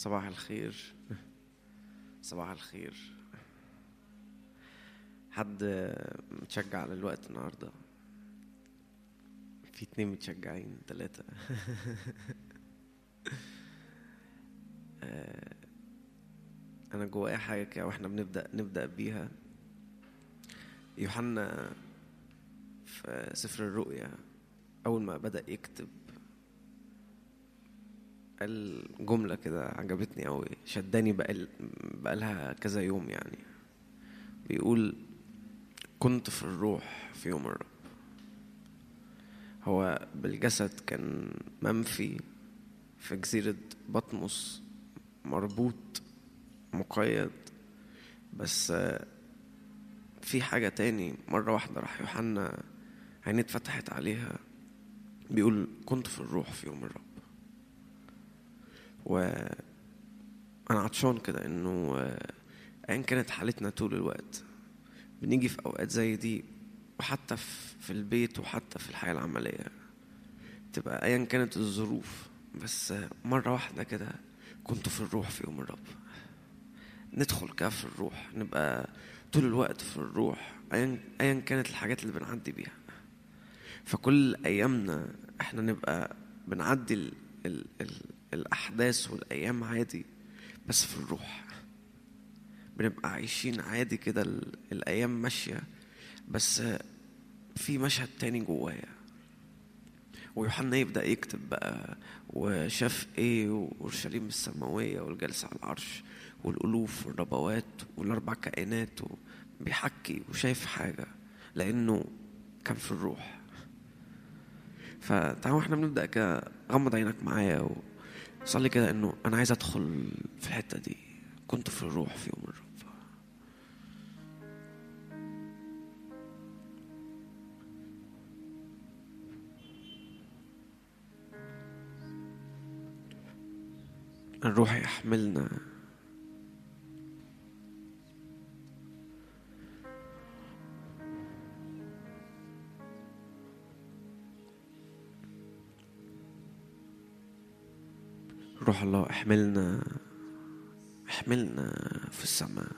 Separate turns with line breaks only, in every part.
صباح الخير. صباح الخير. حد متشجع للوقت النهارده؟ في اتنين متشجعين تلاتة. آه، أنا جوايا حاجة كده وإحنا بنبدأ نبدأ بيها. يوحنا في سفر الرؤيا أول ما بدأ يكتب قال جملة كده عجبتني أوي شداني بقال بقالها كذا يوم يعني. بيقول كنت في الروح في يوم الرب. هو بالجسد كان منفي في جزيرة بطمس مربوط مقيد بس في حاجة تاني مرة واحدة راح يوحنا عينيه اتفتحت عليها. بيقول كنت في الروح في يوم الرب. و أنا عطشان كده إنه أيا كانت حالتنا طول الوقت بنيجي في أوقات زي دي وحتى في البيت وحتى في الحياة العملية تبقى أيا كانت الظروف بس مرة واحدة كده كنت في الروح في يوم الرب. ندخل كده في الروح نبقى طول الوقت في الروح أيا كانت الحاجات اللي بنعدي بيها. فكل أيامنا إحنا نبقى بنعدي ال ال ال الأحداث والأيام عادي بس في الروح. بنبقى عايشين عادي كده الأيام ماشية بس في مشهد تاني جوايا. ويوحنا يبدأ يكتب بقى وشاف إيه وأورشليم السماوية والجالس على العرش والألوف والربوات والأربع كائنات بيحكي وشايف حاجة لأنه كان في الروح. فتعالوا إحنا بنبدأ كده غمض عينك معايا وصلي كده إنه أنا عايز أدخل في الحتة دي. كنت في الروح في يوم الرب. الروح يحملنا. روح الله احملنا احملنا في السماء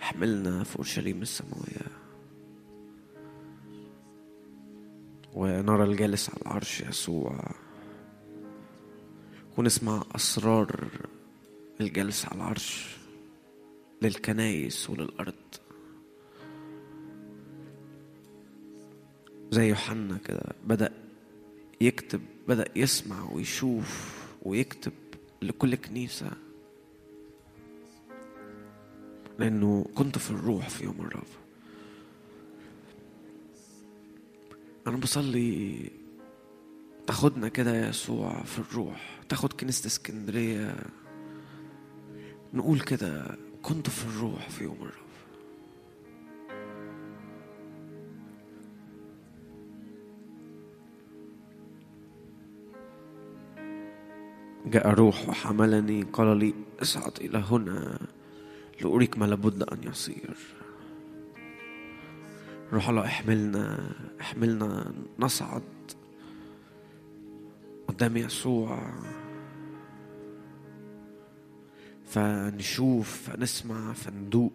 احملنا في أورشليم السماوية. ونرى الجالس على العرش يسوع. ونسمع أسرار الجالس على العرش للكنايس وللأرض. زي يوحنا كده بدأ يكتب بدأ يسمع ويشوف ويكتب لكل كنيسة. لأنه كنت في الروح في يوم الرب أنا بصلي تاخدنا كده يا يسوع في الروح. تاخد كنيسة اسكندرية. نقول كده كنت في الروح في يوم الرب جاء روح وحملني قال لي اصعد إلى هنا لأريك ما لابد أن يصير. روح الله احملنا احملنا نصعد قدام يسوع. فنشوف فنسمع فندوق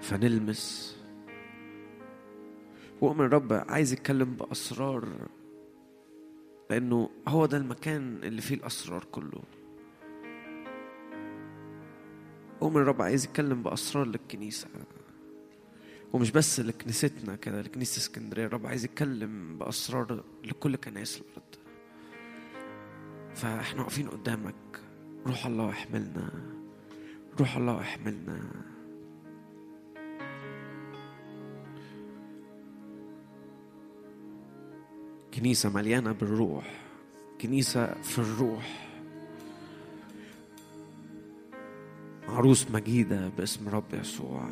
فنلمس. ومن الرب عايز يتكلم بأسرار. لأنه هو ده المكان اللي فيه الأسرار كله. ومن الرب عايز يتكلم بأسرار للكنيسة. ومش بس لكنيستنا كده لكنيسة اسكندرية. الرب عايز يتكلم بأسرار لكل كنائس الأرض. فإحنا واقفين قدامك. روح الله احملنا. روح الله احملنا. كنيسة مليانة بالروح. كنيسة في الروح. عروس مجيدة باسم رب يسوع.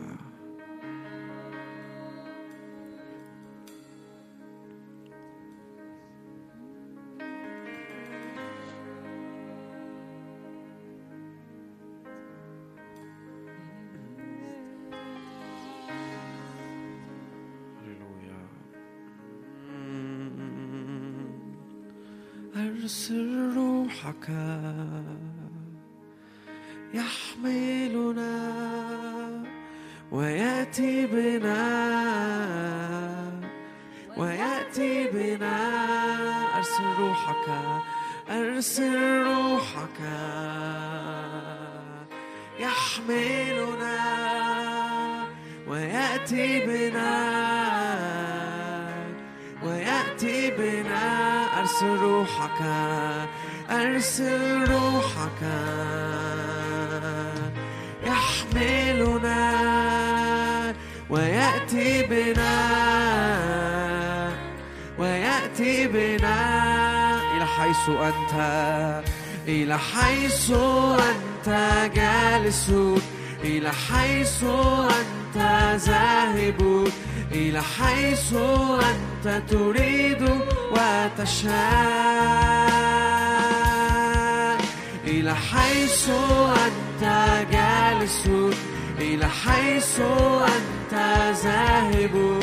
أرسل ويأتي بنا ويأتي بنا إلى حيث أنت إلى حيث أنت جالس إلى حيث أنت ذاهب إلى حيث أنت تريد وتشاء. إلى حيث أنت جالس إلى حيث أنت ذاهب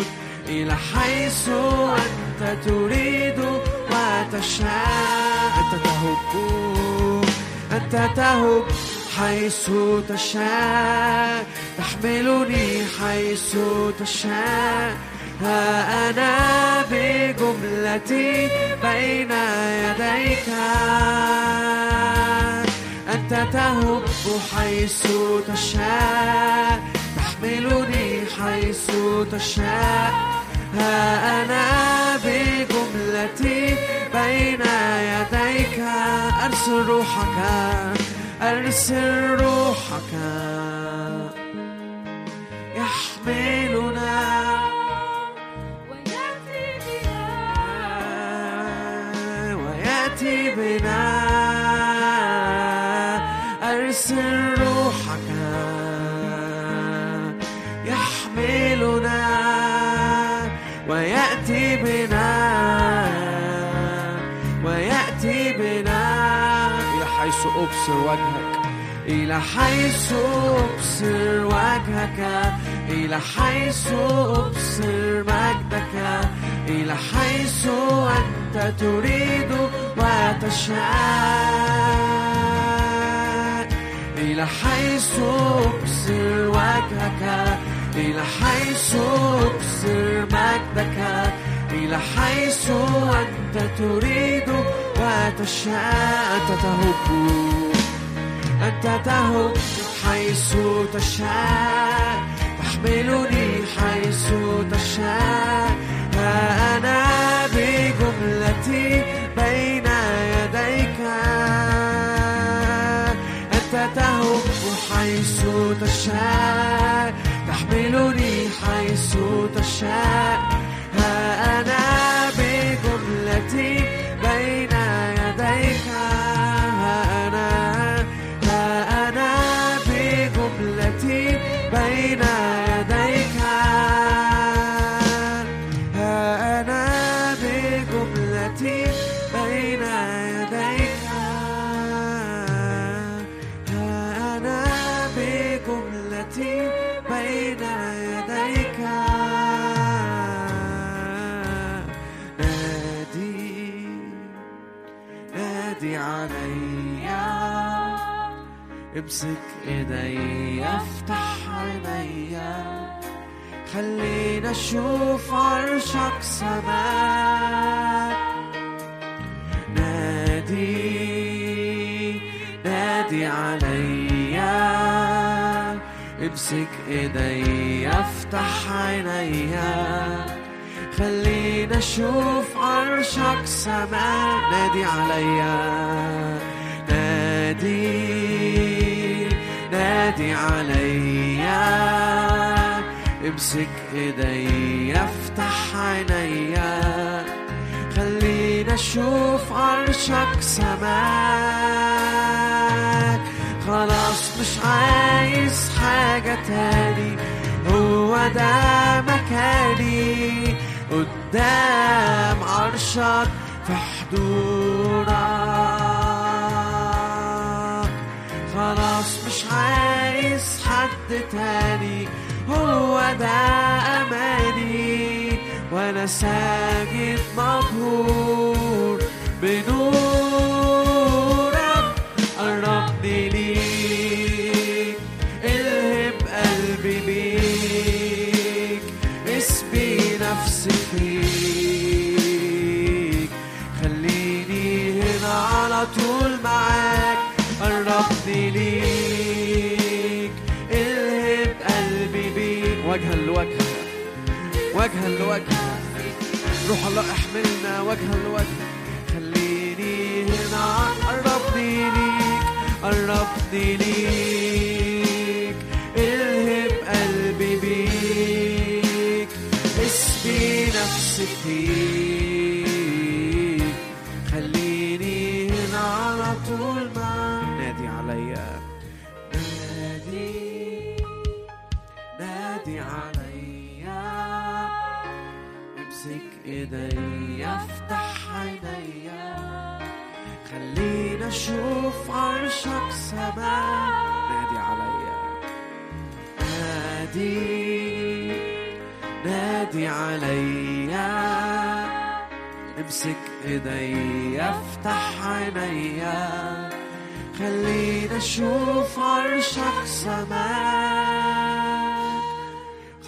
إلى حيث أنت تريد وتشاء. أنت تهب أنت تهب حيث تشاء. تحملني حيث تشاء. ها أنا بجملتي بين يديك. أنت تهب حيث تشاء. تحملني حيث تشاء. ها أنا بجملتي بين يديك أرسل روحك أرسل روحك. يحملنا. ويأتي بنا. أرسل روحك. أبصر وجهك إلى حيث أبصر وجهك إلى حيث أبصر مجدك إلى حيث أنت تريد وتشاء إلى حيث أبصر وجهك إلى حيث أبصر مجدك إلى حيث أنت تريد وتشاء أنت تهب. أنت تهب حيث تشاء. تحملني حيث تشاء. ها أنا بجملتي بين يديك. أنت تهب حيث تشاء. تحملني حيث تشاء. ها أنا بجملتي امسك إيدي افتح عينيا خلينا أشوف عرشك سماك نادي نادي عليا امسك إيدي افتح عينيا خلينا أشوف عرشك سماء نادي عليا نادي. نادي عليا امسك إيدي افتح عينيا خلينا أشوف عرشك سماك. خلاص مش عايز حاجة تاني هو ده مكاني. قدام عرشك في حضورك. عايز حد تاني هو ده أماني. وأنا ساجد مبهور بنورك قربني ليك الهب قلبي بيك اسبي نفسي فيك. خليني هنا على طول معاك. وجها لوجه. روح الله احملنا وجها لوجه. خليني هنا قربني ليك قربني ليك. الهب قلبي بيك. اسمي نفسي فيك. أشوف عرشك سماء نادي عليا نادي نادي عليا امسك ايديا افتح عينيا خلينا أشوف عرشك سماك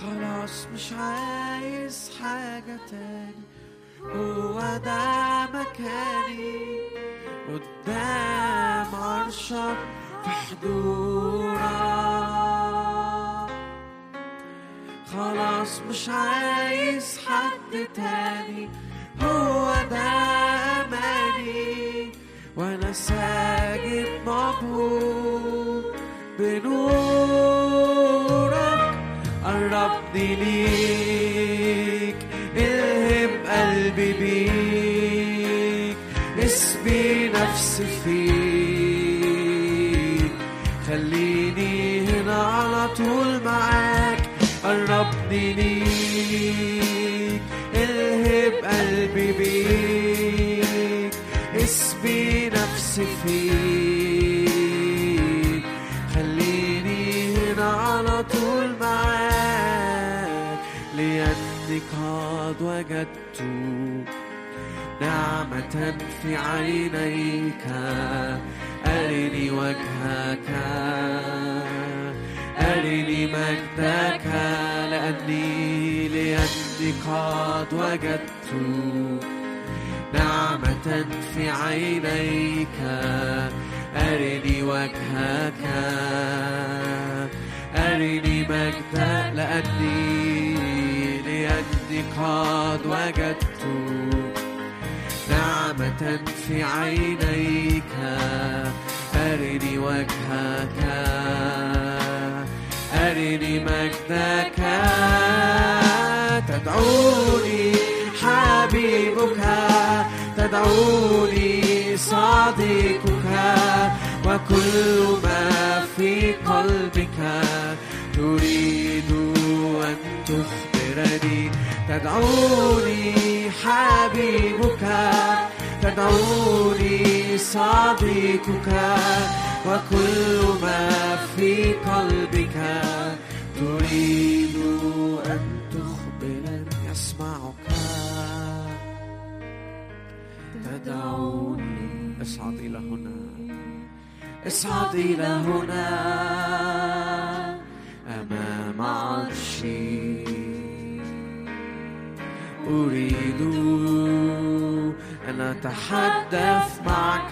خلاص مش عايز حاجة تاني. هو ده مكاني. قدام عرشك في حضورك خلاص مش عايز حد تاني هو ده أماني. وأنا ساجد مبهور بنورك قربني ليك الهم قلبي بيك اسمي نفسي فيك. خليني هنا على طول معاك. قربني ليك. الهب قلبي بيك. اسمي نفسي فيك. خليني هنا على طول معاك. لأني قد وجدت نعمة في عينيك أرني وجهك أرني مجدك لأني لأني قد وجدت نعمة في عينيك أرني وجهك أرني مجدك لأني لأني قد وجدت نعمة في عينيك أرني وجهك أرني مجدك. تدعوني حبيبك تدعوني صديقك. وكل ما في قلبك تريد أن تخبرني تدعوني حبيبك تدعوني صديقك وكل ما في قلبك تريد أن تخبرني يسمعك. تدعوني. اصعد إلى هنا. اصعد إلى هنا. أمام عرشي أريد أن أتحدث معك.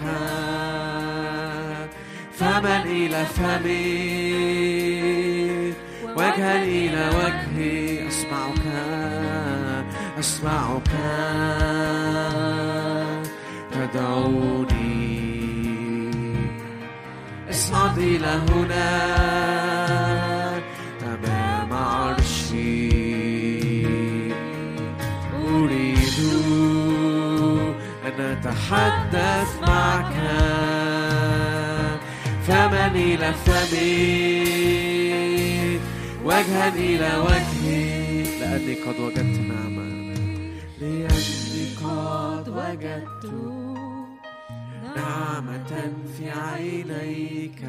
فمن إلى فمي؟ وجها إلى وجهي. أسمعك. أسمعك. تدعوني. اصعد إلى هنا. أتحدث معك. فمن إلى فمي وجها إلى وجهي لأني قد وجدت نعمة لأني قد وجدت نعمة في عينيك.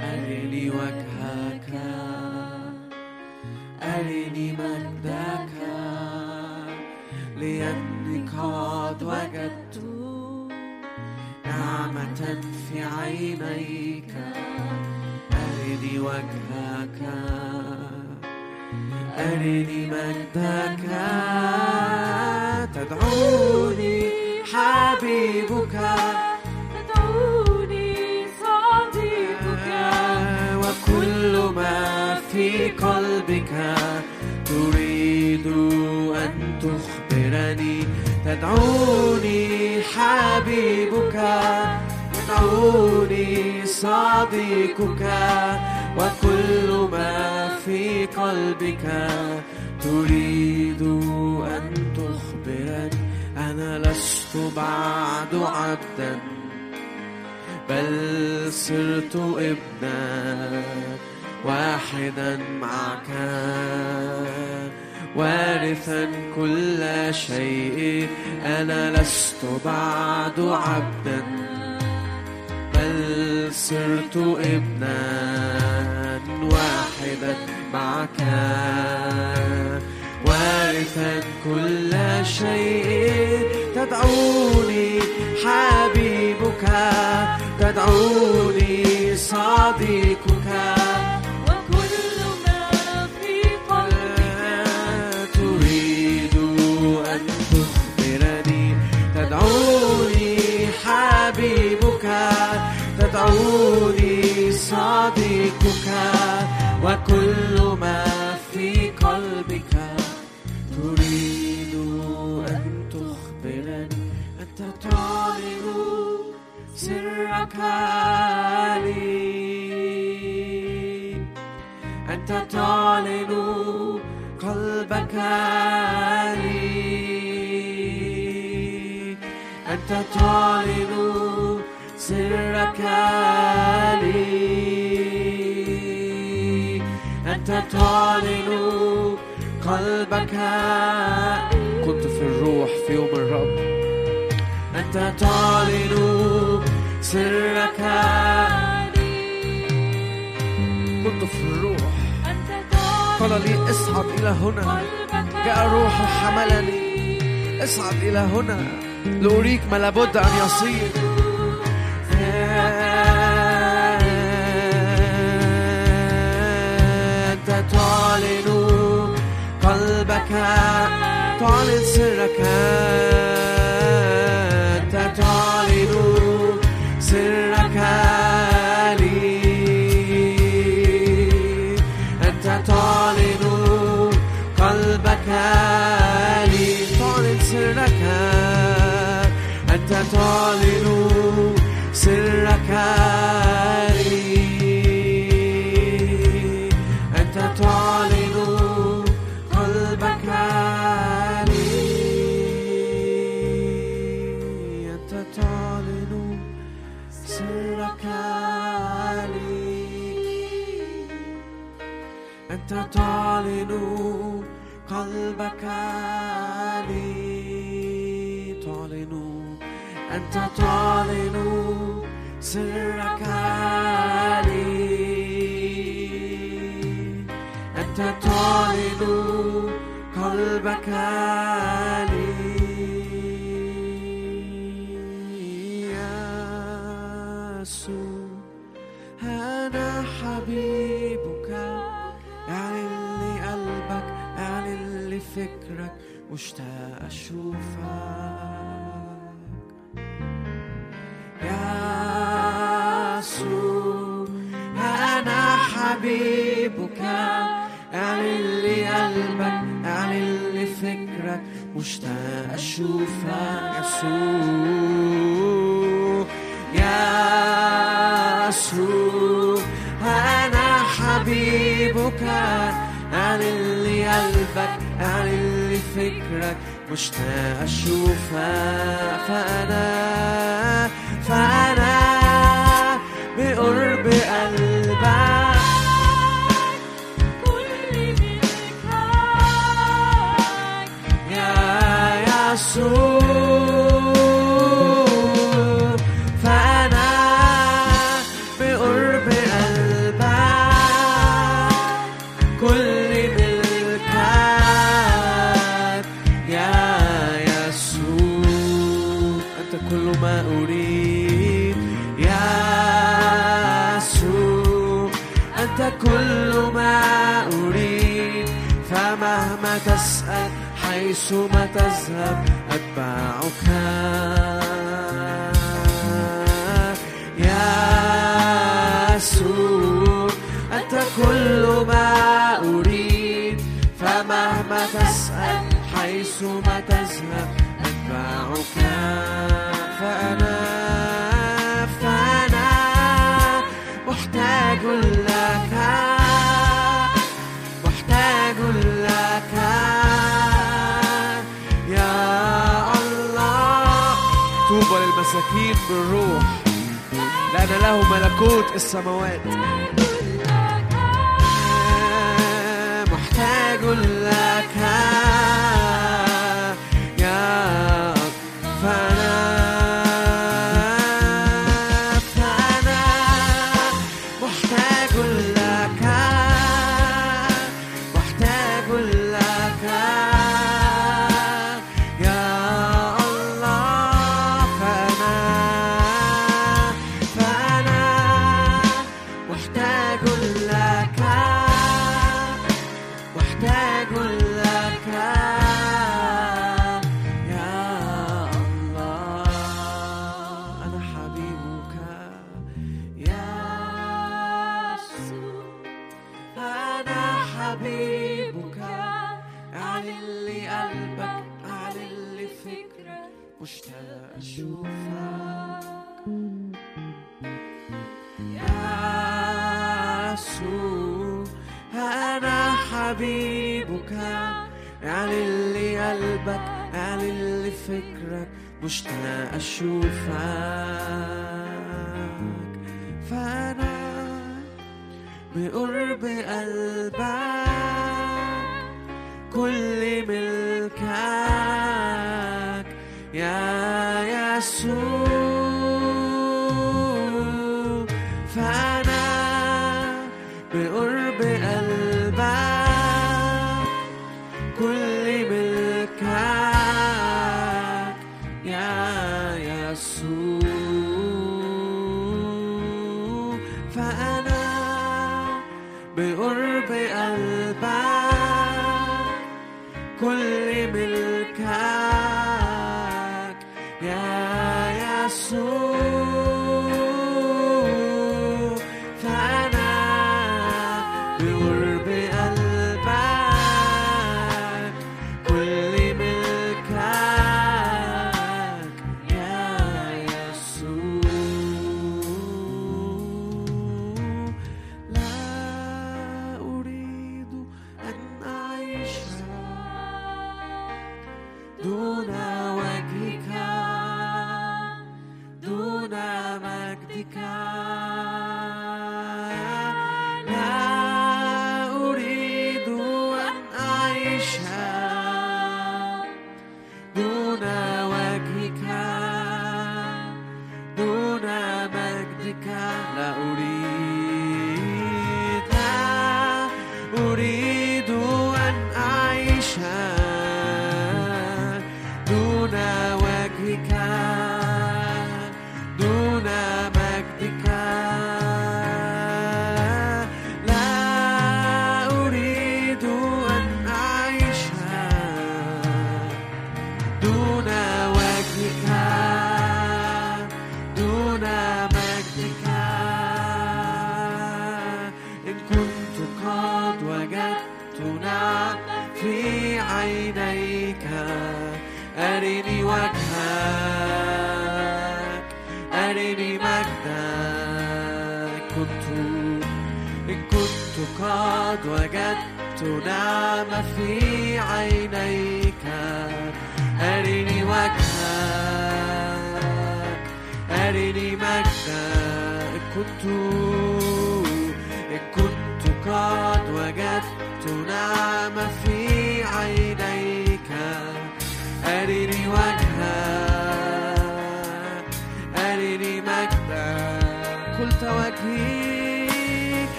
أرني وجهك. أرني مجدك. لأني قد وجدت نعمة في عينيك. أرني وجهك. أرني مجدك. تدعوني حبيبك. تدعوني صديقك. وكل ما في قلبك تريد أن تخبرني. يدعوني حبيبك يدعوني صديقك وكل ما في قلبك تريد أن تخبرني أنا لست بعد عبدا بل صرت ابنا واحدا معك. وارثا كل شيء. أنا لست بعد عبدا بل صرت ابنا واحدا معك. وارثا كل شيء. تدعوني حبيبك تدعوني صديقك. تدعوني صديقك وكل ما في قلبك. تريد أن تخبرني أنت تعلن سرك لي. أنت تعلن قلبك لي. أنت تعلن سرك لي أنت تعلن قلبك. كنت في الروح في يوم الرب. أنت تعلن سرك كنت في الروح. قال لي اصعد إلى هنا. جاء الروح وحملني اصعد إلى هنا. لأريك ما لابد أن يصير. تعلن قلبك تعلن سرك. أنت تعلن سرك لي. أنت تعلن قلبك لي. تعلن سرك. أنت تعلن سرك لي. تعلن قلبك لي تعلن أنت تعلن سرك لي. أنت تعلن قلبك لي. يسوع أنا حبيبك مشتاق أشوفك. يسوع أنا حبيبك. اعلن لي قلبك اعلن لي فكرك. مشتاق أشوفك. يسوع يسوع أنا حبيبك. اعلن لي قلبك اعلن لي فكرك مشتاق أشوفك فأنا فأنا بقرب قلبك حيث ما تذهب أتبعك يا يسوع أنت كل ما أريد. فمهما تسأل حيث ما تذهب أتبعك فأنا مساكين بالروح لأن له ملكوت السماوات. محتاج لك مشتاق أشوفك. فأنا بقرب قلبك كل ملكك يا يسوع.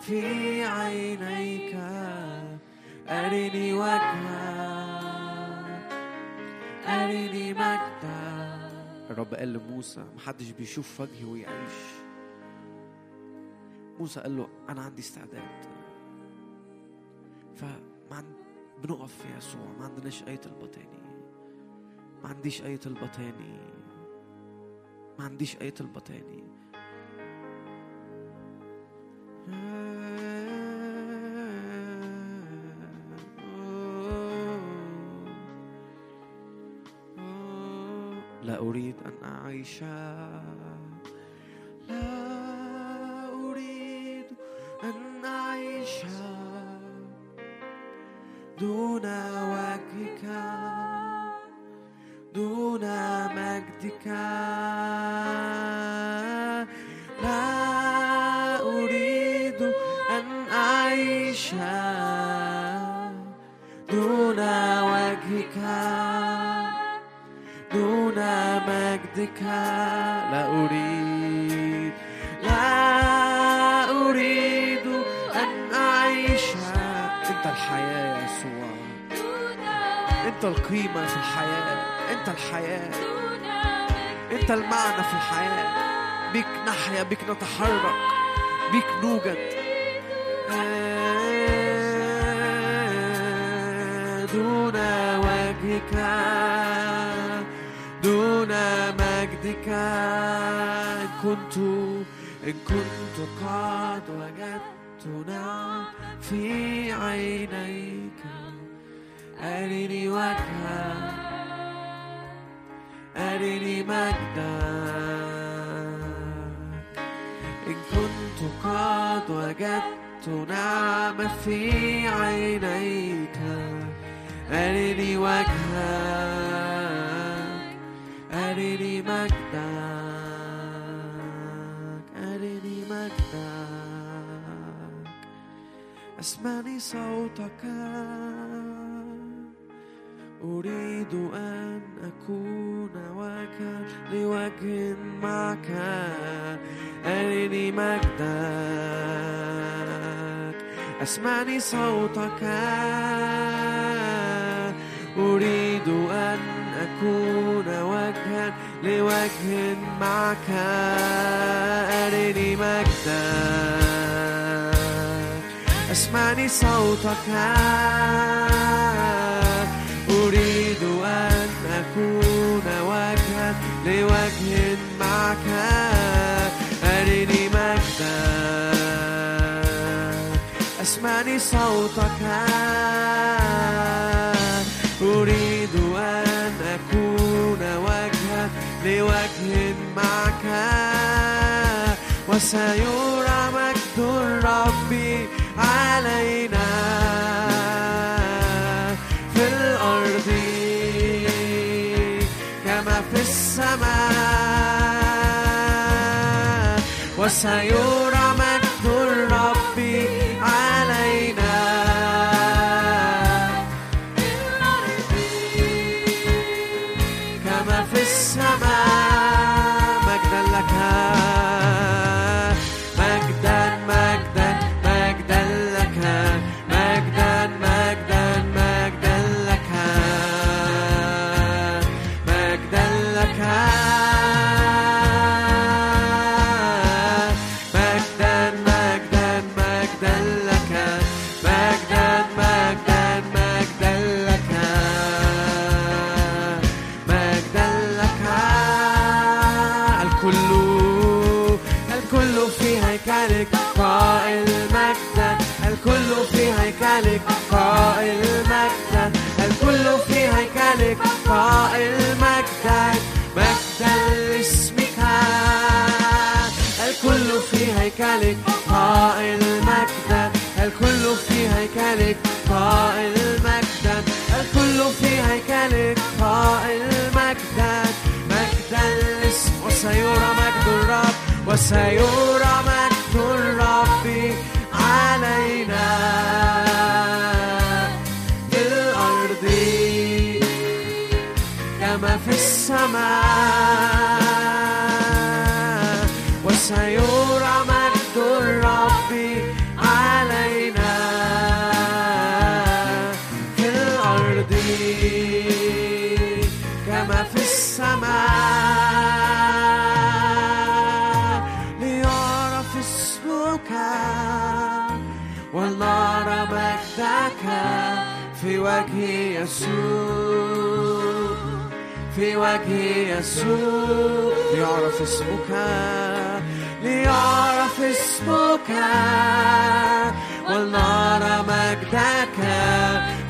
في عينيك. أرني وجهك. أرني مجدك. الرب قال لموسى محدش بيشوف وجهي ويعيش. موسى قال له أنا عندي استعداد. فما بنقف في يسوع ما عندناش أي طلبة تاني ما عنديش أي طلبة تاني ما عنديش أي طلبة تاني لا أريد أن أعيش.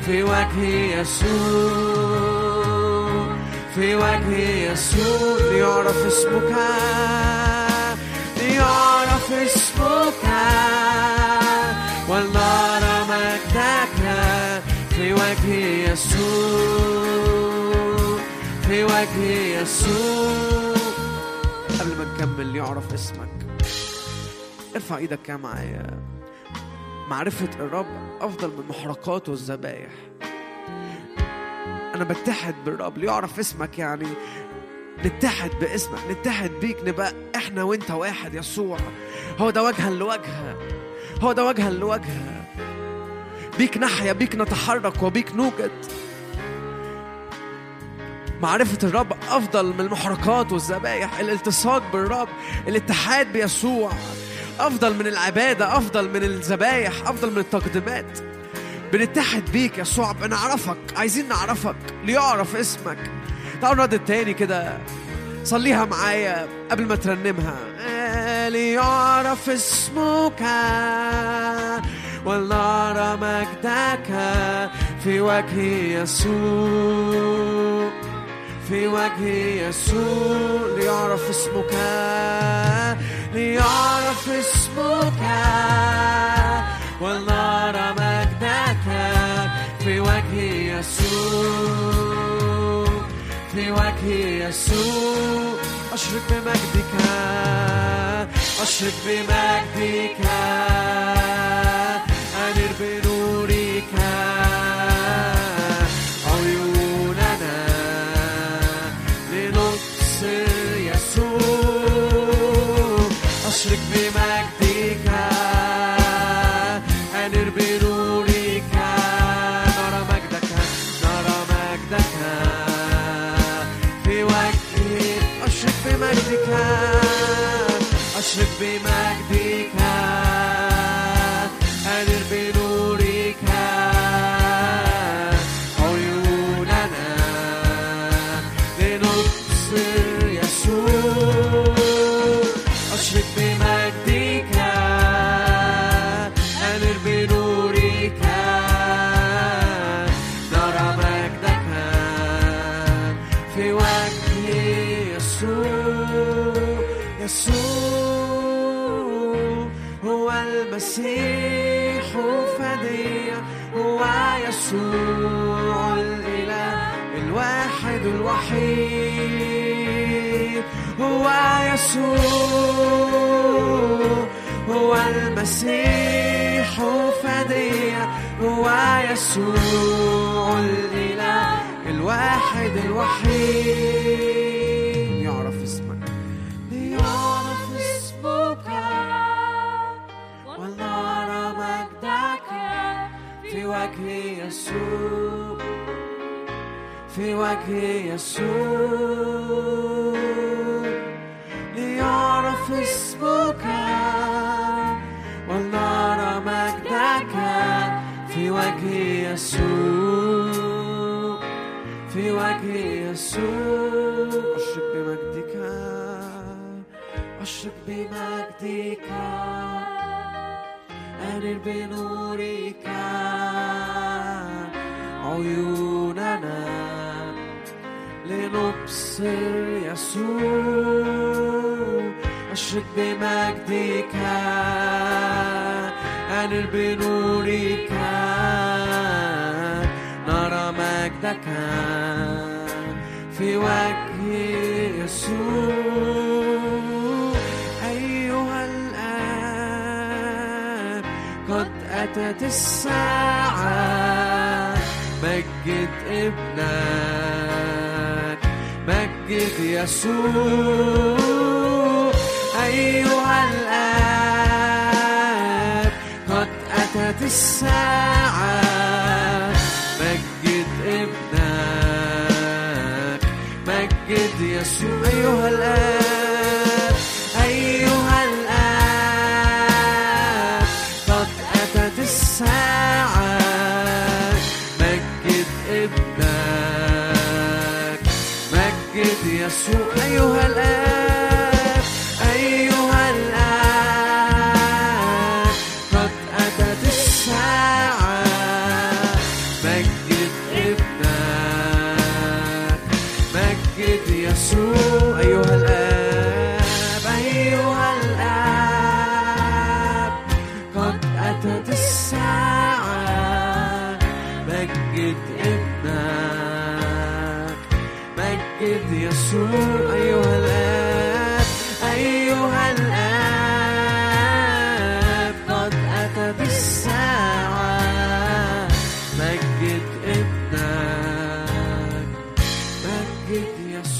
في وجه يسوع في وجه يسوع. ليعرف اسمك ليعرف اسمك ولنرى مجدك في وجه يسوع في وجه يسوع. قبل ما نكمل ليعرف اسمك ارفع إيدك كده معايا. معرفة الرب أفضل من المحرقات والذبايح أنا بتحد بالرب ليعرف اسمك يعني. نتحد باسمك نتحد بيك نبقى إحنا وإنت واحد يسوع. هو ده وجها لوجه هو ده وجها لوجه بيك نحيا بيك نتحرك وبيك نوجد. معرفة الرب أفضل من المحرقات والذبايح الالتصاق بالرب الاتحاد بيسوع. أفضل من العبادة أفضل من الذبايح أفضل من التقديمات بنتحد بيك يسوع بنعرفك عايزين نعرفك ليعرف اسمك. تعالوا نرد التاني كده صليها معايا قبل ما ترنمها. آه، ليعرف اسمك ولنرى مجدك في وجه يسوع. في وجه يسوع ليعرف اسمك ليعرف اسمك. ولنرى مجدك في وجه يسوع في وجه يسوع. أشرق بمجدك أشرق بمجدك. أشرق بمجدك يسوع هو المسيح فدية هو يسوع الإله الواحد الوحيد. يعرف اسمك. ليعرف اسمك. ولنرى مجدك في وجه يسوع في وجه يسوع. اسمك ولنرى مجدك في وجه يسوع في وجه يسوع أشرق بمجدك أشرق بمجدك أنر بنورك عيوننا لنبصر يسوع أشرق بمجدك أنر بنورك نرى مجدك في وجه يسوع. أيها الآن قد أتت الساعة مجد ابنك مجد يسوع. أيها الآب قد أتت الساعة مجد ابنك مجد يسوع أيها الآب.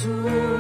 true.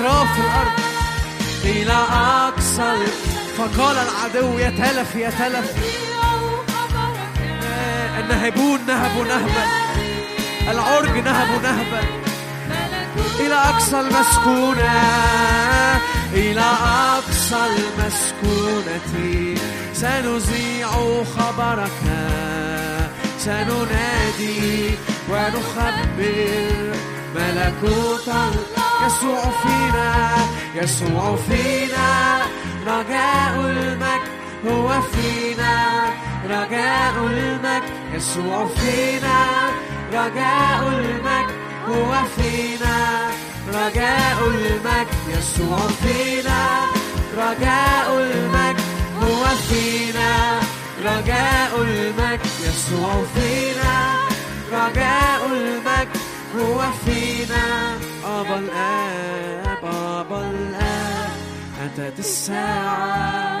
أطراف الأرض. إلى أقصى ال- فقال العدو يتلف يتلف النهبون نهبوا نهبا. العرج نهبوا نهبا. إلى أقصى المسكونة. إلى أقصى المسكونة. سنذيع خبرك. سننادي ونخبر ملكوت ال- يسوع فينا يسوع فينا. رجاء المجد هو فينا. رجاء المجد يسوع فينا. رجاء المجد هو فينا. رجاء المجد يسوع فينا. رجاء المجد هو فينا. رجاء المجد يسوع فينا. رجاء المجد هو فينا. أبا الآب أبا الآب. أتت الساعة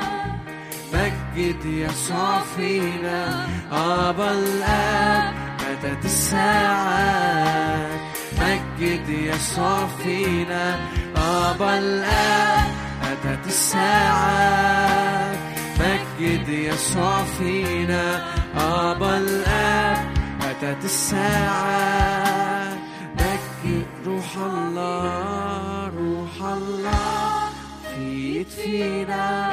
مجد يسوع فينا أبا الآب أتت الساعة مجد يسوع فينا أبا الآب أتت الساعة مجد يسوع فينا أبا الآب أتت الساعة. الله روح الله في فينا.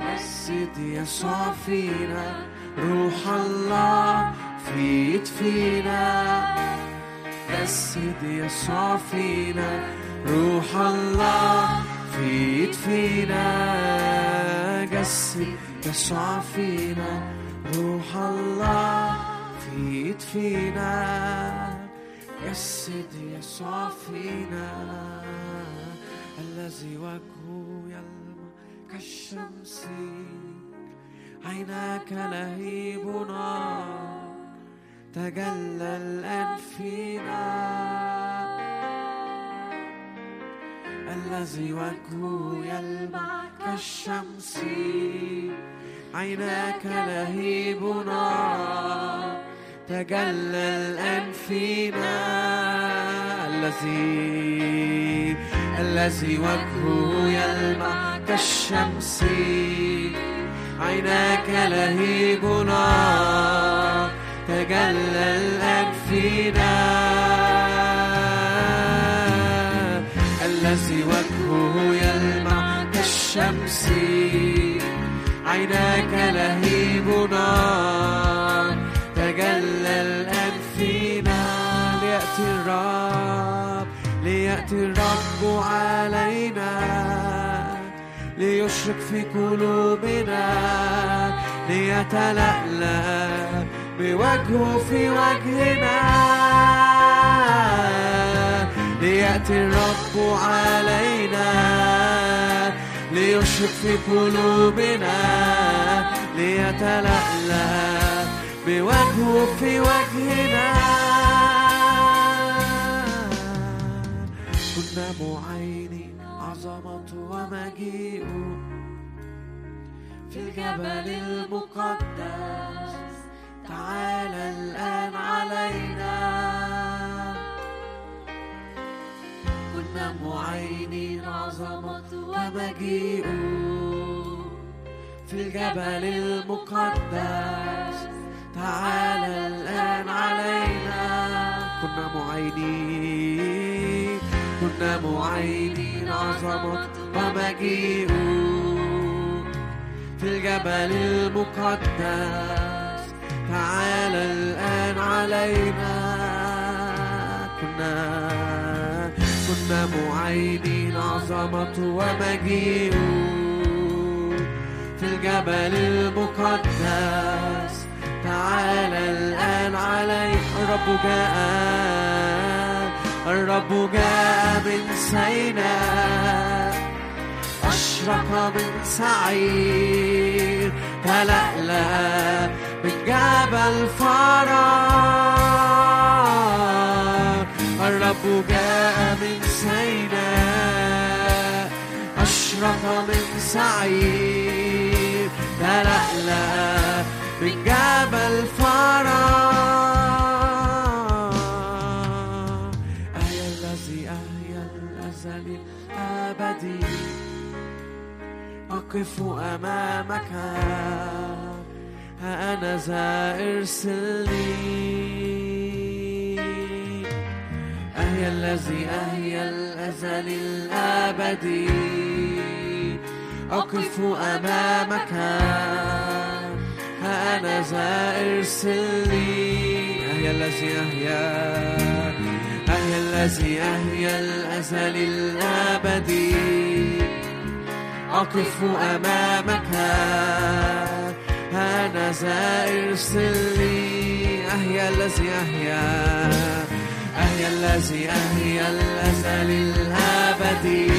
مسجد يسوع فينا روح الله في فينا. مسجد يسوع فينا روح الله في فينا. جسد يسوع فينا روح الله في فينا. جسد يسوع فينا الذي وجهه يلمع كالشمس. عيناك لهيب تجلى الآن فينا الذي وجهه يلمع كالشمس. عيناك لهيب نار تجلى الآن فينا. الذي الذي وجهه يلمع كالشمس. عيناك لهيب نار تجلى الآن فينا. الذي وجهه يلمع كالشمس. عيناك لهيب نار الرب ليأتي الرب علينا ليشرق في قلوبنا ليتلألأ بوجهه في وجهنا. ليأتي الرب علينا ليشرق في قلوبنا ليتلألأ بوجهه في وجهنا. كنا معينين عظمته ومجيئه في الجبل المقدس. تعالى الآن علينا. كنا معينين عظمته ومجيئه في الجبل المقدس. تعالى الآن علينا. كنا معينين كنا معينين عظمته ومجيئه في الجبل المقدس. تعالى الآن علينا. كنا كنا معينين عظمته ومجيئه في الجبل المقدس. تعالى الآن علينا الرب جاء الرب جاء من سيناء أشرق من سعير تلألأ من جبل فرح الرب جاء من سيناء أشرق من سعير تلألأ من جبل فرح الأبدي أقف أمامك. ها أنا ذا ارسلني أهيا الذي أهيا الأزل الأبدي. أقف أمامك. ها أنا ذا ارسلني أهيا الذي أهيا الذي أهيا الأزل الأبدي. أقف أمامك. أنا ذا ارسلني أهيا الذي أهيا أهيا الذي أهيا الأزل الأبدي.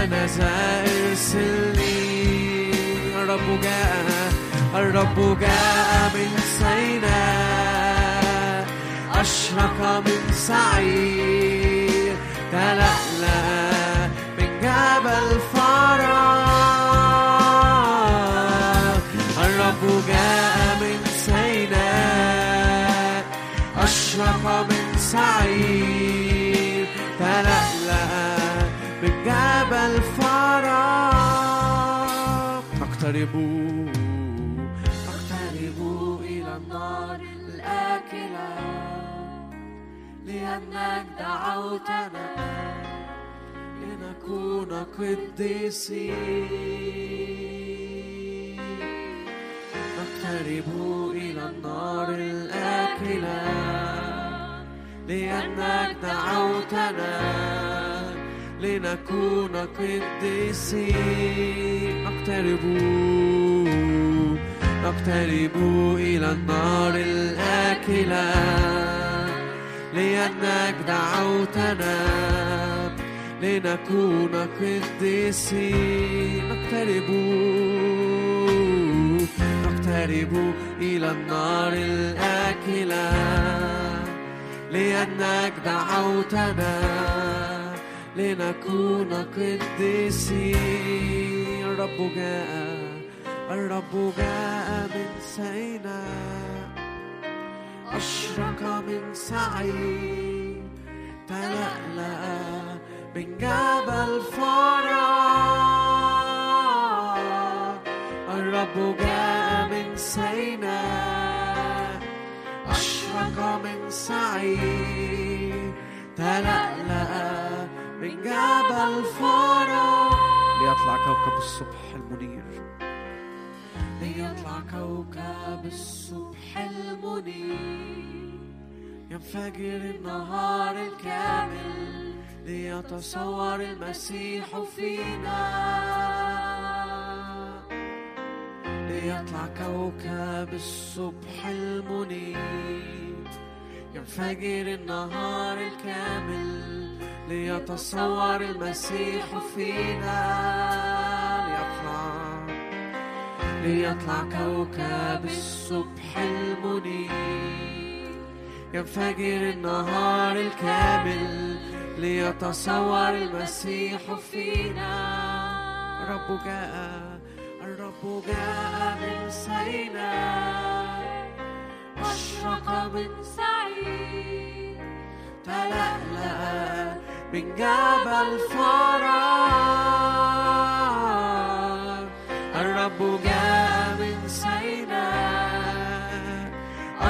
أنا ذا ارسلني الرب جاء الرب جاء من سيناء أشرق من سعير تلألأ من جبل فرح الرب جاء من سيناء أشرق من سعير تلألأ من جبل فرح نقترب لأنك دعوتنا لنكون قديسين. نقترب إلى النار الآكلة لأنك دعوتنا لنكون قديسين. نقترب نقترب إلى النار الآكلة لأنك دعوتنا لنكون قديسين. نقترب نقترب إلى النار الآكلة لأنك دعوتنا لنكون قديسين. الرب جاء الرب جاء من سيناء أشرق من سعير تلألأ من جبل فرح الرب جاء من سيناء أشرق من سعير تلألأ من جبل فرح ليطلع كوكب الصبح المنير. ليطلع كوكب الصبح المنير. ينفجر النهار الكامل ليتصور المسيح فينا. ليطلع كوكب الصبح المنير. ينفجر النهار الكامل ليتصور المسيح فينا. ليطلع ليطلع كوكب الصبح المنير. ينفجر النهار الكامل ليتصور المسيح فينا. الرب جاء الرب جاء من سيناء أشرق من
سعيد.
تلألأ من جبل فرح الرب جاء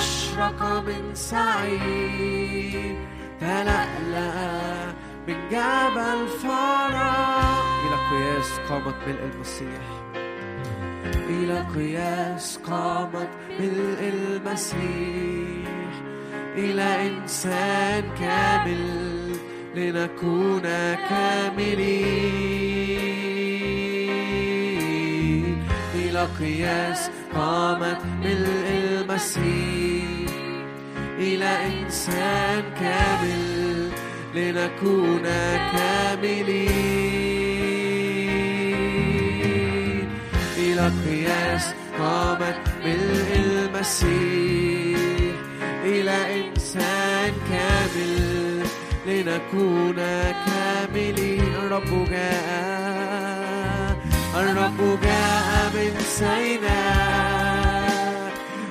أشرق من سعيد تلألأ من جبل فرح إلى قياس قامت ملء المسيح إلى قياس قامت ملء المسيح إلى إنسان كامل لنكون كاملين. قياس قامت ملء المسيح إلى إنسان كامل لنكون كاملين. إلى قياس قامت ملء المسيح إلى إنسان كامل لنكون كاملين. الرب جاء الرب جاء من سيناء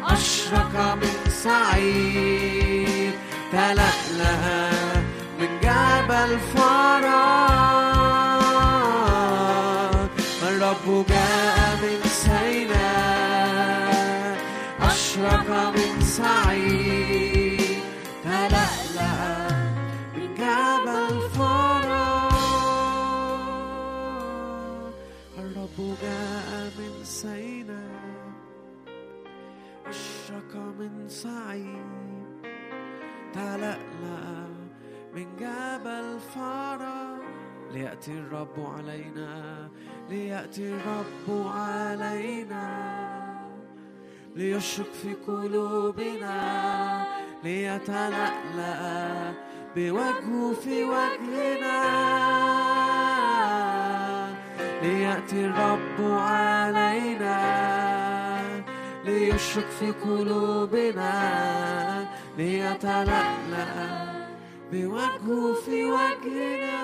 أشرق من سعيد تلألأ من جبل فرح الرب جاء من سيناء أشرق من سعيد. أشرق من سعيد تلألأ من جبل فرح ليأتي الرب علينا ليأتي الرب علينا. ليشرق في قلوبنا ليتلألأ بوجهه في وجهنا. ليأتي الرب علينا. ليشرق في قلوبنا ليتلألأ بوجهه في وجهنا.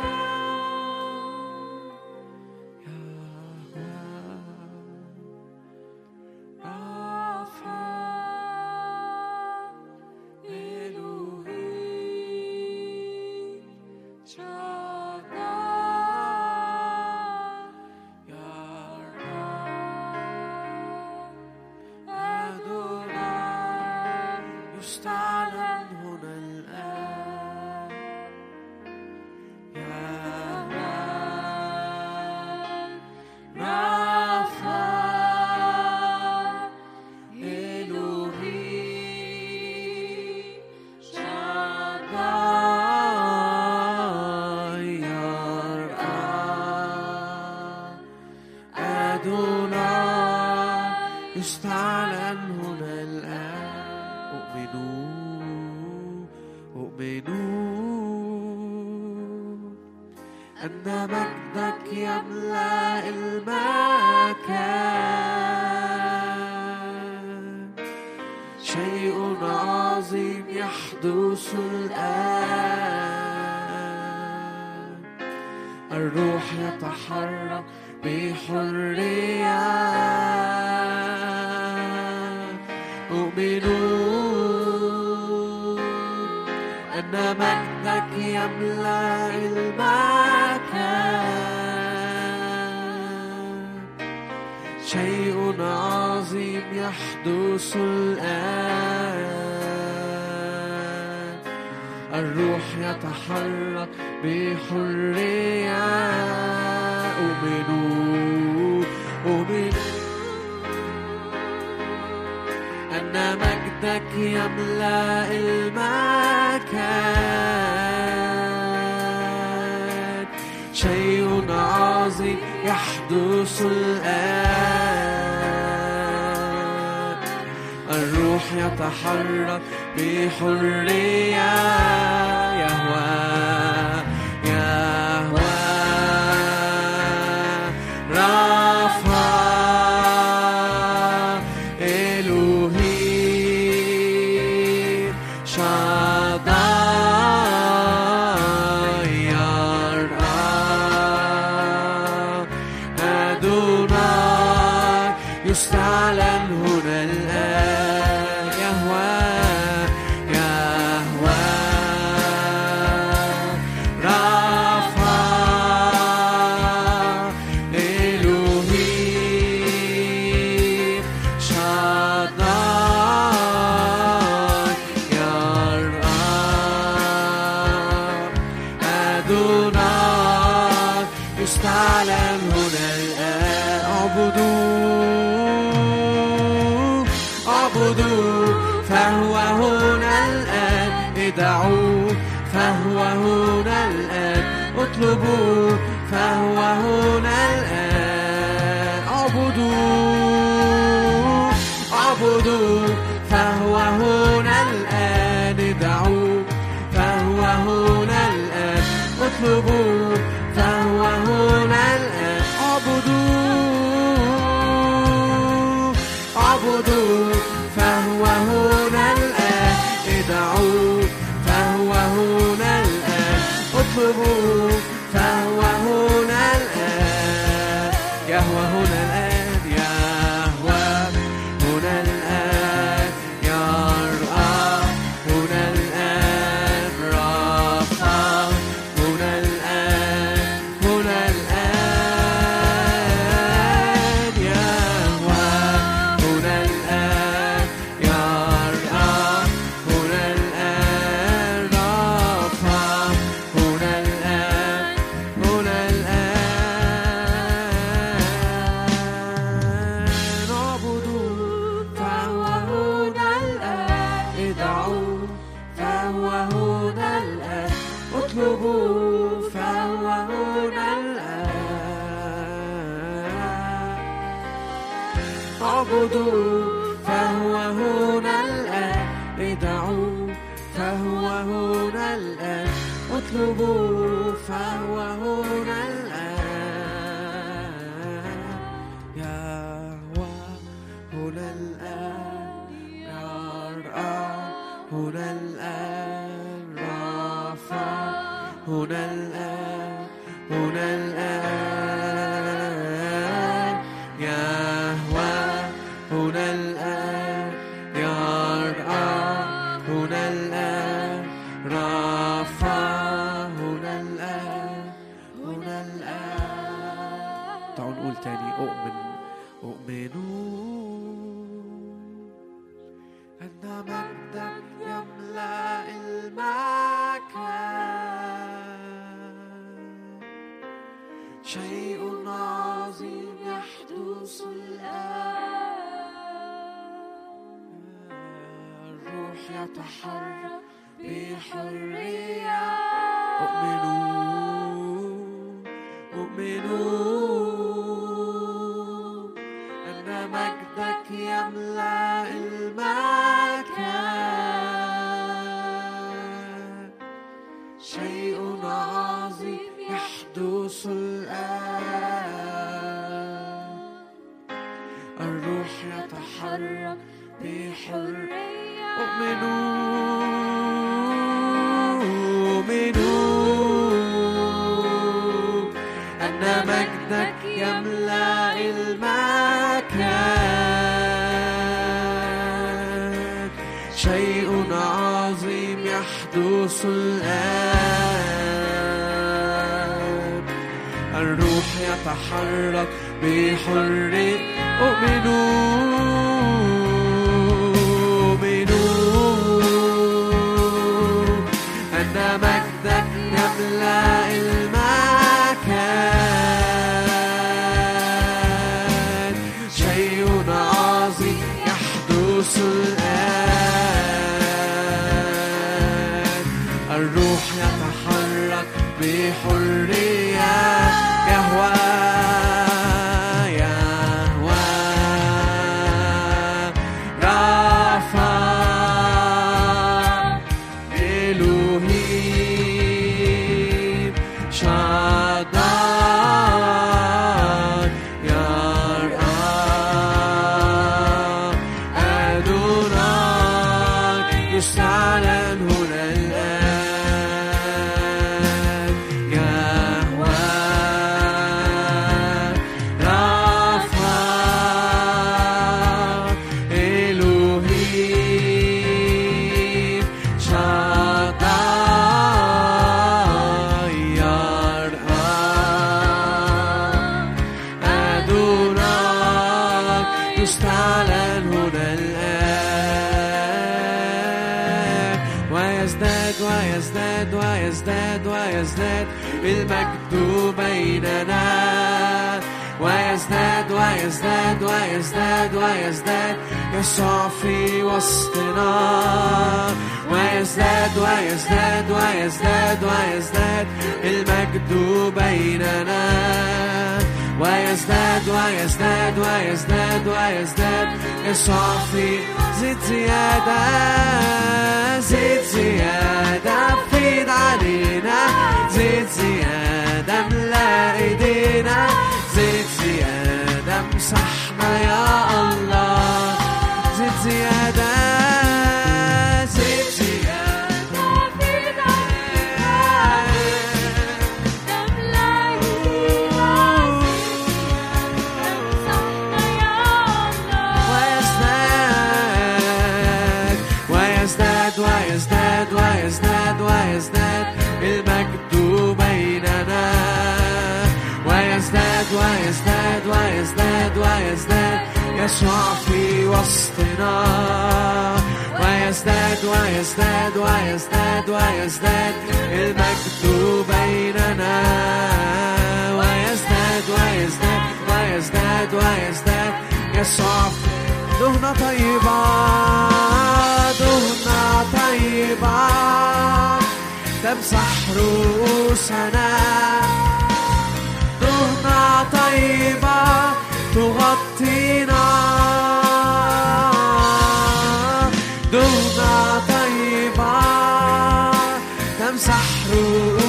شيء عظيم يحدث الآن. الروح يتحرك بحرية. أؤمن أؤمن القدس الروح يتحرك بحرية أؤمن يسوع في وسطنا. ويزداد ويزداد ويزداد ويزداد المجد بيننا. ويزداد ويزداد ويزداد ويزداد يسوع في زيد زيادة زيد زيادة فيض علينا زيد زيادة ملا ايدينا زيد زيادة امسحنا يا الله. زيد زيادة زيد زيادة ويزداد ويزداد ويزداد ويزداد ويزداد المجد بيننا ويزداد ويزداد ويزداد ويزداد يسوع وسطنا ويزداد ويزداد ويزداد ويزداد المجد بيننا ويزداد ويزداد ويزداد ويزداد يسوع دهنة طيبة دهنة طيبة تمسح رؤوسنا دهنة طيبة تغطينا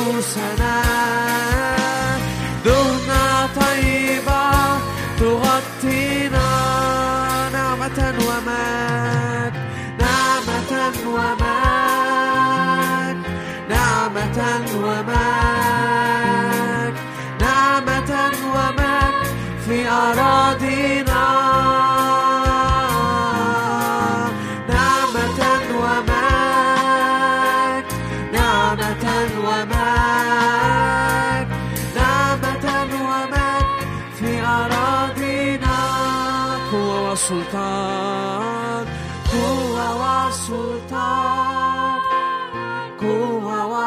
رؤوسنا دهنة طيبة تغطينا. نعمة ومجد نعمة ومجد نعمة ومجد نعمة ومجد في أراضينا.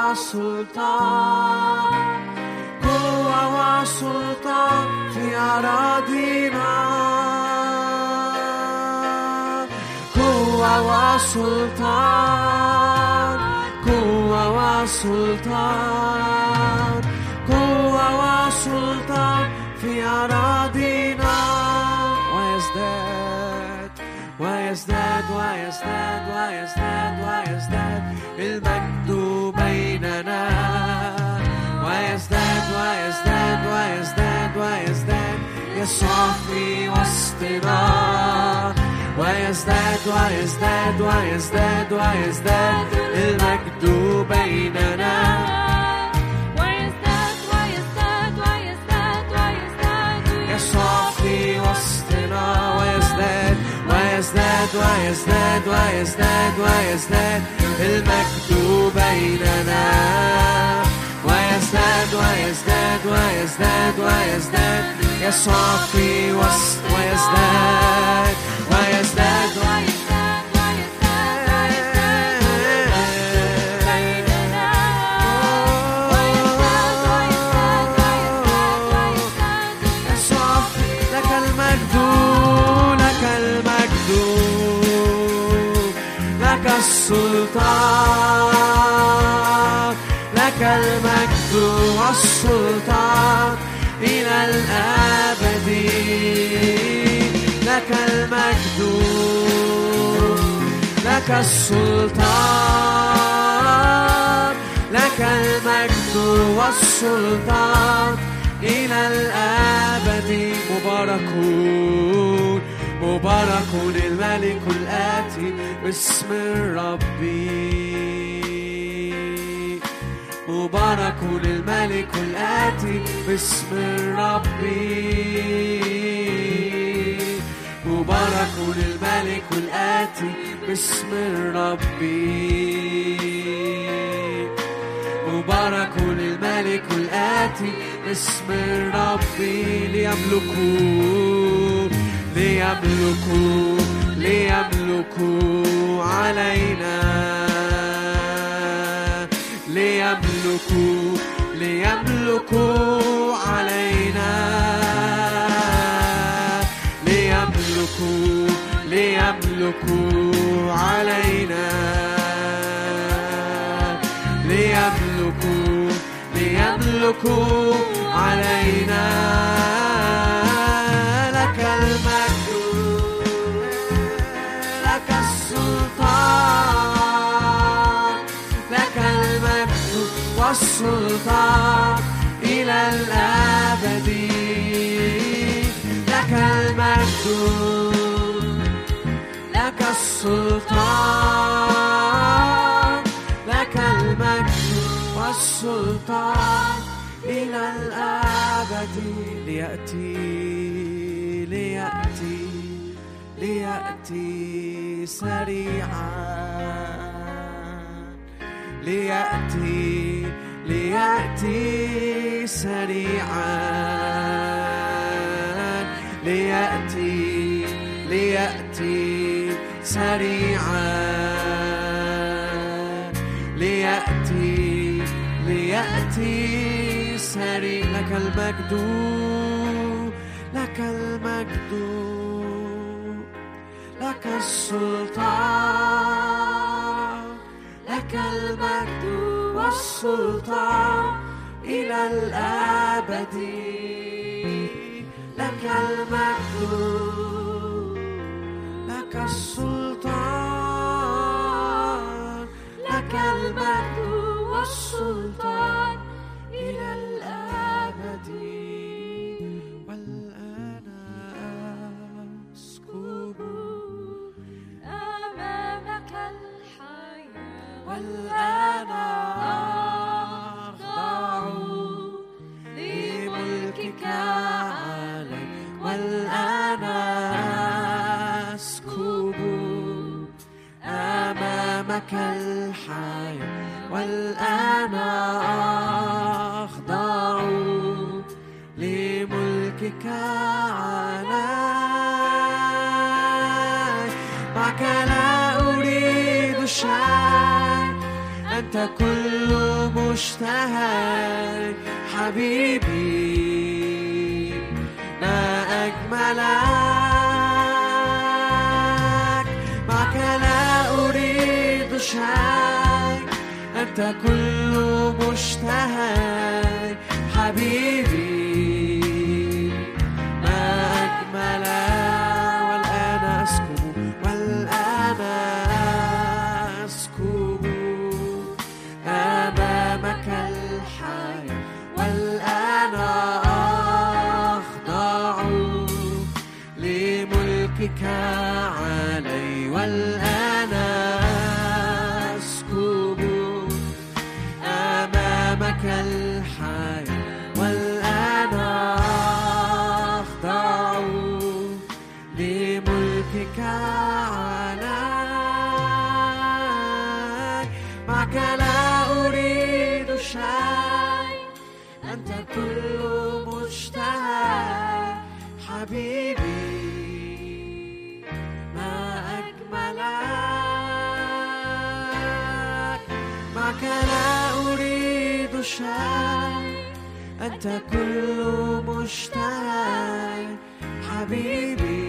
wa sulta Kowa Sultan, sulta Fiara dina Kowa wa sulta Kowa wa Sultan, Kowa wa sulta Fiara dina Why is that? Why is that? Why is that? Why is that? Why is that? Why is that? في أراضينا ويزداد ويزداد ويزداد ويزداد ويزداد المجد بيننا ويزداد ويزداد ويزداد ويزداد يسوع في وسطنا ويزداد ويزداد ويزداد ويزداد المجد بيننا يسوع في وسطنا ويزداد ويزداد ويزداد ويزداد ويزداد المجد بيننا ويزداد ويزداد ويزداد ويزداد يسوع في وسط ويزداد ويزداد السلطان. لك المجد والسلطان إلى الأبد. لك المجد لك السلطان. لك المجد والسلطان إلى الأبد. مباركون مبارك الملك الآتي باسم الرب مبارك الملك الآتي باسم الرب مبارك الملك الآتي باسم الرب مبارك الملك الآتي باسم الرب ليملكوا ليملكوا ليملكوا علينا. ليملكوا ليملكوا علينا. ليملكوا ليملكوا علينا. ليملكوا ليملكوا علينا. والسلطان إلى الأبد. لك المجد لك السلطان لك المجد والسلطان إلى الأبد. ليأتي ليأتي ليأتي سريعا. ليأتي ليأتي سريعا. ليأتي ليأتي سريعا. ليأتي ليأتي سريع لك المجد لك المجد لك السلطان لك المجد. والسلطان إلى الأبد. لك المجد لك السلطان لك المجد والسلطان.
أمامك الحياة
أخضع لملكك علي. معك لا أريد شيء أنت كل مشتهى حبيبي. ما أجملك معك لا أريد شيء أنت كل مشتهى حبيبي. أنت كل مشتهى حبيبي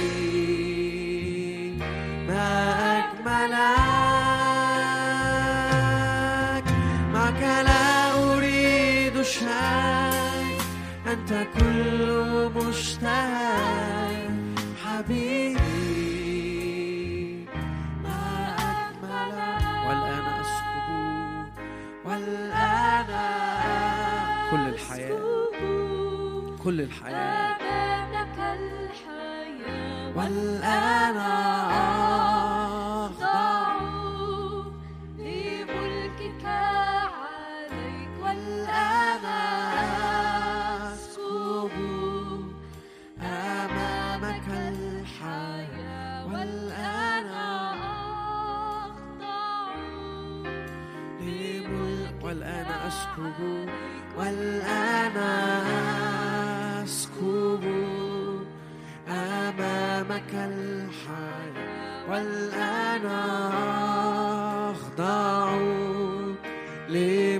كل حبيبي. ما أكمل. والآن أسكب. والآن كل الحياة. كل الحياة. والآن
آه أسكب
والآن أسكب أمامك الحياة والآن أخضع لي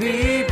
vida.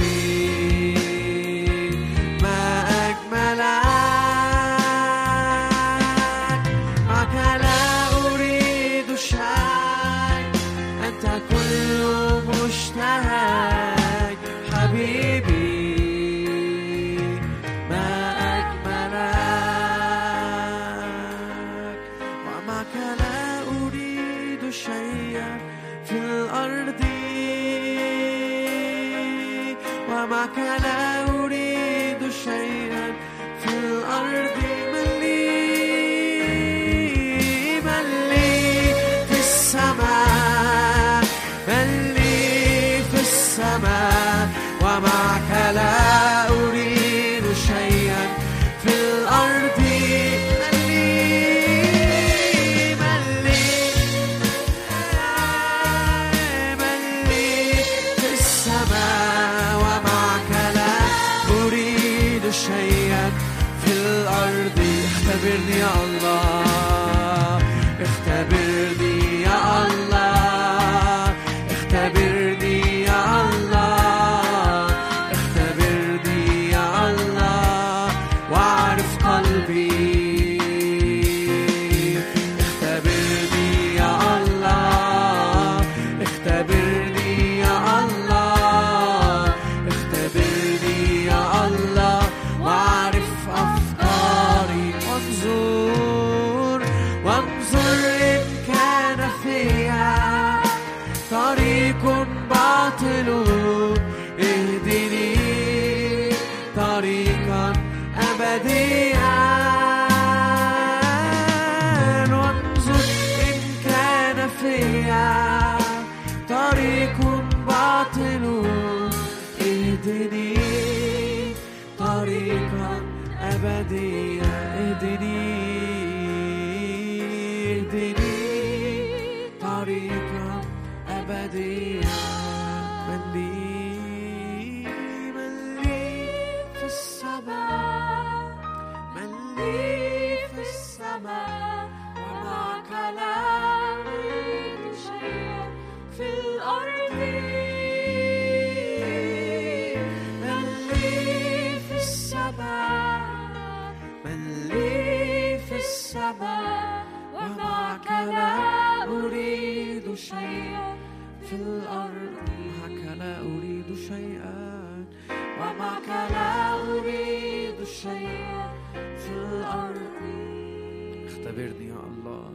يا الله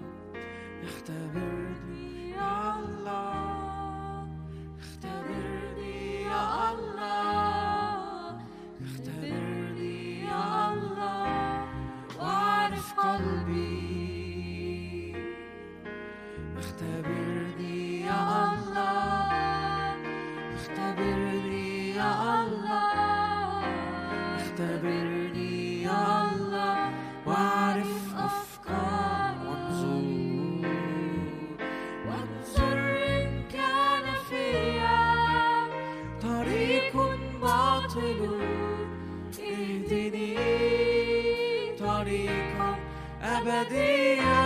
اختبرني يا الله اختبرني يا الله. día.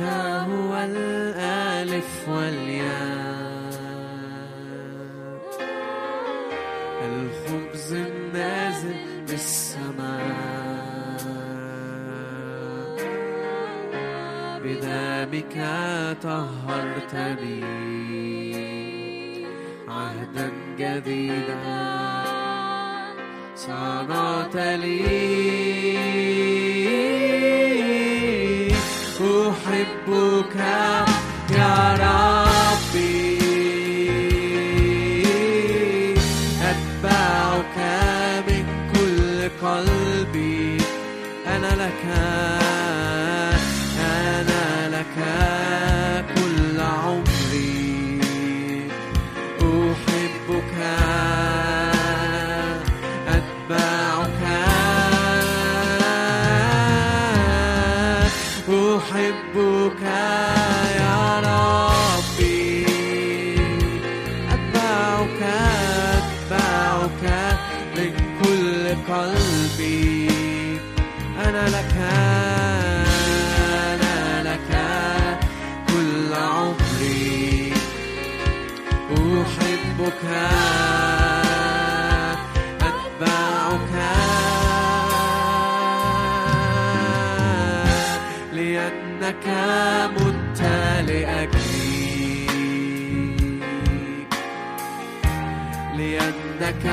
أنت هو الألف والياء. الخبز النازل من السماء بدمك طهرتني عهدا جديدا. صنعت لي me buscar. مت لأجلي لأنك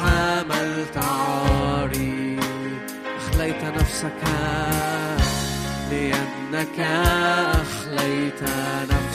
حملت عاري لأنك أخليت نفسك.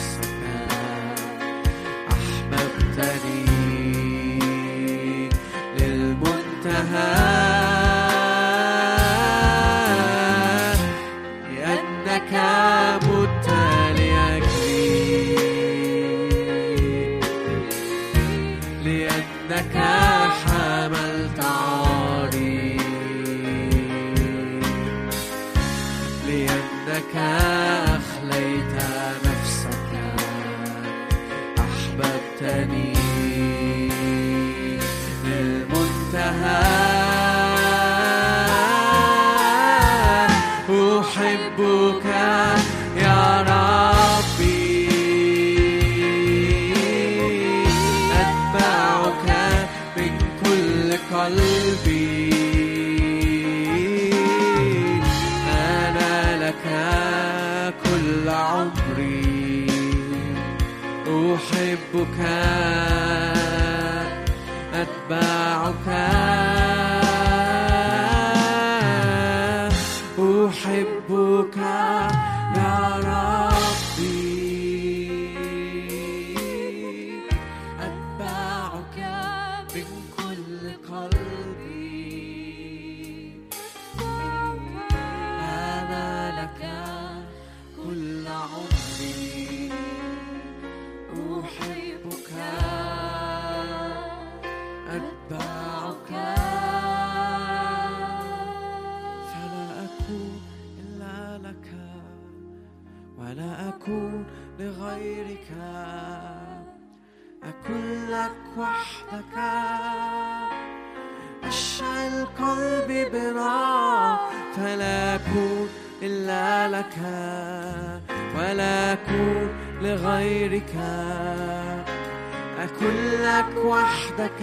لك وحدك.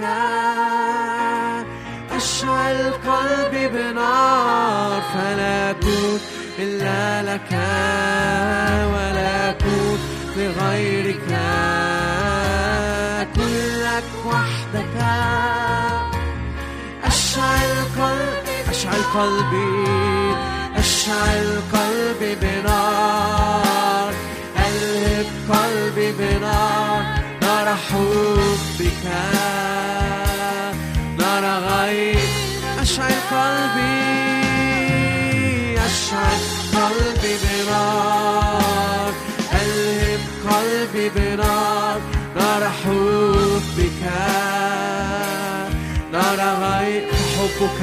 أشعل قلبي بنار فلا أكون إلا لك ولا أكون لغيرك. أكون لك وحدك. أشعل قلبي أشعل قلبي أشعل قلبي بنار. ألهب قلبي بنار. نار حبك قلبي أشعل قلبي بنار ألهب قلبي بنار نار حبك نار غير حبك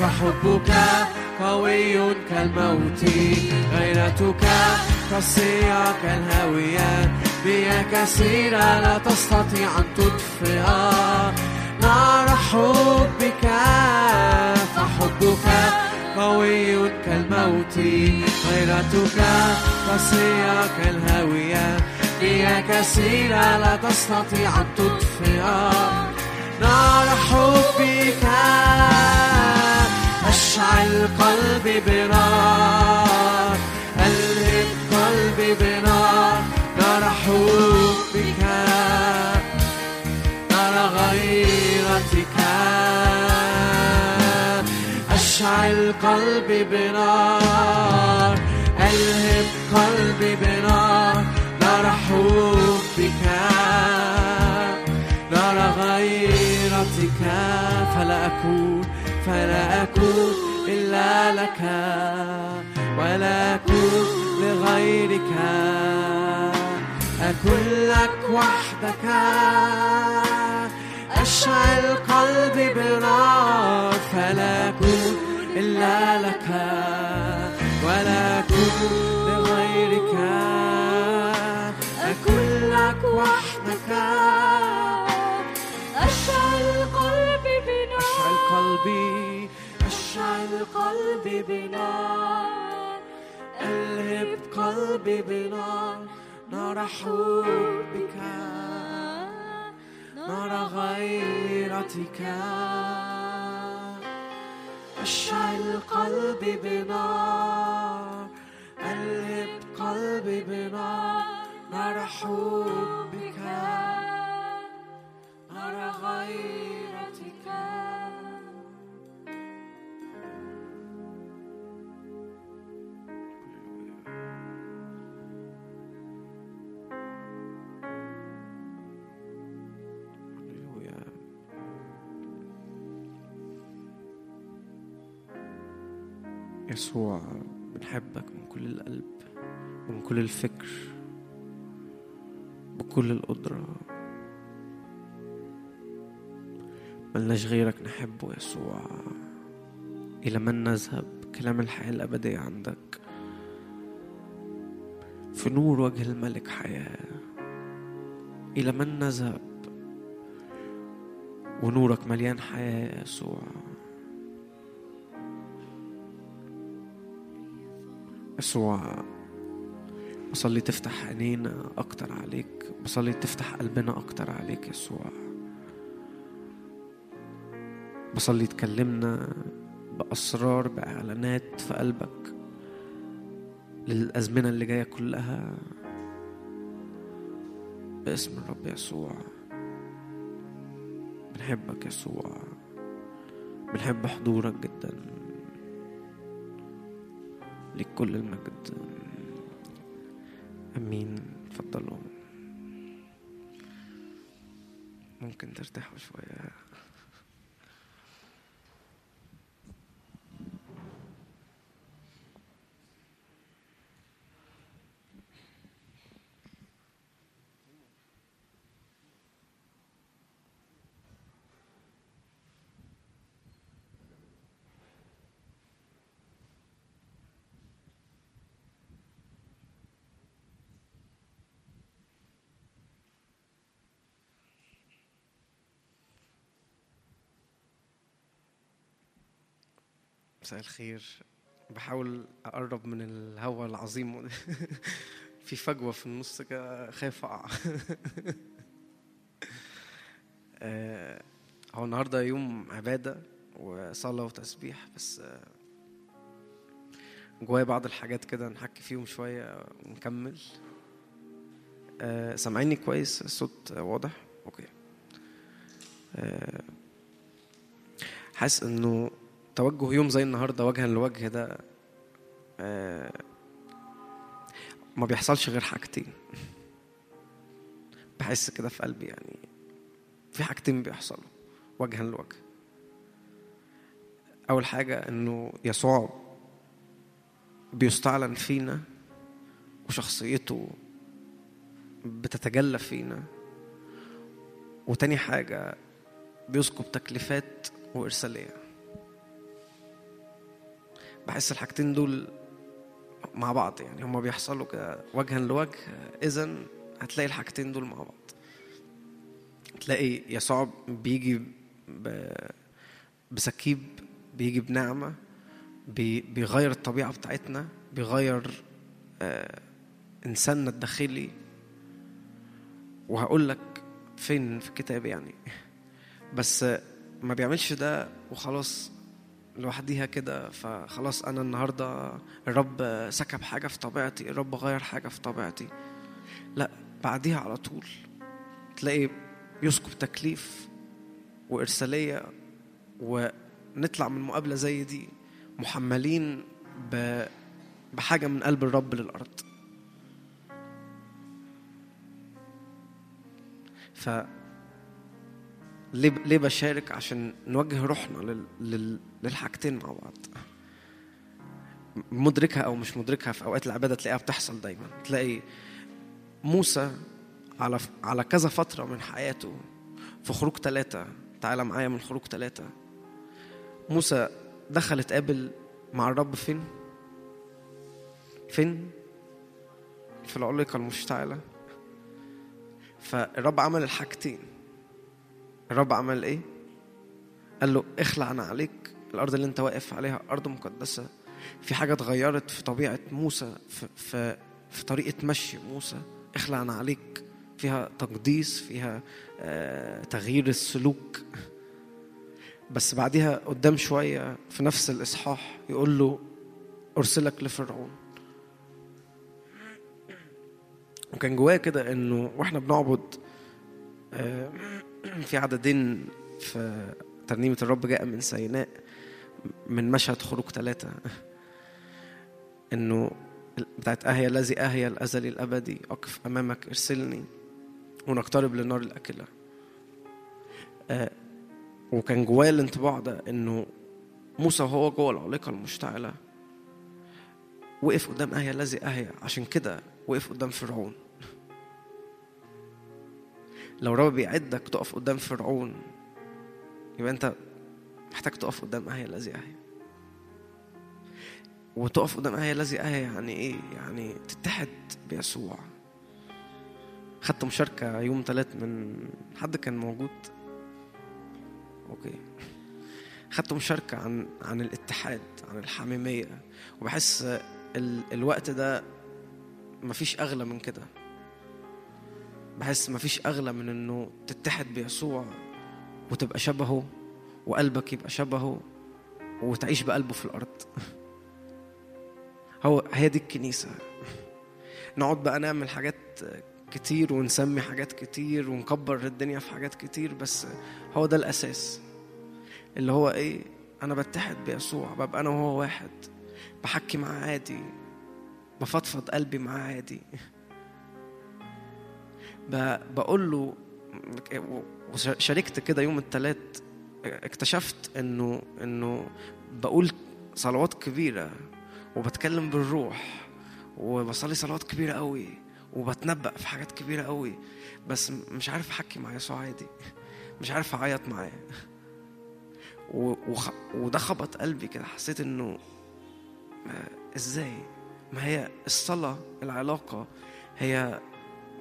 فحبك قوي كالموت غيرتك قاسية كالهاوية بها كثيرة لا تستطيع أن تطفئ نار حبك فحبك قوي كالموت. غيرتك قاسية كالهاوية هي كثيرة لا تستطيع أن تطفئ. نار حبك أشعل قلبي بنار. ألهب قلبي بنار. نار حبك. أشعل قلبي بنار ألهب قلبي بنار نار حبك نار غيرتك. فلا أكون فلا أكون إلا لك. ولا أكون لغيرك. أكون لك وحدك. أشعل قلبي بنار فلا إلا لك ولا أكون لغيرك. أكون لك وحدك.
أشعل قلبي بنار
أشعل قلبي أشعل قلبي بنار ألهب قلبي بنار نار حبك. نار غيرتك. اشعل قلبي بنار قلب قلبي بنار نار حبك نار غيرتك يسوع بنحبك من كل القلب من كل الفكر بكل القدرة. ملناش غيرك نحبه يسوع. إلى من نذهب؟ كلام الحياة الأبدية عندك. في نور وجه الملك حياة. إلى من نذهب؟ ونورك مليان حياة يا يسوع. يسوع بصلي تفتح عينينا أكتر عليك. بصلي تفتح قلبنا أكتر عليك يسوع بصلي تكلمنا بأسرار بإعلانات في قلبك للأزمنة اللي جاية كلها. باسم الرب يسوع بنحبك يسوع بنحب حضورك جدا. لك كل المجد. آمين. اتفضلوا ممكن ترتاحوا شوية. مساء الخير. بحاول أقرب من الهوا العظيم في فجوة في النص كده خايف أقع. آه، هو النهارده يوم عبادة وصلاة وتسبيح بس آه، جوايا بعض الحاجات كده نحكي فيهم شوية ونكمل. آه، سامعيني كويس؟ الصوت واضح؟ أوكي. حاسس إنه توجه يوم زي النهارده وجها لوجه ده آه، ما بيحصلش غير حاجتين. بحس كده في قلبي يعني في حاجتين بيحصلوا وجها لوجه. أول حاجة إنه يسوع بيستعلن فينا وشخصيته بتتجلى فينا. وتاني حاجة بيسكب تكليفات وإرسالية. بحس الحاجتين دول مع بعض يعني هما بيحصلوا وجها لوجه. اذا هتلاقي الحاجتين دول مع بعض. تلاقي يسوع بيجي. بسكيب بيجي بنعمة بي... بيغير الطبيعة بتاعتنا بيغير آه... إنساننا الداخلي. وهقول لك فين في الكتاب يعني. بس ما بيعملش ده وخلاص لوحديها كده فخلاص أنا النهارده الرب سكب حاجة في طبيعتي الرب غير حاجة في طبيعتي. لا بعديها على طول تلاقي يسكب تكليف وإرسالية ونطلع من مقابلة زي دي محملين بحاجة من قلب الرب للأرض. ف ليه ليه بشارك عشان نوجه روحنا لل... لل... للحاجتين مع بعض؟ مدركها أو مش مدركها في أوقات العبادة تلاقيها بتحصل دايما. تلاقي موسى على على كذا فترة من حياته في خروج ثلاثة تعالى معايا من خروج ثلاثة موسى دخل اتقابل مع الرب فين؟ فين؟ في العليقة المشتعلة. فالرب عمل الحاجتين. الرب عمل إيه؟ قال له اخلع أنا عليك. الأرض اللي أنت واقف عليها أرض مقدسة. في حاجة اتغيرت في طبيعة موسى في في, في طريقة مشي موسى. اخلع عن عليك. فيها تقديس فيها آه تغيير السلوك. بس بعديها قدام شوية في نفس الإصحاح يقول له أرسلك لفرعون. وكان جوايا كده إنه وإحنا بنعبد آه، في عددين في ترنيمة الرب جاء من سيناء من مشهد خروج ثلاثة. إنه بتاعت اهيا الذي اهيا الازلي الأبدي أقف أمامك ارسلني ونقترب للنار الأكلة. آه، وكان جوايا الانطباع ده إنه موسى وهو جوه العليقة المشتعلة وقف قدام اهيا الذي اهيا عشان كده وقف قدام فرعون. لو رب بيعدك تقف قدام فرعون يبقى انت محتاج تقف قدام اهيا الذي اهيا وتقف قدام اهيا الذي اهيا يعني إيه؟ يعني تتحد بيسوع. خدت مشاركة يوم ثلاث من حد كان موجود؟ أوكي. خدت مشاركة عن عن الاتحاد عن الحميمية. وبحس ال... الوقت ده مفيش أغلى من كده. بحس مفيش أغلى من إنه تتحد بيسوع وتبقى شبهه وقلبك يبقى شبهه وتعيش بقلبه في الأرض. هو هي دي الكنيسة. نقعد بقى نعمل حاجات كتير ونسمي حاجات كتير ونكبر الدنيا في حاجات كتير بس هو ده الأساس. اللي هو إيه؟ أنا بتحد بيسوع ببقى أنا وهو واحد بحكي معاه عادي بفضفض قلبي معاه عادي. بقول له وشاركت كده يوم الثلاث اكتشفت إنه إنه بقول صلوات كبيرة وبتكلم بالروح وبصلي صلوات كبيرة قوي وبتنبأ في حاجات كبيرة قوي بس مش عارف أحكي مع يسوع عادي مش عارف أعيط معاه. وده خبط قلبي كده حسيت إنه إزاي ما هي الصلاة العلاقة هي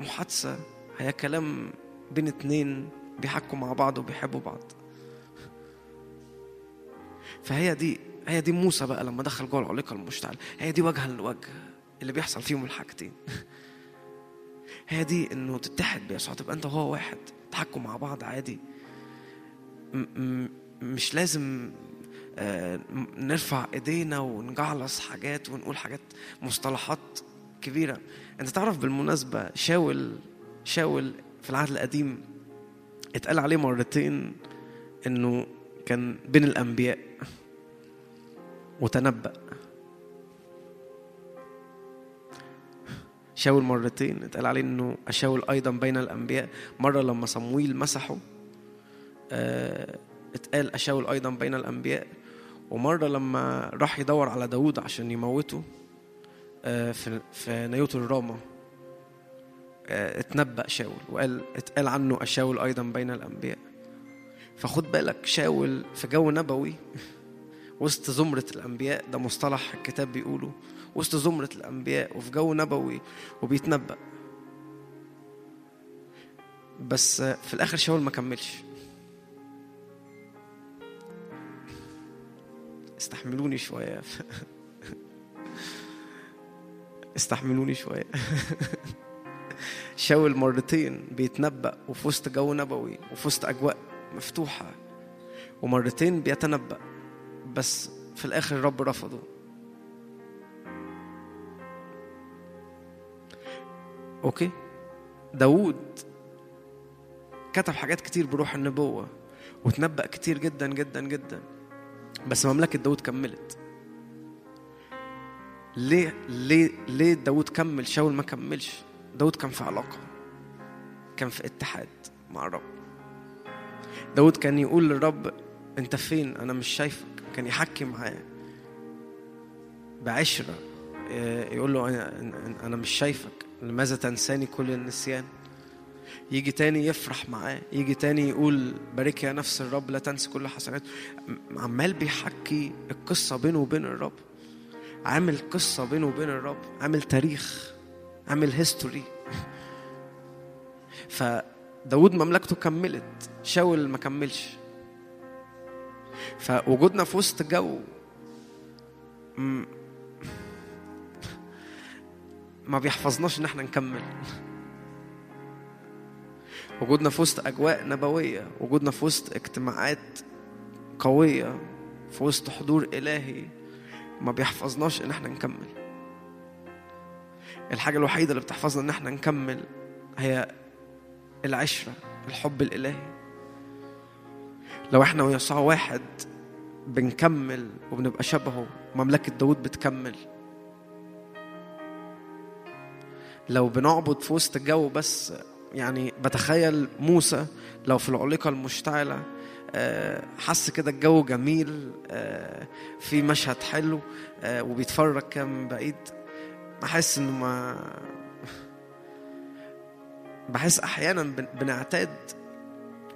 محادثة. هي كلام بين اتنين بيحكوا مع بعض وبيحبوا بعض. فهي دي هي دي موسى بقى لما دخل جوه العليقة المشتعلة هي دي وجها لوجه اللي بيحصل فيهم الحاجتين. هي دي إنه تتحد بيسوع تبقى أنت وهو واحد تحكوا مع بعض عادي. مش لازم آه، نرفع إيدينا ونجعلص حاجات ونقول حاجات مصطلحات. كبيرة. أنت تعرف بالمناسبة شاول شاول في العهد القديم اتقال عليه مرتين إنه كان بين الأنبياء وتنبأ. شاول مرتين اتقال عليه إنه اشاول أيضا بين الأنبياء. مرة لما صمويل مسحه آه، اتقال اشاول أيضا بين الأنبياء. ومرة لما راح يدور على داوود عشان يموته في في نيوت الرامة آه، اتنبأ شاول وقال اتقال عنه أشاول أيضا بين الأنبياء. فخد بالك شاول في جو نبوي وسط زمرة الأنبياء ده مصطلح الكتاب بيقوله وسط زمرة الأنبياء وفي جو نبوي وبيتنبأ. بس في الآخر شاول ما كملش. استحملوني شوية. استحملوني شوية. شاول مرتين بيتنبأ وفي وسط جو نبوي وفي وسط أجواء مفتوحة ومرتين بيتنبأ بس في الآخر الرب رفضه. أوكي؟ داوود كتب حاجات كتير بروح النبوة وتنبأ كتير جدا جدا جدا بس مملكة داود كملت. ليه ليه ليه داود كمل شاول ما كملش؟ داود كان في علاقة كان في اتحاد مع الرب. داود كان يقول للرب أنت فين؟ أنا مش شايفك. كان يحكي معاه بعشرة يقول له أنا مش شايفك. لماذا تنساني كل النسيان؟ يجي تاني يفرح معاه يجي تاني يقول بارك يا نفس الرب لا تنسي كل حسناته عمال بيحكي القصة بينه وبين الرب. عامل قصة بينه وبين الرب عامل تاريخ عامل هيستوري فداود مملكته كملت شاول ما كملش. فوجودنا في وسط جو. ما بيحفظناش إن إحنا نكمل. وجودنا في وسط أجواء نبوية وجودنا في وسط اجتماعات قوية في وسط حضور إلهي. ما بيحفظناش إن إحنا نكمل. الحاجة الوحيدة اللي بتحفظنا إن إحنا نكمل هي العشرة الحب الإلهي. لو إحنا ويسوع واحد بنكمل وبنبقى شبهه مملكة داود بتكمل. لو بنعبد في وسط الجو بس يعني بتخيل موسى لو في العليقة المشتعلة حس كده الجو جميل آه، في مشهد حلو آه، وبيتفرج من بعيد. بحس إنه ما بحس أحيانا بن- بنعتاد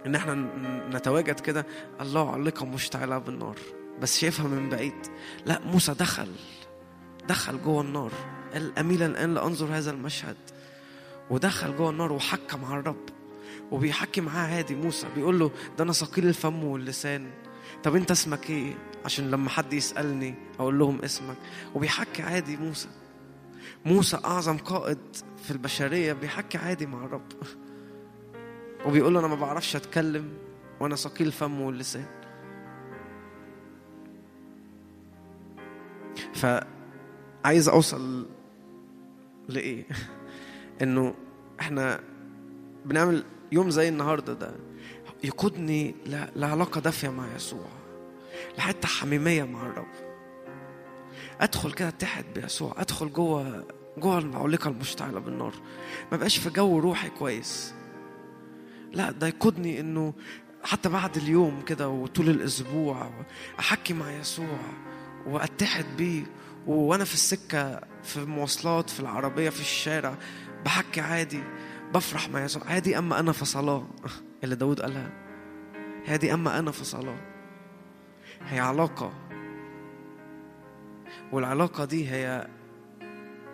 إن إحنا نتواجد كده الله علقة مشتعلة بالنار بس شايفها من بعيد. لا موسى دخل دخل جوه النار. قال أميلا الآن لأنظر هذا المشهد. ودخل جوه النار وحكى مع الرب. وبيحكي معاه عادي. موسى بيقول له ده أنا ثقيل الفم واللسان. طب أنت اسمك إيه؟ عشان لما حد يسألني أقول لهم اسمك. وبيحكي عادي موسى. موسى أعظم قائد في البشرية بيحكي عادي مع الرب. وبيقول له أنا ما بعرفش أتكلم وأنا ثقيل الفم واللسان. فعايز أوصل لإيه؟ إنه إحنا بنعمل يوم زي النهارده ده يقودني ل- لعلاقة دافية مع يسوع لحتة حميمية مع الرب. أدخل كده أتحد بيسوع أدخل جوه جوه العليقة المشتعلة بالنار. ما بقاش في جو روحي كويس. لا ده يقودني إنه حتى بعد اليوم كده وطول الأسبوع أحكي مع يسوع وأتحد بيه. وأنا في السكة في المواصلات في العربية في الشارع بحكي عادي. بفرح مع يسوع عادي أما أنا في صلاة اللي داود قالها. هادي أما أنا في صلاة هي علاقة. والعلاقة دي هي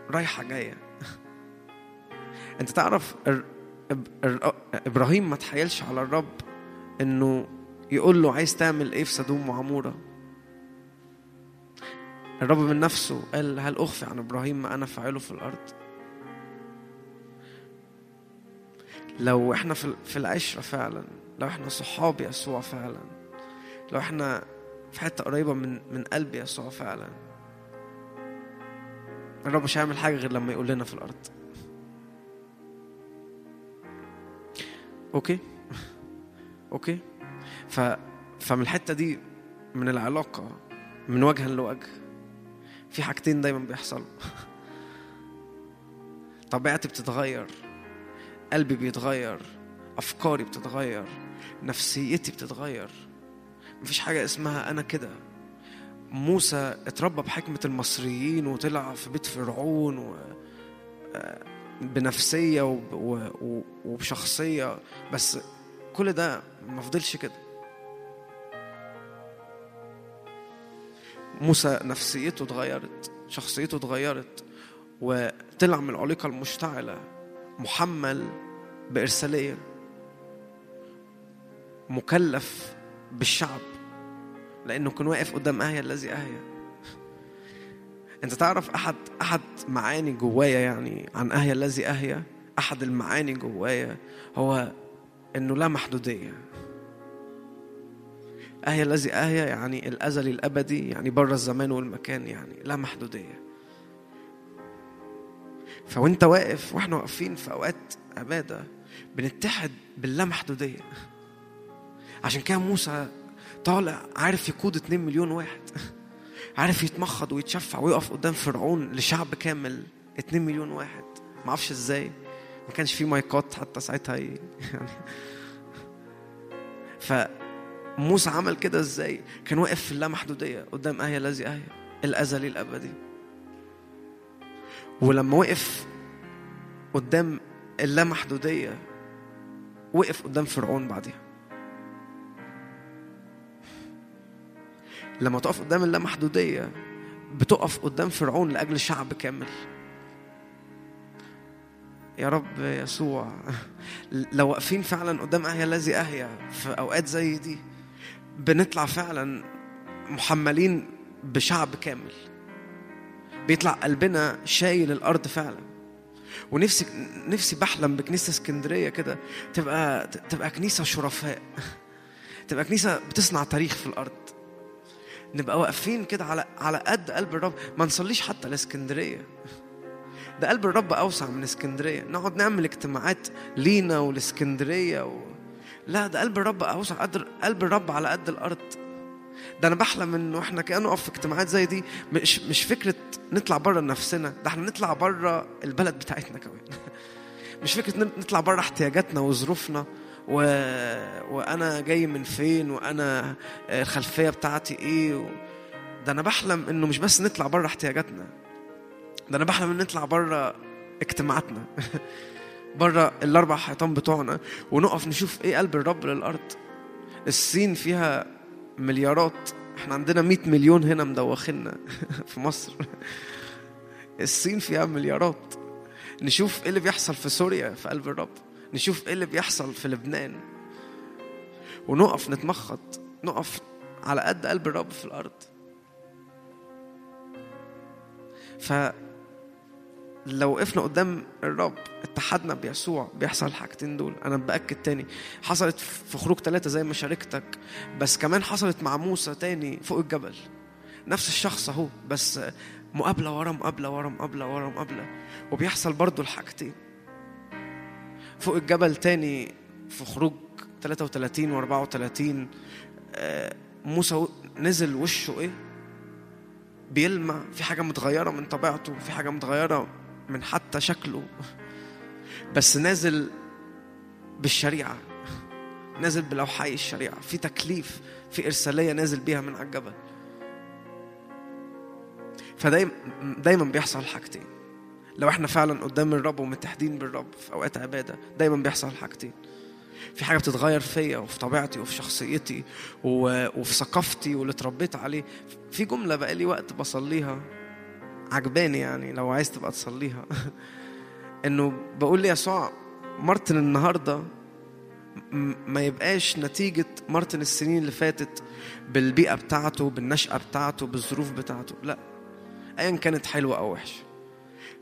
رايحة جاية. أنت تعرف إبراهيم ما تحيلش على الرب إنه يقول له عايز تعمل إيه في سدوم وعمورة؟ الرب من نفسه قال هل أخفي عن إبراهيم ما أنا فاعله في الأرض؟ لو إحنا في العشرة فعلا لو إحنا صحاب يسوع فعلا لو إحنا في حتة قريبة من من قلب يسوع فعلا الرب مش هيعمل حاجة غير لما يقول لنا في الأرض. Okay؟ Okay؟ ف فمن الحتة دي من العلاقة من وجها لوجه في حاجتين دايما بيحصلوا طبيعتي بتتغير. قلبي بيتغير أفكاري بتتغير نفسيتي بتتغير. مفيش حاجة اسمها أنا كده. موسى اتربى بحكمة المصريين وطلع في بيت فرعون و آه، بنفسية وب- و- و- وبشخصية. بس كل ده ما فضلش كده. موسى نفسيته اتغيرت شخصيته اتغيرت وطلع من العليقة المشتعلة. محمل بإرسالية مكلف بالشعب لأنه كان واقف قدام آية الذي آية. أنت تعرف أحد أحد معاني جوايا يعني عن آية الذي آية؟ أحد المعاني جوايا هو إنه لا محدودية. آية الذي آية يعني الأزلي الأبدي يعني بره الزمان والمكان يعني لا محدودية. فوانت واقف وإحنا واقفين في أوقات عبادة بنتحد باللامحدوديه عشان كده موسى طالع عارف يقود 2 مليون واحد. عارف يتمخض ويتشفع ويقف قدام فرعون لشعب كامل 2 مليون واحد. ما أعرفش إزاي. ما كانش في مايكات حتى ساعتها يعني. فموسى عمل كده إزاي؟ كان واقف في اللامحدوديه قدام آية الذي آية الازلي الأبدي. ولما وقف قدام اللامحدودية وقف قدام فرعون بعدها لما تقف قدام اللامحدودية بتقف قدام فرعون لأجل شعب كامل. يا رب يسوع لو واقفين فعلا قدام أهيا الذي أهيا في أوقات زي دي بنطلع فعلا محملين بشعب كامل. بيطلع قلبنا شايل الأرض فعلا. ونفسي نفسي بحلم بكنيسة اسكندرية كده. تبقى تبقى كنيسة شرفاء. تبقى كنيسة بتصنع تاريخ في الأرض. نبقى واقفين كده على على قد قلب الرب. ما نصليش حتى لاسكندرية. ده قلب الرب أوسع من اسكندرية. نقعد نعمل اجتماعات لينا والاسكندريه و... لا ده قلب الرب أوسع. قدر قلب الرب على قد الأرض. ده أنا بحلم إنه إحنا كده نقف في اجتماعات زي دي مش مش فكرة نطلع بره نفسنا ده إحنا نطلع بره البلد بتاعتنا كمان. مش فكرة نطلع بره احتياجاتنا وظروفنا و... وأنا جاي من فين وأنا الخلفية بتاعتي إيه و... ده أنا بحلم إنه مش بس نطلع بره احتياجاتنا ده أنا بحلم إن نطلع بره اجتماعاتنا بره الأربع حيطان بتوعنا ونقف نشوف إيه قلب الرب للأرض. الصين فيها مليارات. إحنا عندنا 100 مليون هنا مدوخنا في مصر. الصين فيها مليارات. نشوف إيه اللي بيحصل في سوريا في قلب الرب. نشوف إيه اللي بيحصل في لبنان. ونقف نتمخط نقف على قد قلب الرب في الأرض. ف لو وقفنا قدام الرب اتحدنا بيسوع بيحصل الحاجتين دول. أنا بأكد تاني حصلت في خروج ثلاثة زي ما شاركتك بس كمان حصلت مع موسى تاني فوق الجبل. نفس الشخص أهو بس مقابلة ورا مقابلة ورا مقابلة ورا مقابلة. وبيحصل برضو الحاجتين. فوق الجبل تاني في خروج 33 و 34 موسى نزل وشه إيه؟ بيلمع. في حاجة متغيرة من طبيعته في حاجة متغيرة من حتى شكله. بس نازل بالشريعة نازل بلوحي الشريعة في تكليف في إرسالية نازل بيها من على الجبل. فدايما دايما بيحصل حاجتين. لو إحنا فعلا قدام الرب ومتحدين بالرب في أوقات عبادة دايما بيحصل حاجتين. في حاجة بتتغير فيا وفي طبيعتي وفي شخصيتي وفي ثقافتي واللي اتربيت عليه. في جملة بقالي وقت بصليها. عجباني يعني لو عايز تبقى تصليها. إنه بقول ليسوع مرتن النهارده ما يبقاش نتيجة مرتن السنين اللي فاتت بالبيئة بتاعته بالنشأة بتاعته بالظروف بتاعته. لا أيا كانت حلوة أو وحشة.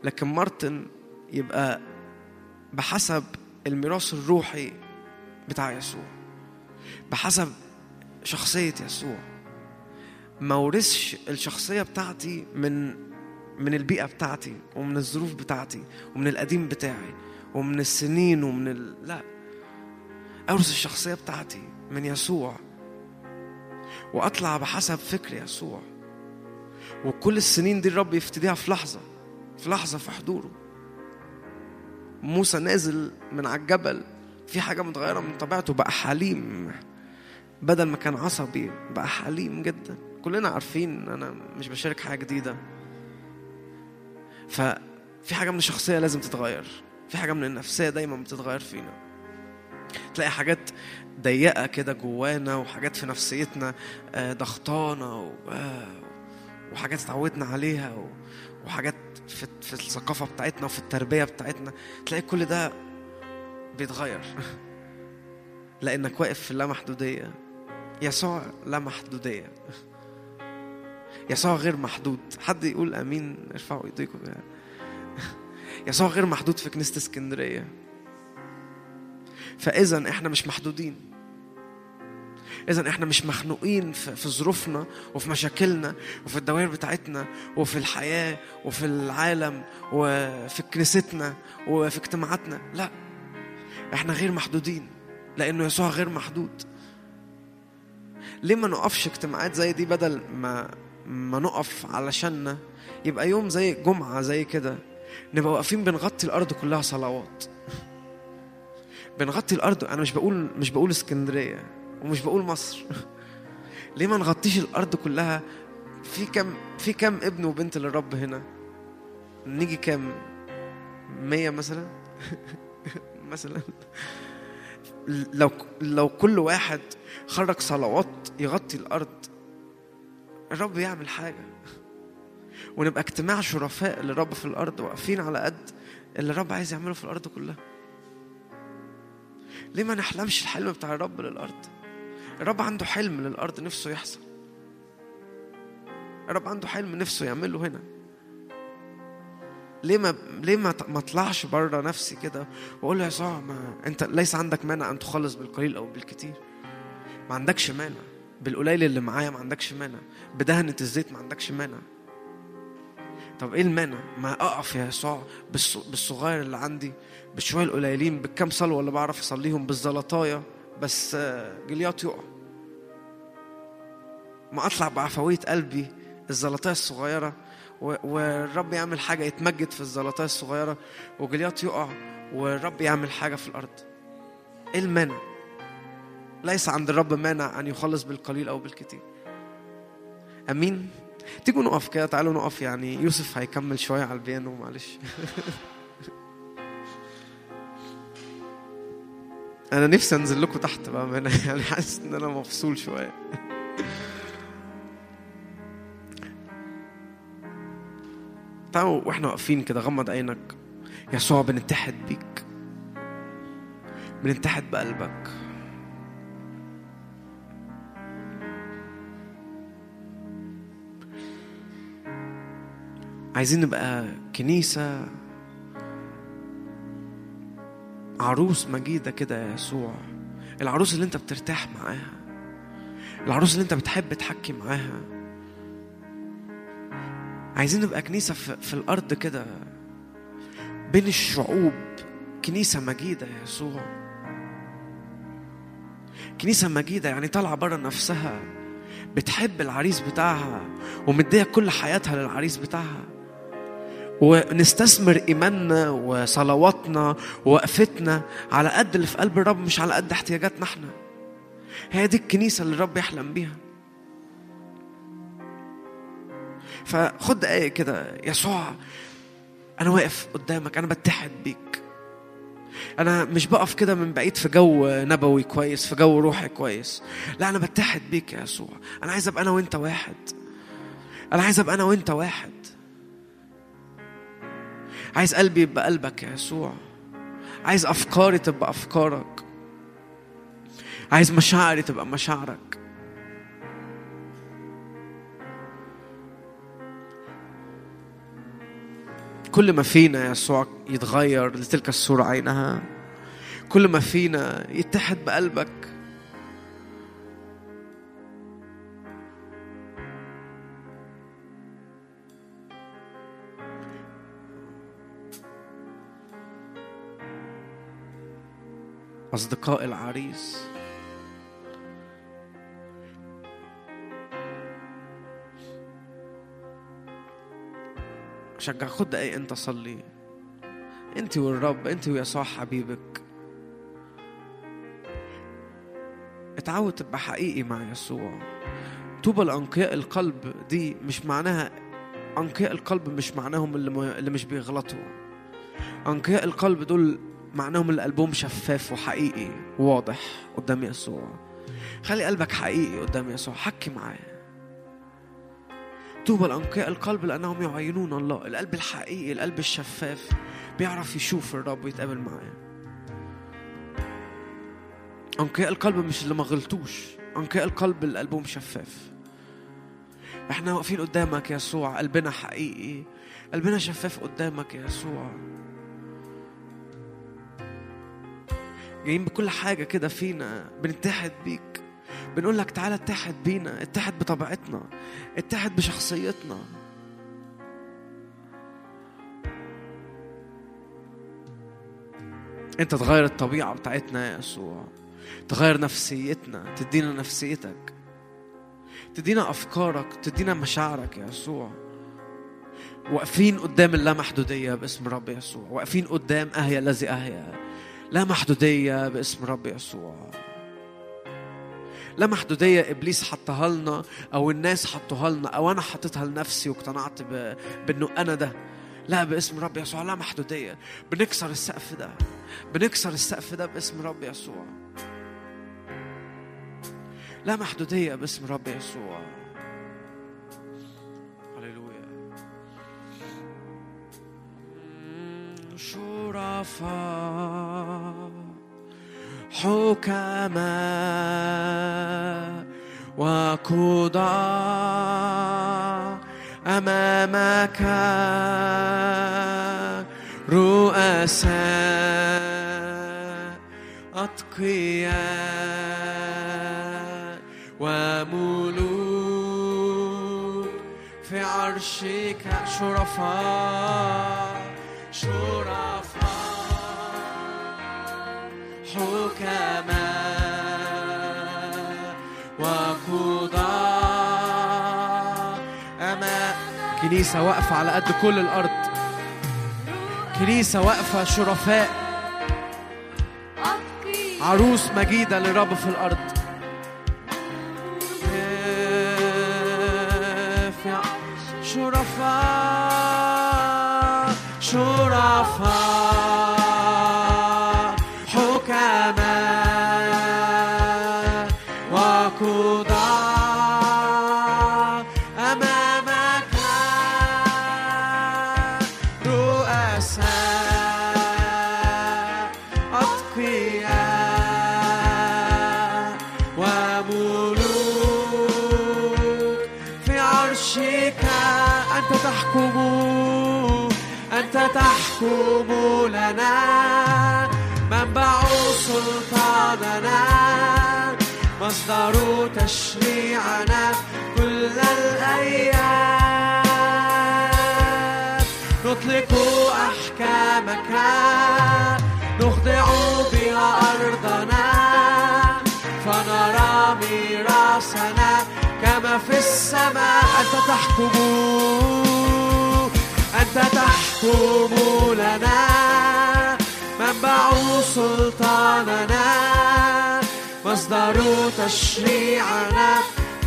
لكن مرتن يبقى بحسب الميراث الروحي بتاع يسوع بحسب شخصية يسوع. ما ورثش الشخصية بتاعتي من من البيئة بتاعتي ومن الظروف بتاعتي ومن القديم بتاعي ومن السنين ومن ال... لا. أورث الشخصية بتاعتي من يسوع وأطلع بحسب فكر يسوع. وكل السنين دي الرب يفتديها في لحظة في لحظة في حضوره. موسى نازل من على الجبل في حاجة متغيرة من طبيعته بقى حليم. بدل ما كان عصبي بقى حليم جدا. كلنا عارفين أنا مش بشارك حاجة جديدة. ففي حاجة من الشخصية لازم تتغير. في حاجة من النفسية دايما بتتغير فينا. تلاقي حاجات ضيقة كده جوانا وحاجات في نفسيتنا ضغطانة وحاجات اتعودنا عليها وحاجات في, في الثقافة بتاعتنا وفي التربية بتاعتنا. تلاقي كل ده بيتغير. لأنك واقف في اللامحدودية. يسوع لا محدودية يسوع غير محدود. حد يقول آمين ارفعوا ايديكم يعني. يسوع غير محدود في كنيسة اسكندرية. فإذا إحنا مش محدودين. إذا إحنا مش مخنوقين في, في ظروفنا وفي مشاكلنا وفي الدوائر بتاعتنا وفي الحياة وفي العالم وفي كنيستنا وفي اجتماعاتنا. لا. إحنا غير محدودين. لأنه يسوع غير محدود. ليه ما نقفش اجتماعات زي دي بدل ما ما نقف علشاننا. يبقى يوم زي جمعة زي كده نبقى واقفين بنغطي الأرض كلها صلوات. بنغطي الأرض أنا مش بقول مش بقول اسكندرية ومش بقول مصر. ليه ما نغطيش الأرض كلها؟ في كم في كم ابن وبنت للرب هنا؟ نيجي كام؟ مية مثلا؟ مثلا. لو لو كل واحد خرج صلوات يغطي الأرض الرب يعمل حاجة. ونبقى اجتماع شرفاء للرب في الأرض واقفين على قد اللي الرب عايز يعمله في الأرض كلها. ليه ما نحلمش الحلم بتاع الرب للأرض؟ الرب عنده حلم للأرض نفسه يحصل. الرب عنده حلم نفسه يعمله هنا. ليه ما ليه ما ما اطلعش بره نفسي كده واقول له يا يسوع ما انت ليس عندك مانع أن تخلص بالقليل أو بالكثير ما عندكش مانع. بالقليل اللي معايا ما عندكش مانع. بدهنة الزيت ما عندكش مانع. طب إيه المانع؟ ما أقف يا يسوع بالص- بالصغير اللي عندي بالشويه القليلين بالكام صلوة اللي بعرف أصليهم بالزلطاية بس آه، جليات يقع. ما أطلع بعفويه قلبي الزلطاية الصغيرة والرب يعمل حاجة يتمجد في الزلطاية الصغيرة وجليات يقع والرب يعمل حاجة في الأرض. إيه المانع؟ ليس عند الرب مانع أن يخلص بالقليل أو بالكثير أمين. تيجوا نقف كده تعالوا نقف يعني. يوسف هيكمل شوية على البيانو معلش. أنا نفسي أنزل لكم تحت بقى أنا يعني حاسس إن أنا مفصول شوية. تعالوا وإحنا واقفين كده غمض عينك. يسوع بنتحد بيك. بنتحد بقلبك. عايزين نبقى كنيسة عروس مجيدة كده يا يسوع. العروس اللي انت بترتاح معاها العروس اللي انت بتحب تحكي معاها. عايزين نبقى كنيسة في, الأرض كده بين الشعوب. كنيسة مجيدة يا يسوع. كنيسة مجيدة يعني طالعة بره نفسها بتحب العريس بتاعها ومدية كل حياتها للعريس بتاعها. ونستثمر إيماننا وصلواتنا ووقفتنا على قد اللي في قلب الرب مش على قد احتياجاتنا إحنا. هي دي الكنيسة اللي الرب يحلم بيها. فخد دقايق كده يسوع أنا واقف قدامك أنا بتحد بيك. أنا مش بقف كده من بعيد في جو نبوي كويس في جو روحي كويس. لا أنا بتحد بيك يا يسوع. أنا عايز أبقى أنا وأنت واحد. أنا عايز أبقى أنا وأنت واحد. عايز قلبي يبقى قلبك يا يسوع. عايز أفكاري تبقى أفكارك. عايز مشاعري تبقى مشاعرك. كل ما فينا يا يسوع يتغير لتلك الصورة عينها. كل ما فينا يتحد بقلبك. أصدقاء العريس. شجع خد دقايق أنت صلي. أنت والرب أنت ويسوع حبيبك. اتعود تبقى حقيقي مع يسوع. طوبى لأنقياء القلب دي مش معناها أنقياء القلب مش معناهم اللي. اللي مش بيغلطوا. أنقياء القلب دول معناهم اللي قلبهم شفاف وحقيقي. وواضح قدام يسوع. خلي قلبك حقيقي قدام يسوع. حكي معاه طوبى لأنقياء القلب لأنهم يعينون الله. القلب الحقيقي القلب الشفاف. بيعرف يشوف الرب ويتقابل معاه أنقياء القلب مش اللي ما غلطوش. أنقياء القلب اللي قلبهم شفاف. إحنا واقفين قدامك يا يسوع. قلبنا حقيقي. قلبنا شفاف قدامك يا يسوع. جايين بكل حاجة كده فينا بنتحد بيك. بنقول لك تعالى اتحد بينا اتحد بطبيعتنا اتحد بشخصيتنا. انت تغير الطبيعة بتاعتنا يا يسوع. تغير نفسيتنا تدينا نفسيتك. تدينا أفكارك تدينا مشاعرك يا يسوع. واقفين قدام اللامحدودية باسم رب يسوع. واقفين قدام أهيا الذي أهيا لا محدودية باسم رب يسوع. لا محدودية إبليس حطها لنا أو الناس حطوها لنا أو أنا حطيتها لنفسي واقتنعت ب... بأنه أنا ده. لا باسم رب يسوع لا محدودية. بنكسر السقف ده. بنكسر السقف ده باسم رب يسوع. لا محدودية باسم رب يسوع. شرفاء حكماء وقضاء أمامك رؤساء أتقياء وملوك في عرشك شرفاء شرفاء حكماء كنيسة واقفة على قد كل الأرض. كنيسة واقفة شرفاء. عروس مجيدة للرب في الأرض. شرفاء. شرفاء تشريعنا كل الأيام. نطلق أحكامك نخضع بها أرضنا فنرى ميراثنا كما في السماء. أنت تحكم أنت تحكم لنا. منبع سلطاننا مصدر تشريعنا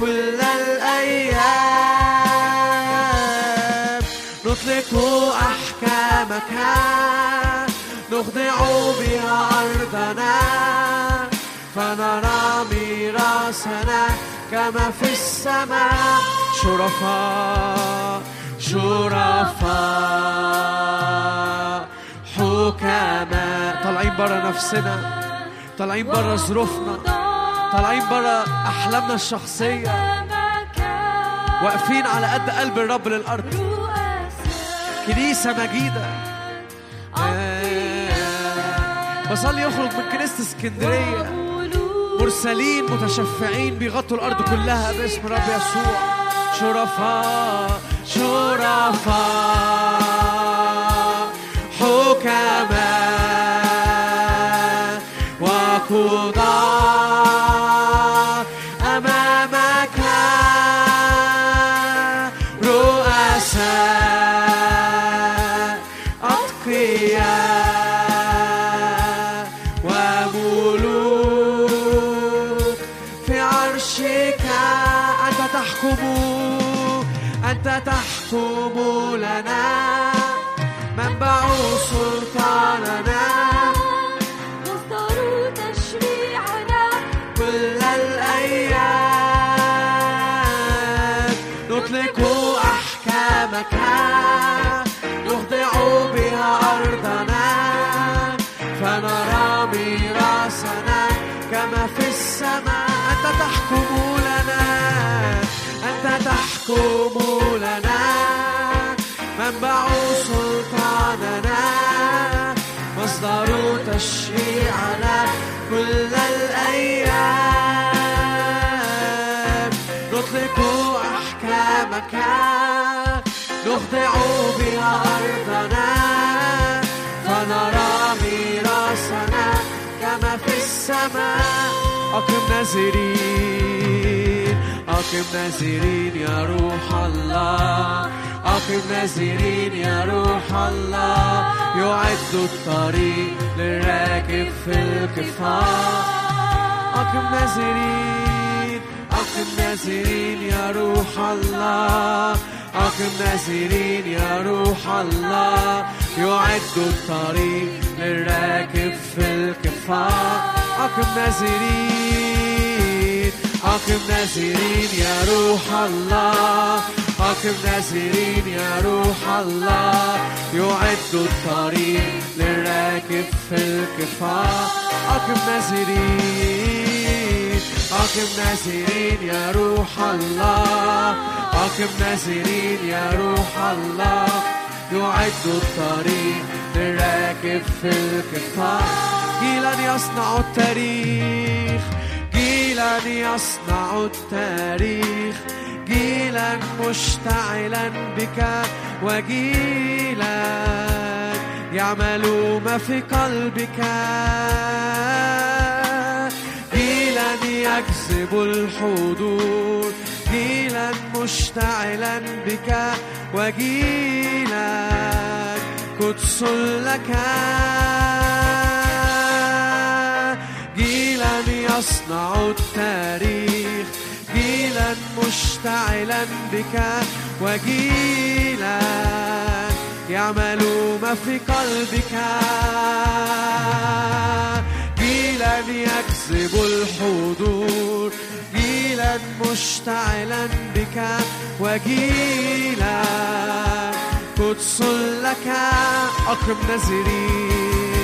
كل الأيام. نطلق أحكامك نخضع بها أرضنا فنرى ميراثنا كما في السماء. شرفاء شرفاء حكماء. طالعين برا نفسنا طالعين برا ظروفنا. طالعين برا أحلامنا الشخصية. واقفين على قد قلب الرب للأرض. كنيسة مجيدة. بصلي يخرج من كنيسة اسكندرية. مرسلين متشفعين بيغطوا الأرض كلها باسم رب يسوع. شرفاء شرفاء. حكماء تحكم لنا منبع سلطاننا
مصدر تشريعنا
كل الأيام. نطلق أحكامك نخضع بها أرضنا فنرى ميراثنا كما في السماء. أقم نازرين أقم نازرين يا روح الله. أقم نازرين يا روح الله. يعد الطريق للراكب في الكفار أقم نازرين أقم نازرين يا روح الله. أقم نازرين يا روح الله. يعد الطريق للراكب في الكفار أقم نازرين أقم نازرين يا روح الله. أقم نازرين يا روح الله. يعد الطريق للراكب في الكفار أقم نازرين أقم نازرين يا روح الله. أقم نازرين يا روح الله. يعد الطريق للراكب في الكفار جيلا يصنع التاريخ جيلا يصنع التاريخ جيلا مشتعلا بك وجيلا يعمل ما في قلبك جيلا يجذب الحضور جيلا مشتعلا بك وجيلا. قدس لك جيلا يصنع التاريخ. جيلا مشتعلا بك وجيلا. يعمل ما في قلبك. جيلا يجذب الحضور. جيلا مشتعلا بك وجيلا. قدس لك أقم نازرين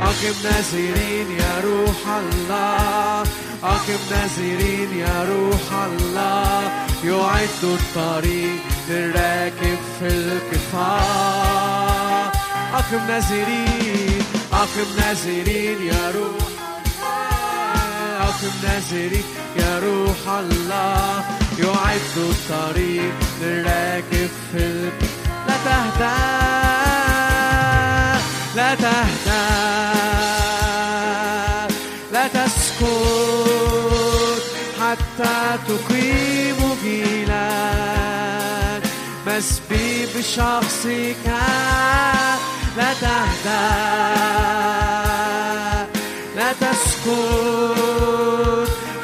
أقم نازرين يا روح الله. أقم نازرين يا روح الله. يعد الطريق للراكب في الكفار أقم نازرين أقم نازرين يا روح أقم نازرين يا روح الله يعد الطريق للراكب في الكفار لا تهدى لا تهدى لا تسكت حتى تقيم جيلك. مسبي بشخصك لا تهدى لا تسكت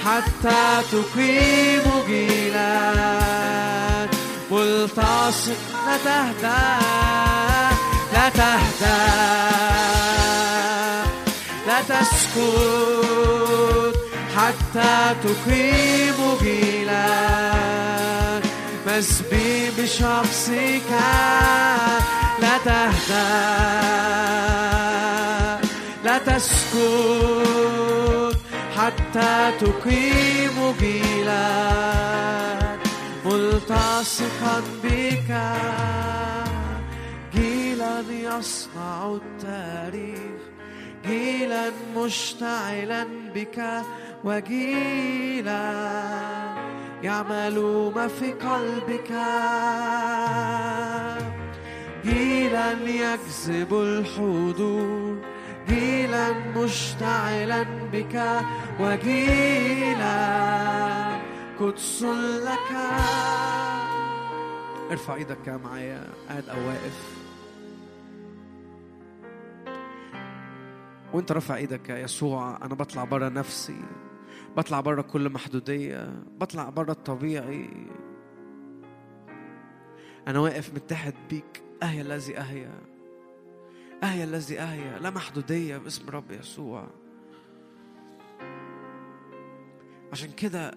حتى تقيم جيلك. ملتصق لا تهدى لا تهدى. لا تسكت حتى تقيم جيلك. مسبي بشخصك لا تهدى. لا تسكت حتى تقيم جيلك ملتصقا بك. جيلا يصنع التاريخ. جيلا مشتعلا بك. وجيلا يعمل ما في قلبك. جيلا يجذب الحضور جيلا مشتعلا بك وجيلا قدس لك. ارفع إيدك معايا قاعد أو واقف. وانت رافع إيدك يا يسوع أنا بطلع بره نفسي بطلع بره كل محدودية بطلع بره الطبيعي. أنا واقف متحد بيك أهيا الذي أهيا أهيا الذي أهيا لا محدودية باسم رب يسوع. عشان كده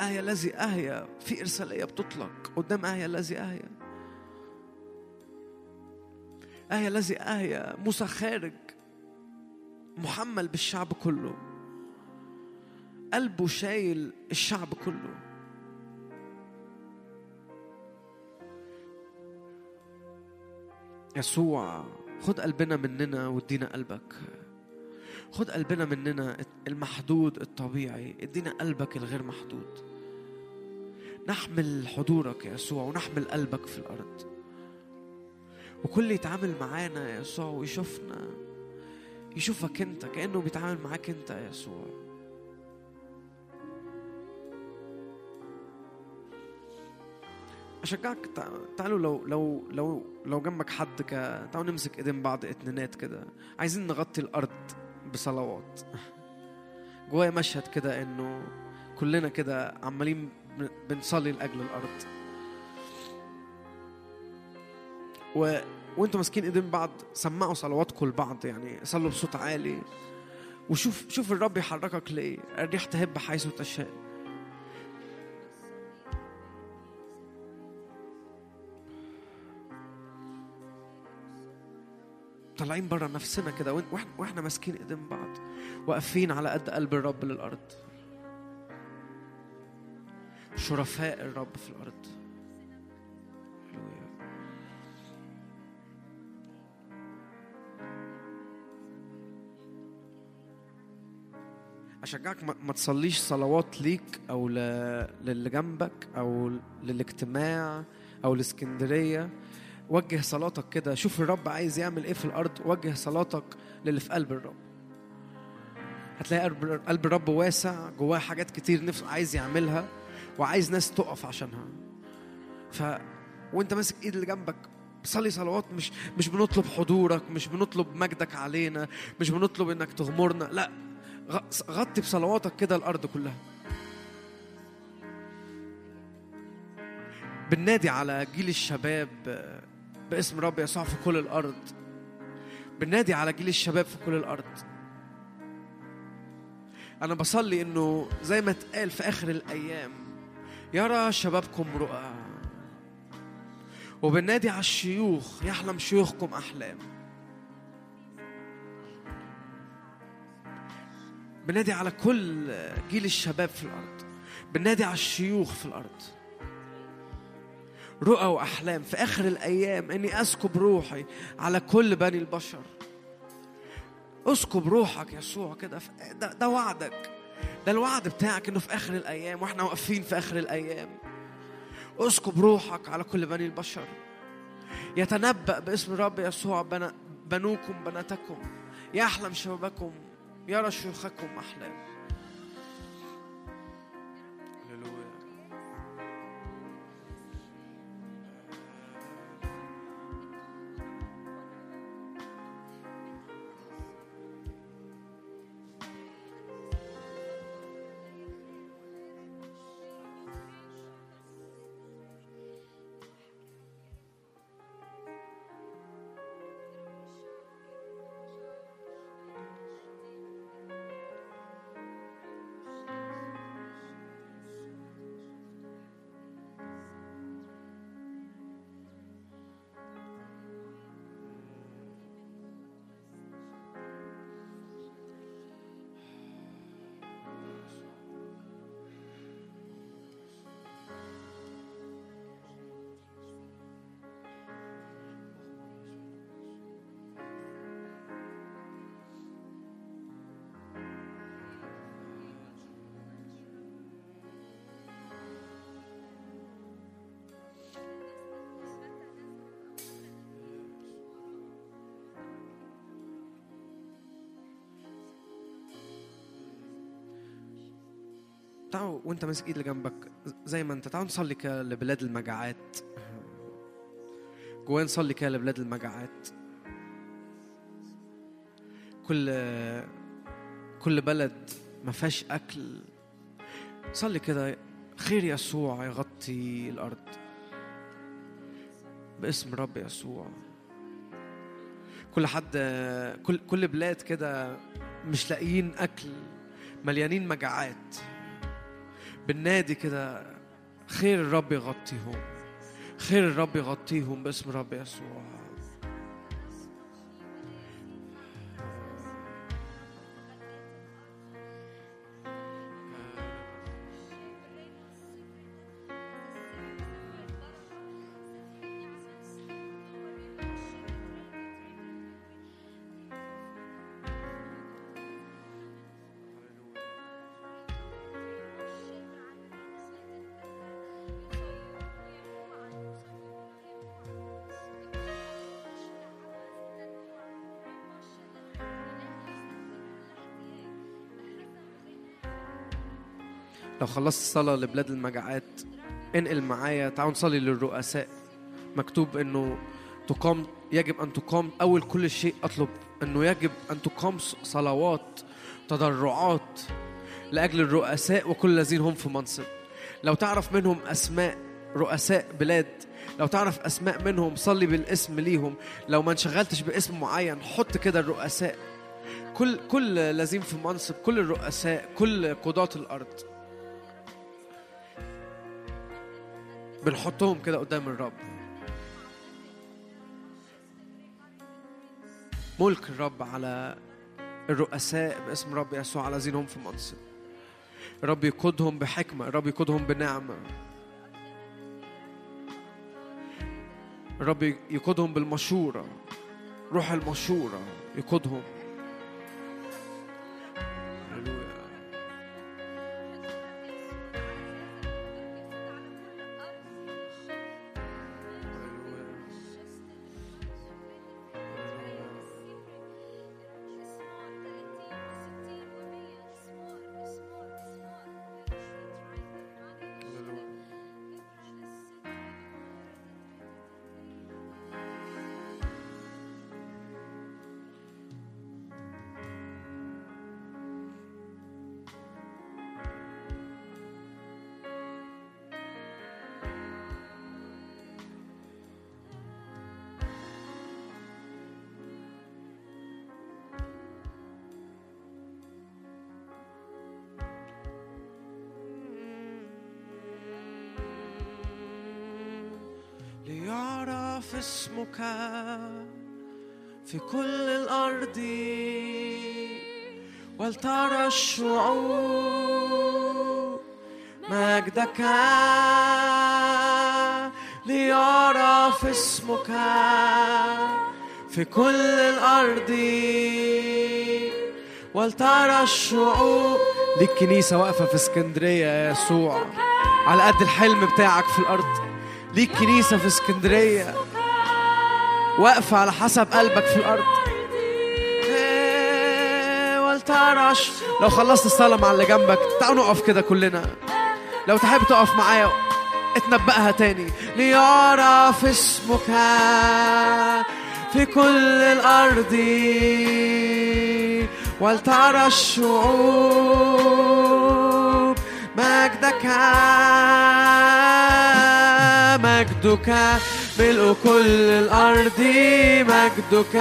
أهيا الذي أهيا في إرسالية بتطلق قدام أهيا الذي أهيا أهيا الذي أهيا موسى خارج محمل بالشعب كله. قلبه شايل الشعب كله. يسوع. خد قلبنا مننا وادينا قلبك. خد قلبنا مننا المحدود الطبيعي ادينا قلبك الغير محدود. نحمل حضورك يا يسوع ونحمل قلبك في الأرض. وكل يتعامل معانا يا يسوع ويشوفنا يشوفك انت كأنه بيتعامل معاك انت يا يسوع. أشجعك تع- تعالوا لو لو لو لو جنبك حد ك تعالوا نمسك إيدين بعض اتنينات كده. عايزين نغطي الأرض بصلوات. جوايا مشهد كده إنه كلنا كده عمالين بن- بنصلي لأجل الأرض. و وأنتوا ماسكين إيدين بعض سمعوا صلواتكم لبعض يعني صلوا بصوت عالي. وشوف شوف الرب يحركك ليه الريح تهب حيث تشاء. طالعين بره نفسنا كده وإحنا وإحنا ماسكين إيدين بعض واقفين على قد قلب الرب للأرض. شرفاء الرب في الأرض. أشجعك ما, تصليش صلوات ليك ل... للي جنبك أو للاجتماع أو الإسكندرية. وجه صلاتك كده. شوف الرب عايز يعمل إيه في الأرض. وجه صلاتك للي في قلب الرب. هتلاقي قلب الرب واسع. جواه حاجات كتير نفسه عايز يعملها. وعايز ناس تقف عشانها. ف وانت ماسك إيد اللي جنبك. صلي صلوات. مش مش بنطلب حضورك. مش بنطلب مجدك علينا. مش بنطلب إنك تغمرنا. لا. غطي بصلواتك كده الأرض كلها. بننادي على جيل الشباب باسم رب يسوع في كل الأرض. بننادي على جيل الشباب في كل الأرض. أنا بصلي إنه زي ما اتقال في آخر الأيام يرى شبابكم رؤى. وبنادي على الشيوخ يحلم شيوخكم أحلام. بنادي على كل جيل الشباب في الأرض. بنادي على الشيوخ في الأرض. رؤى وأحلام في آخر الأيام إني اسكب روحي على كل بني البشر. اسكب روحك يسوع كده ده, ده وعدك. ده الوعد بتاعك إنه في آخر الأيام وإحنا واقفين في آخر الأيام. اسكب روحك على كل بني البشر. يتنبأ باسم الرب يسوع بنوكم بناتكم. يحلم شبابكم. يرى شيوخكم أحلام. تعالوا وانت ماسك ايد اللي جنبك زي ما انت. تعالوا نصلي كده لبلاد المجاعات. جوانا نصلي كده لبلاد المجاعات. كل كل بلد ما فيهاش أكل. صلي كده. خير يسوع يغطي الأرض. باسم رب يسوع. كل حد كل كل بلاد كده مش لاقيين أكل. مليانين مجاعات. بالنادي كده خير الرب يغطيهم خير الرب يغطيهم باسم الرب يسوع. لو خلصت الصلاة لبلاد المجاعات انقل معايا تعالوا نصلي للرؤساء. مكتوب إنه تقام يجب أن تقام أول كل شيء أطلب إنه يجب أن تقام صلوات تضرعات لأجل الرؤساء وكل الذين هم في منصب. لو تعرف منهم أسماء رؤساء بلاد لو تعرف أسماء منهم صلي بالاسم ليهم. لو ما انشغلتش باسم معين حط كده الرؤساء. كل كل الذين في منصب كل الرؤساء كل قضاة الأرض. بنحطهم كده قدام الرب. ملك الرب على الرؤساء باسم الرب يسوع الذين هم في منصب. الرب يقودهم بحكمة الرب يقودهم بنعمة. الرب يقودهم بالمشورة روح المشورة يقودهم. اسمك في كل الأرض ولترى الشعوب مجدك ليعرف اسمك في كل الأرض ولترى الشعوب ليك كنيسة واقفة في اسكندرية يا يسوع. على قد الحلم بتاعك في الأرض. ليك كنيسة في اسكندرية. واقفة على حسب قلبك في الأرض. إيه، ولترش لو خلصت الصلاة مع اللي جنبك تعالوا نقف كده كلنا. لو تحب تقف معايا اتنبأها تاني. ليعرف اسمك في كل الأرض. ولترى الشعوب مجدك مجدك. ملء كل الأرض مجدك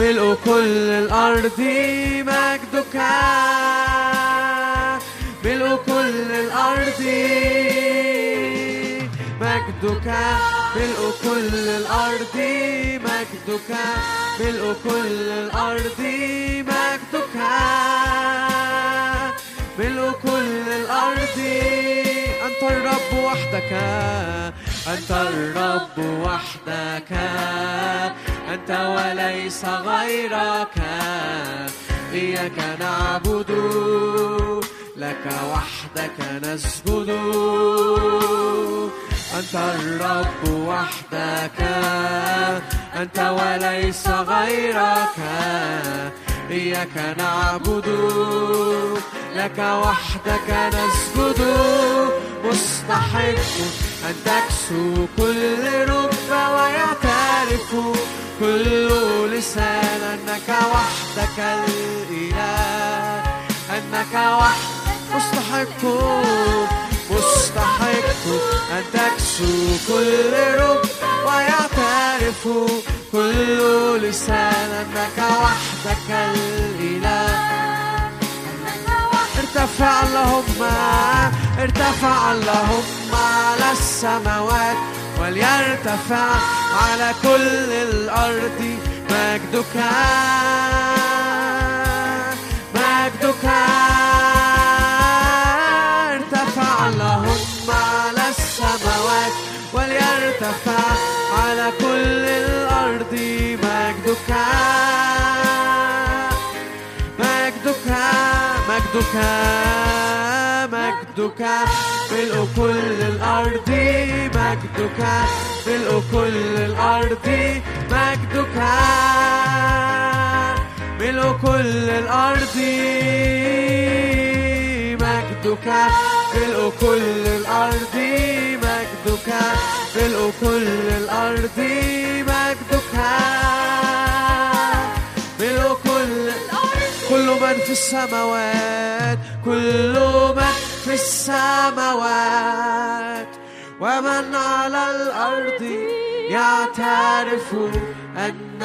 ملء كل الأرض مجدك. ملء كل الأرض مجدك ملء كل الأرض مجدك ملء كل الأرض مجدك. ملء كل الأرض أنت الرب وحدك. أنت الرب وحدك أنت وليس غيرك. إياك نعبد لك وحدك نسجد. أنت الرب وحدك أنت وليس غيرك. إياك نعبد لك وحدك نسجد. مستحق أن تكسو كل رب ويعترف. كل لسان أنك وحدك الإله. أنك وحدك مستحق مستحق. أن تكسو كل رب ويعترف. كل لسان أنك وحدك الإله. ارتفع اللهم ارتفع اللهم على السماوات وليرتفع على كل الأرض. مجدك مجدك. ارتفع اللهم على السماوات وليرتفع على كل الأرض. مجدك. مجدك مجدك ملء كل الأرض مجدك ملء كل الأرض مجدك ملء كل الأرض مجدك ملء كل الأرض مجدك ملء كل الأرض مجدك ملء كل من في السماوات كل من في السماوات. ومن على الأرض يعترف أن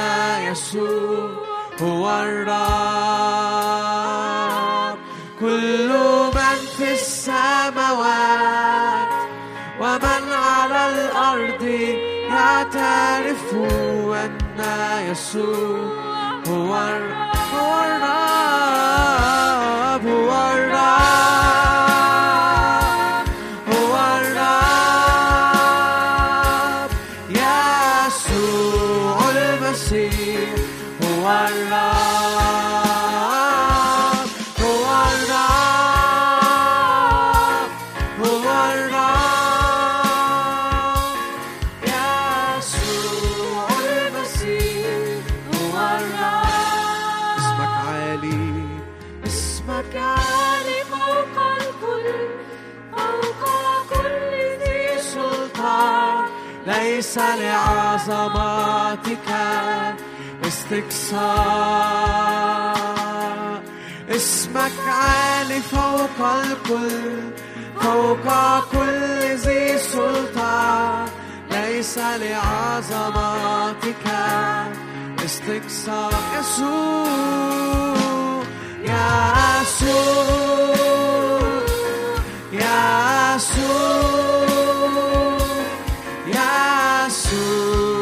يسوع هو الرب. كل من في السماوات ومن على الأرض يعترف أن يسوع هو الرب. for. ليس لعظمتك استقصاء اسمك عالي فوق الكل فوق كل ذي سلطان ليس لعظمتك استقصاء يسوع يسوع يسوع. abraço.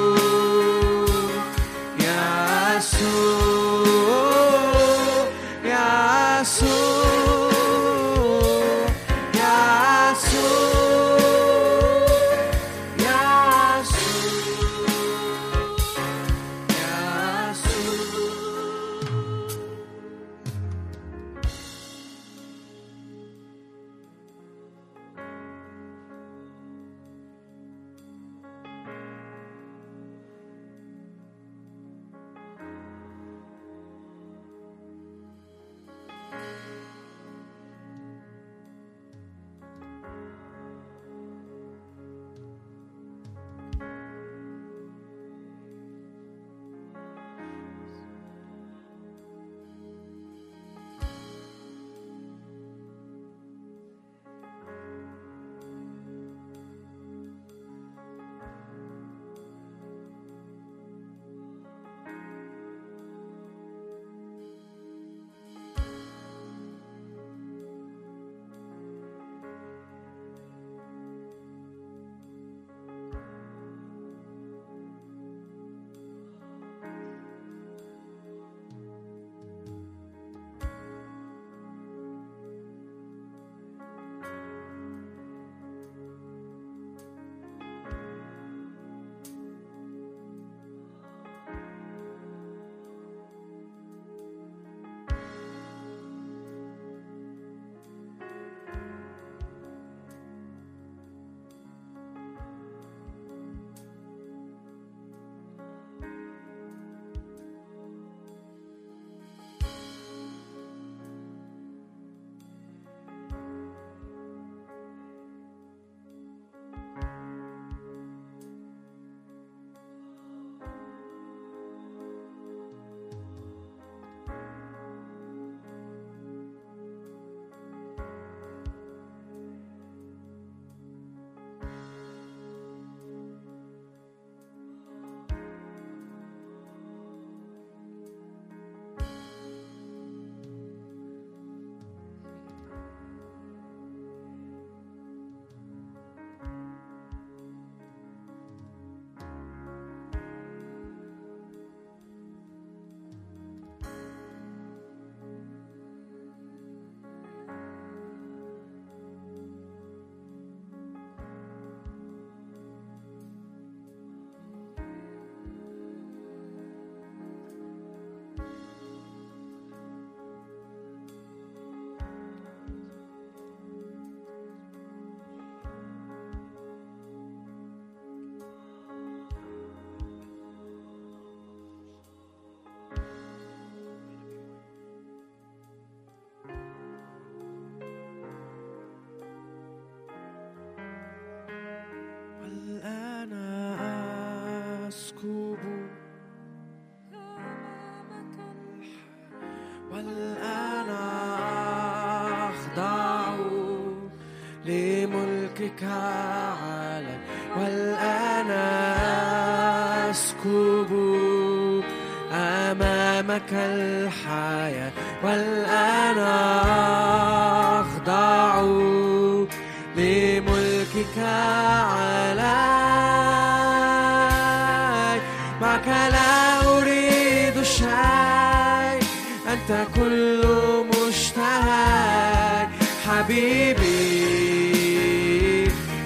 حبيبي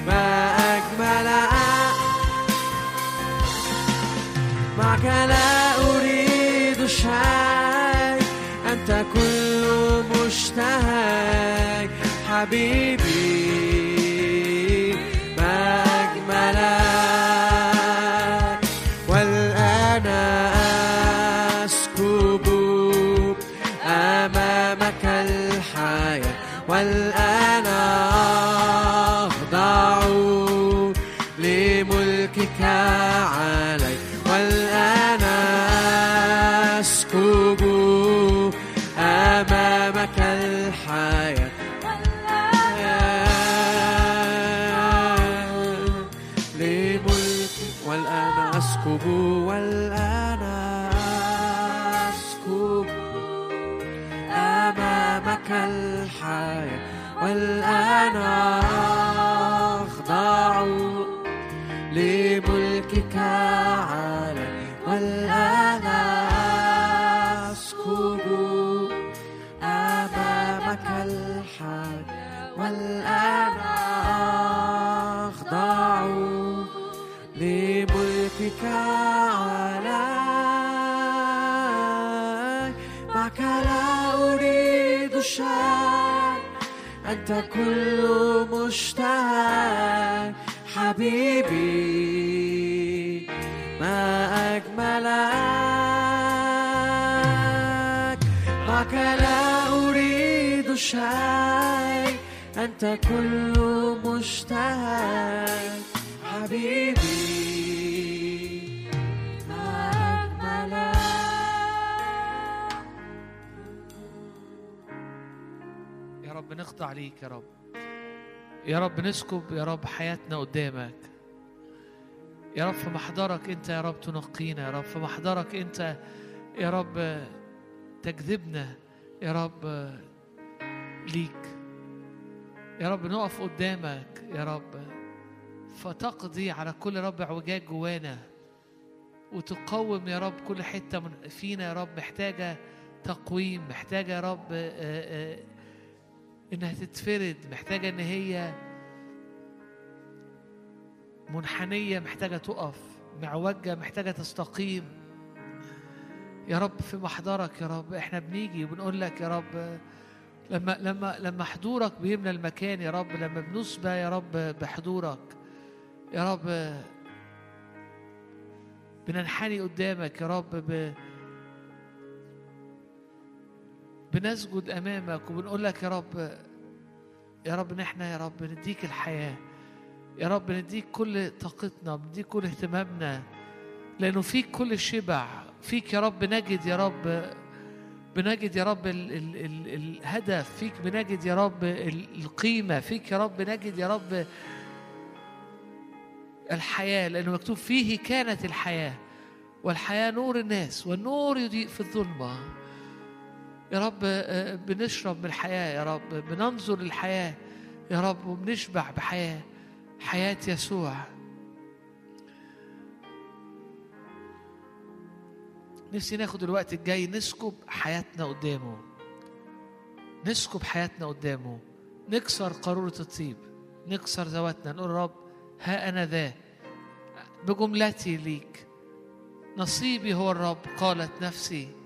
ما أجمل معك لا أريد أنت كل أنت مشتهى حبيبي ما أجملك. معك لا أريد شيء أنت كل
نخضع ليك يا رب يا رب نسكب يا رب حياتنا قدامك يا رب في محضرك انت يا رب تنقينا يا رب في محضرك انت يا رب تجذبنا يا رب ليك يا رب نقف قدامك يا رب فتقضي على كل رب اعوجاج جوانا وتقوم يا رب كل حتة فينا يا رب محتاجة تقويم محتاجة يا رب آه، آه، إنها تتفرد محتاجة إن هي منحنية محتاجة تقف معوجة محتاجة تستقيم. يا رب في محضرك يا رب إحنا بنيجي وبنقول لك يا رب لما لما لما حضورك بيملى المكان يا رب لما بنسبى يا رب بحضورك. يا رب بننحني قدامك يا رب ب... بنسجد أمامك وبنقول لك يا رب يا رب ان إحنا يا رب نديك الحياة يا رب نديك كل طاقتنا نديك كل اهتمامنا لأنه فيك كل الشبع فيك يا رب نجد يا رب بنجد يا رب ال ال ال الهدف فيك بنجد يا رب ال- القيمة فيك يا رب نجد يا رب الحياة لأنه مكتوب فيه كانت الحياة والحياة نور الناس والنور يضيء في الظلمة. يا رب آه، بنشرب من الحياة يا رب بننظر للحياة يا رب وبنشبع بحياة حياة يسوع. نفسي ناخد الوقت الجاي نسكب حياتنا قدامه. نسكب حياتنا قدامه. نكسر قارورة الطيب. نكسر ذواتنا. نقول رب ها أنا ذا. بجملتي ليك نصيبي هو الرب قالت نفسي.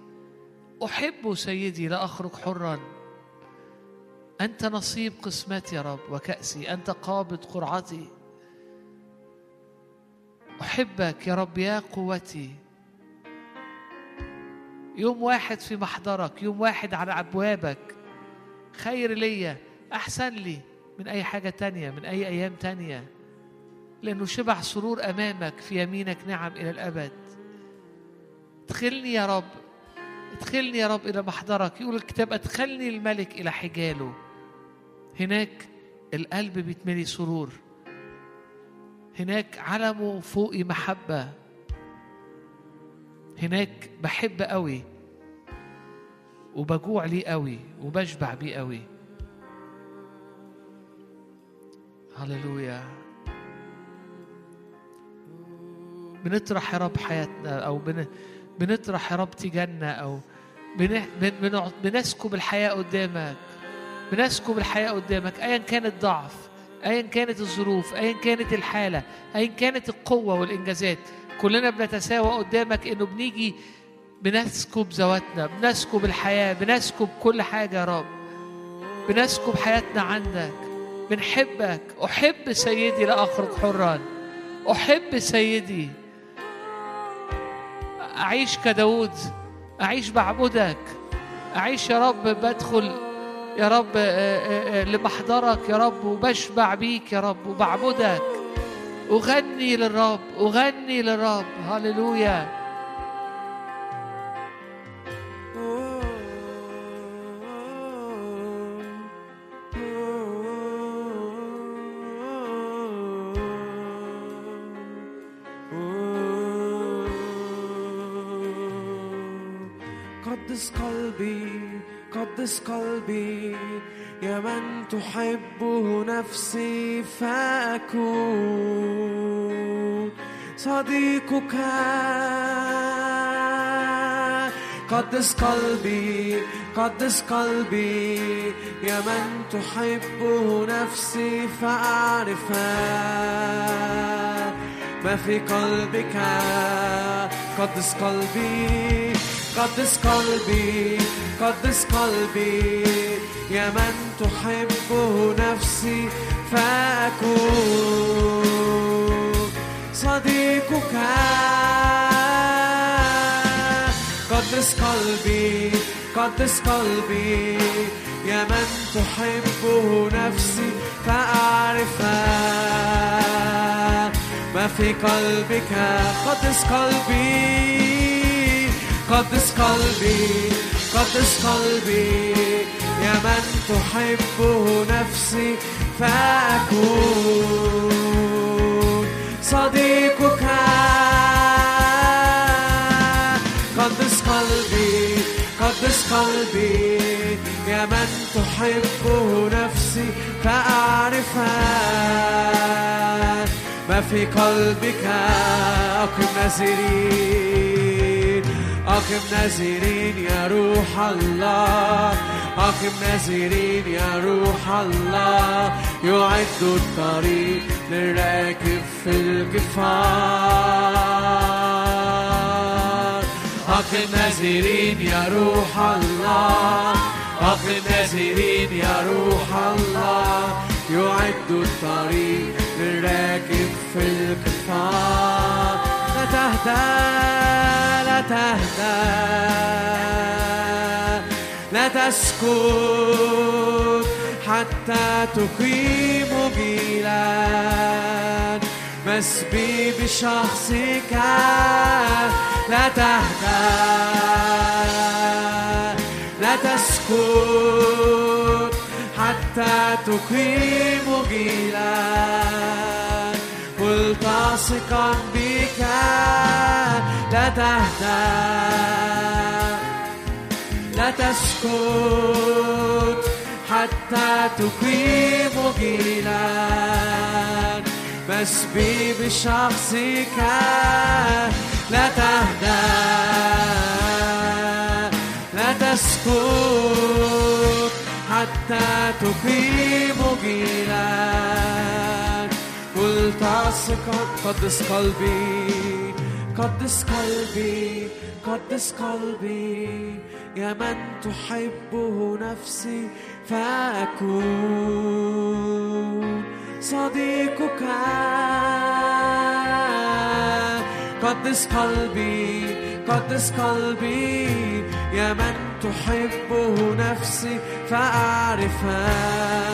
أحب سيدي لا أخرج حرا. أنت نصيب قسمتي يا رب وكأسي أنت قابض قرعتي. أحبك يا رب يا قوتي. يوم واحد في محضرك يوم واحد على أبوابك. خير ليا أحسن لي من أي حاجة تانية من أي أيام تانية. لأنه شبع سرور أمامك في يمينك نعم إلى الأبد. ادخلني يا رب ادخلني يا رب إلى محضرك. يقول الكتاب ادخلني الملك إلى حجاله. هناك القلب بيتملي سرور. هناك علمه فوقي محبة. هناك بحب قوي. وبجوع ليه قوي وبشبع بيه قوي. هللويا. بنطرح يا رب حياتنا أو بن بنطرح يا رب بن- بن- بنسكب الحياة قدامك بنسكب الحياة قدامك أيا كان الضعف أيا كانت الظروف أيا كانت الحالة أيا كانت القوة والإنجازات كلنا بنتساوى قدامك إنه بنيجي بنسكب ذواتنا بنسكب الحياة بنسكب كل حاجة يا رب بنسكب حياتنا عندك بنحبك. أحب سيدي لا أخرج حرا أحب سيدي أعيش كداود أعيش بعبدك أعيش يا رب بدخل يا رب آه، آه، آه، لمحضرك يا رب وبشبع بيك يا رب وبعبدك أغني للرب أغني للرب. هللويا.
قدس قلبي يا من تحبه نفسي فأكون صديقك. قدس قلبي قدس قلبي يا من تحبه نفسي فأعرفك ما في قلبك قدس قلبي. قدس قلبي قدس قلبي يا من تحبه نفسي فأكون صديقك. قدس قلبي قدس قلبي يا من تحبه نفسي فأعرفك ما في قلبك. قدس قلبي. قدس قلبي قدس قلبي يا من تحبه نفسي فأكون صديقك. قدس قلبي قدس قلبي يا من تحبه نفسي فأعرفك ما في قلبك أقم نازرين أقم نازرين يا روح الله أقم نازرين يا روح الله. يعد الطريق للراكب في الجفار أقم نازرين يا روح الله أقم نازرين يا روح الله. يعد الطريق للراكب في الكفار لا تهدى لا تهدى لا تسكت حتى تقيم جيلا مسبي بشخصك لا تهدى لا تسكت حتى تقيم جيلا ملتصقا بك لا تهدى. لا تسكت حتى تقيم جيلا مسبي بشخصك لا تهدى. لا تسكت حتى تقيم جيلا ملتصقا قدس قلبي قدس قلبي قدس قلبي. يا من تحبه نفسي فأكون صديقك. قدس قلبي قدس قلبي. يا من تحبه نفسي فأعرفك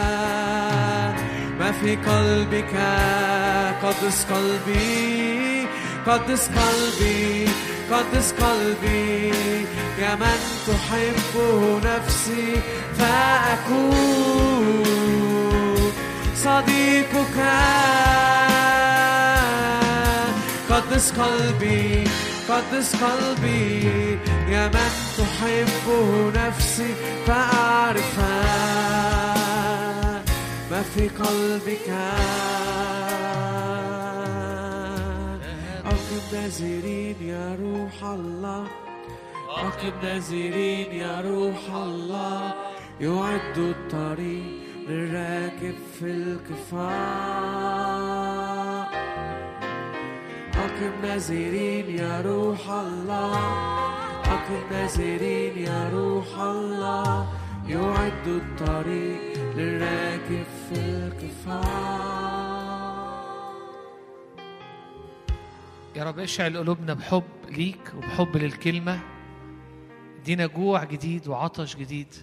ما في قلبك قدس قلبي قدس قلبي قدس قلبي. يا من تحبه نفسي فأكون صديقك. قدس قلبي قدس قلبي. يا من تحبه نفسي فأعرفك ما في قلبك. أقم نازرين يا روح الله. أقم نازلين يا روح الله. يعد الطريق للراكب في الكفار أقم نازلين يا روح الله. أقم نازلين يا روح الله. يعد الطريق في الكفار
يا رب اشعل قلوبنا بحب ليك وبحب للكلمة. ادينا جوع جديد وعطش جديد.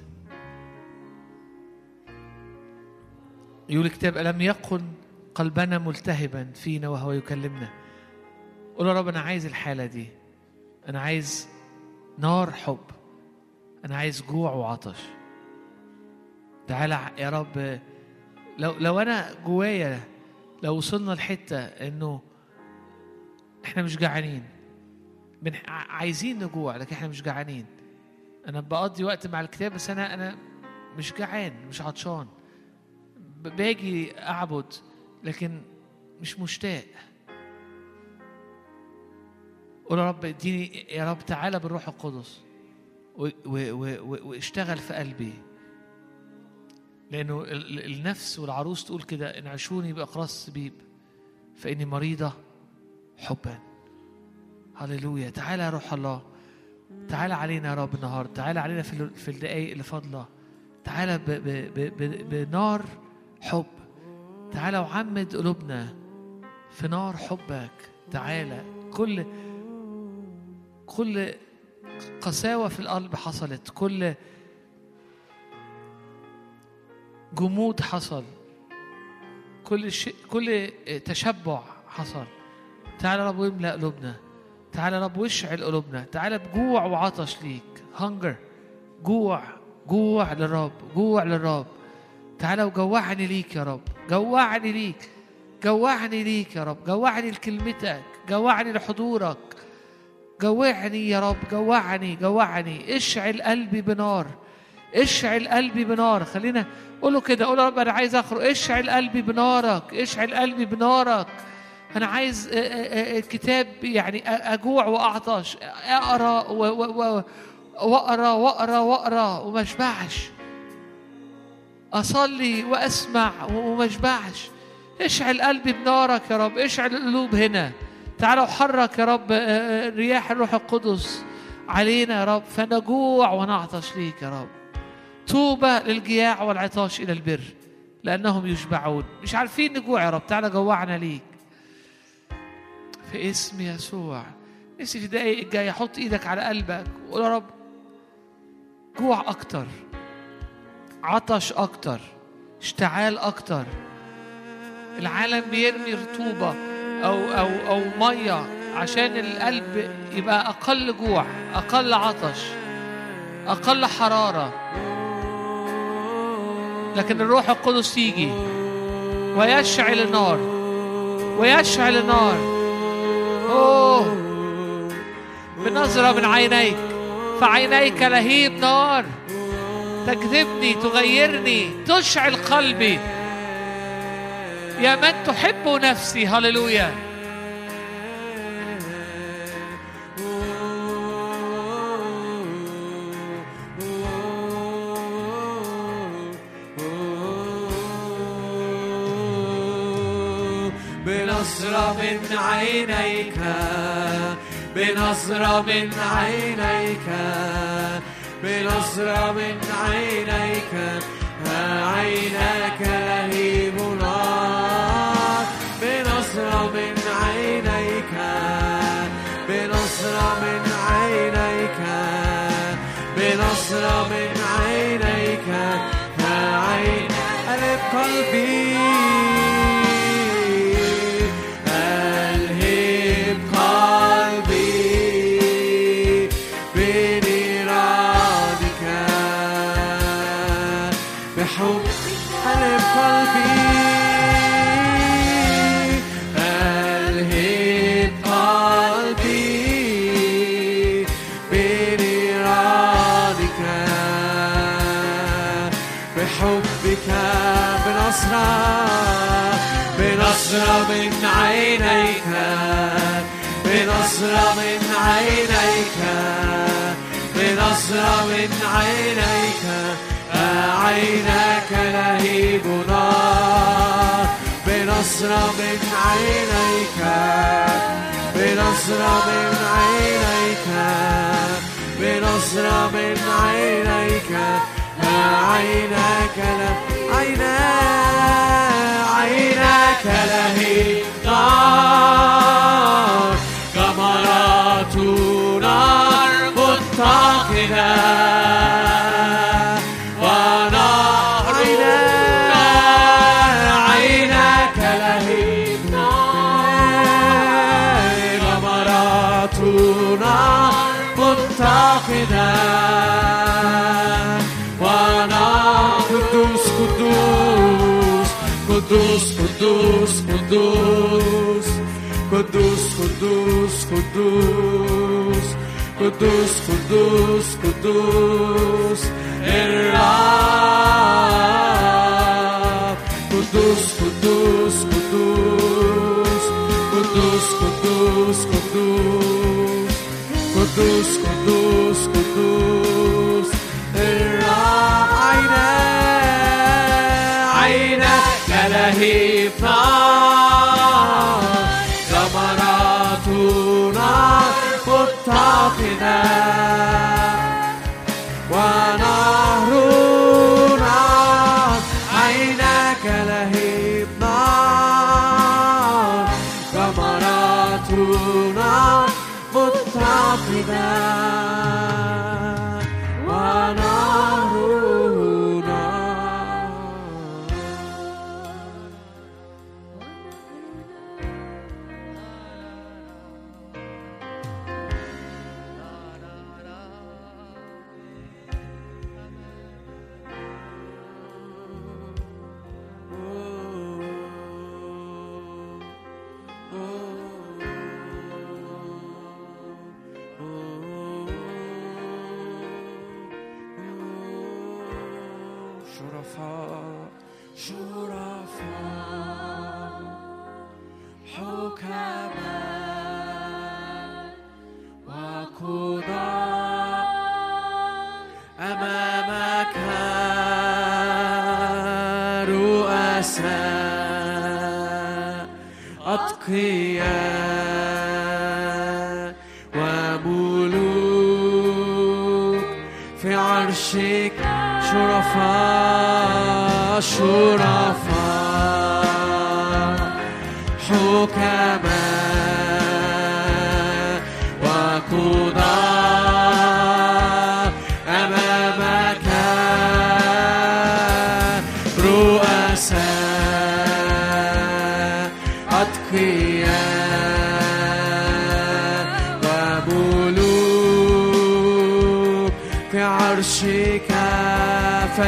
يقول الكتاب ألم يكن قلبنا ملتهبا فينا وهو يكلمنا؟ قول يا رب أنا عايز الحالة دي. أنا عايز نار حب. أنا عايز جوع وعطش. تعالى يا رب. لو لو أنا جوايا لو وصلنا لحتة إنه إحنا مش جعانين. ع- عايزين نجوع لكن إحنا مش جعانين. أنا بقضي وقت مع الكتاب بس أنا أنا مش جعان مش عطشان. باجي أعبد لكن مش مشتاق. قول يا رب اديني يا رب تعالى بالروح القدس واشتغل في قلبي. ال- النفس والعروس تقول كده انعشوني باقراص سبيب فإني مريضة حبا. هللويا. تعالى يا روح الله. تعالى علينا يا رب النهارده تعالى علينا في ال- في الدقايق اللي فاضلة. تعالى بنار حب. تعالى وعمد قلوبنا في نار حبك. تعالى. كل كل قساوة في القلب حصلت. كل جمود حصل. كل شيء كل تشبع حصل. تعالى يا رب واملأ قلوبنا. تعالى يا رب واشعل قلوبنا. تعالى بجوع وعطش ليك. هنجر جوع جوع للرب جوع للرب. تعالى وجوعني ليك يا رب. جوعني ليك. جوعني ليك يا رب. جوعني لكلمتك. جوعني لحضورك. جوعني يا رب. جوعني جوعني. اشعل قلبي بنار. اشعل قلبي بنار. خلينا قول له كده قول يا رب أنا عايز أخرج. اشعل قلبي بنارك اشعل قلبي بنارك. أنا عايز آه، آه، آه، الكتاب يعني أجوع وأعطش. أقرأ وأقرأ وأقرأ وأقرأ وما أشبعش. أصلي وأسمع وما أشبعش. اشعل قلبي بنارك يا رب اشعل القلوب هنا. تعالى وحرك يا رب آه، آه، رياح الروح القدس علينا يا رب. فنجوع ونعطش ليك يا رب. طوبى للجياع والعطاش إلى البر لأنهم يشبعون. مش عارفين نجوع يا رب. تعالى جوعنا ليك. في اسم يسوع. نفسي في الدقايق الجاية حط إيدك على قلبك. وقول يا رب جوع أكتر. عطش أكتر. اشتعال أكتر. العالم بيرمي رطوبة أو أو أو مية عشان القلب يبقى أقل جوع أقل عطش أقل حرارة. لكن الروح القدس يجي ويشعل النار. ويشعل النار. أوه. بنظرة من عينيك. فعينيك لهيب نار. تجذبني تغيرني تشعل قلبي يا من تحب نفسي. هللويا.
من عينيك بنظرة من عينيك بنظرة من عينيك. عيناك لهيب نار بنظرة من عينيك بنظرة من عينيك بنظرة من عينيك. عين قلب قلبي. بنصرة من عينيك بنصرة من عينيك بنظرة من عينيك عيناك لهيب نار بنظرة من عينيك بنظرة من عينيك بنظرة من عينيك عيناك ل... عينا عيناك لهيب نار كمرات نار متقدة عيناك لهيب نار كمرات نار κοντούς, κοντούς, κοντούς, κοντούς, κοντούς, κοντούς, κοντούς, ελάβ. Κοντούς, κοντούς, κοντούς, κοντούς, κοντούς, κοντούς, κοντούς, κοντούς, κοντούς,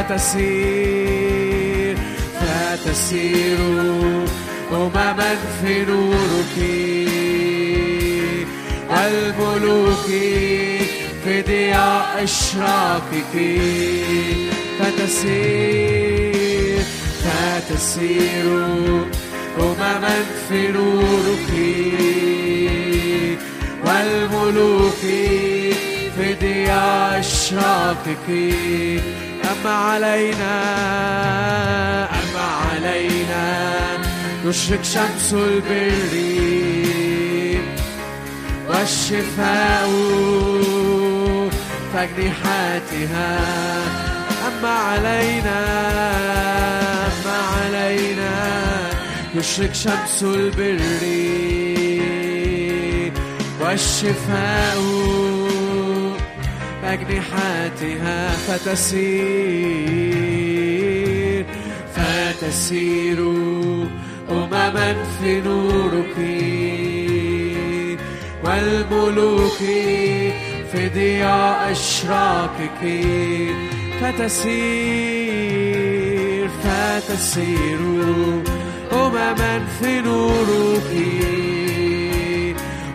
فتسير فتسير أمما في نورك والملوك في ضياء إشراقك. فتسير فتسير أمما في نورك والملوك في ضياء إشراقك. أما علينا؟ أما علينا؟ تشرق شمس البر. والشفاء فأجنحتها أما علينا؟ أما علينا؟ يشرق شمس البر. والشفاء بأجنحتها فتسير فتسير أمما في نورك والملوك في ضياء إشراقك. فتسير فتسير أمما في نورك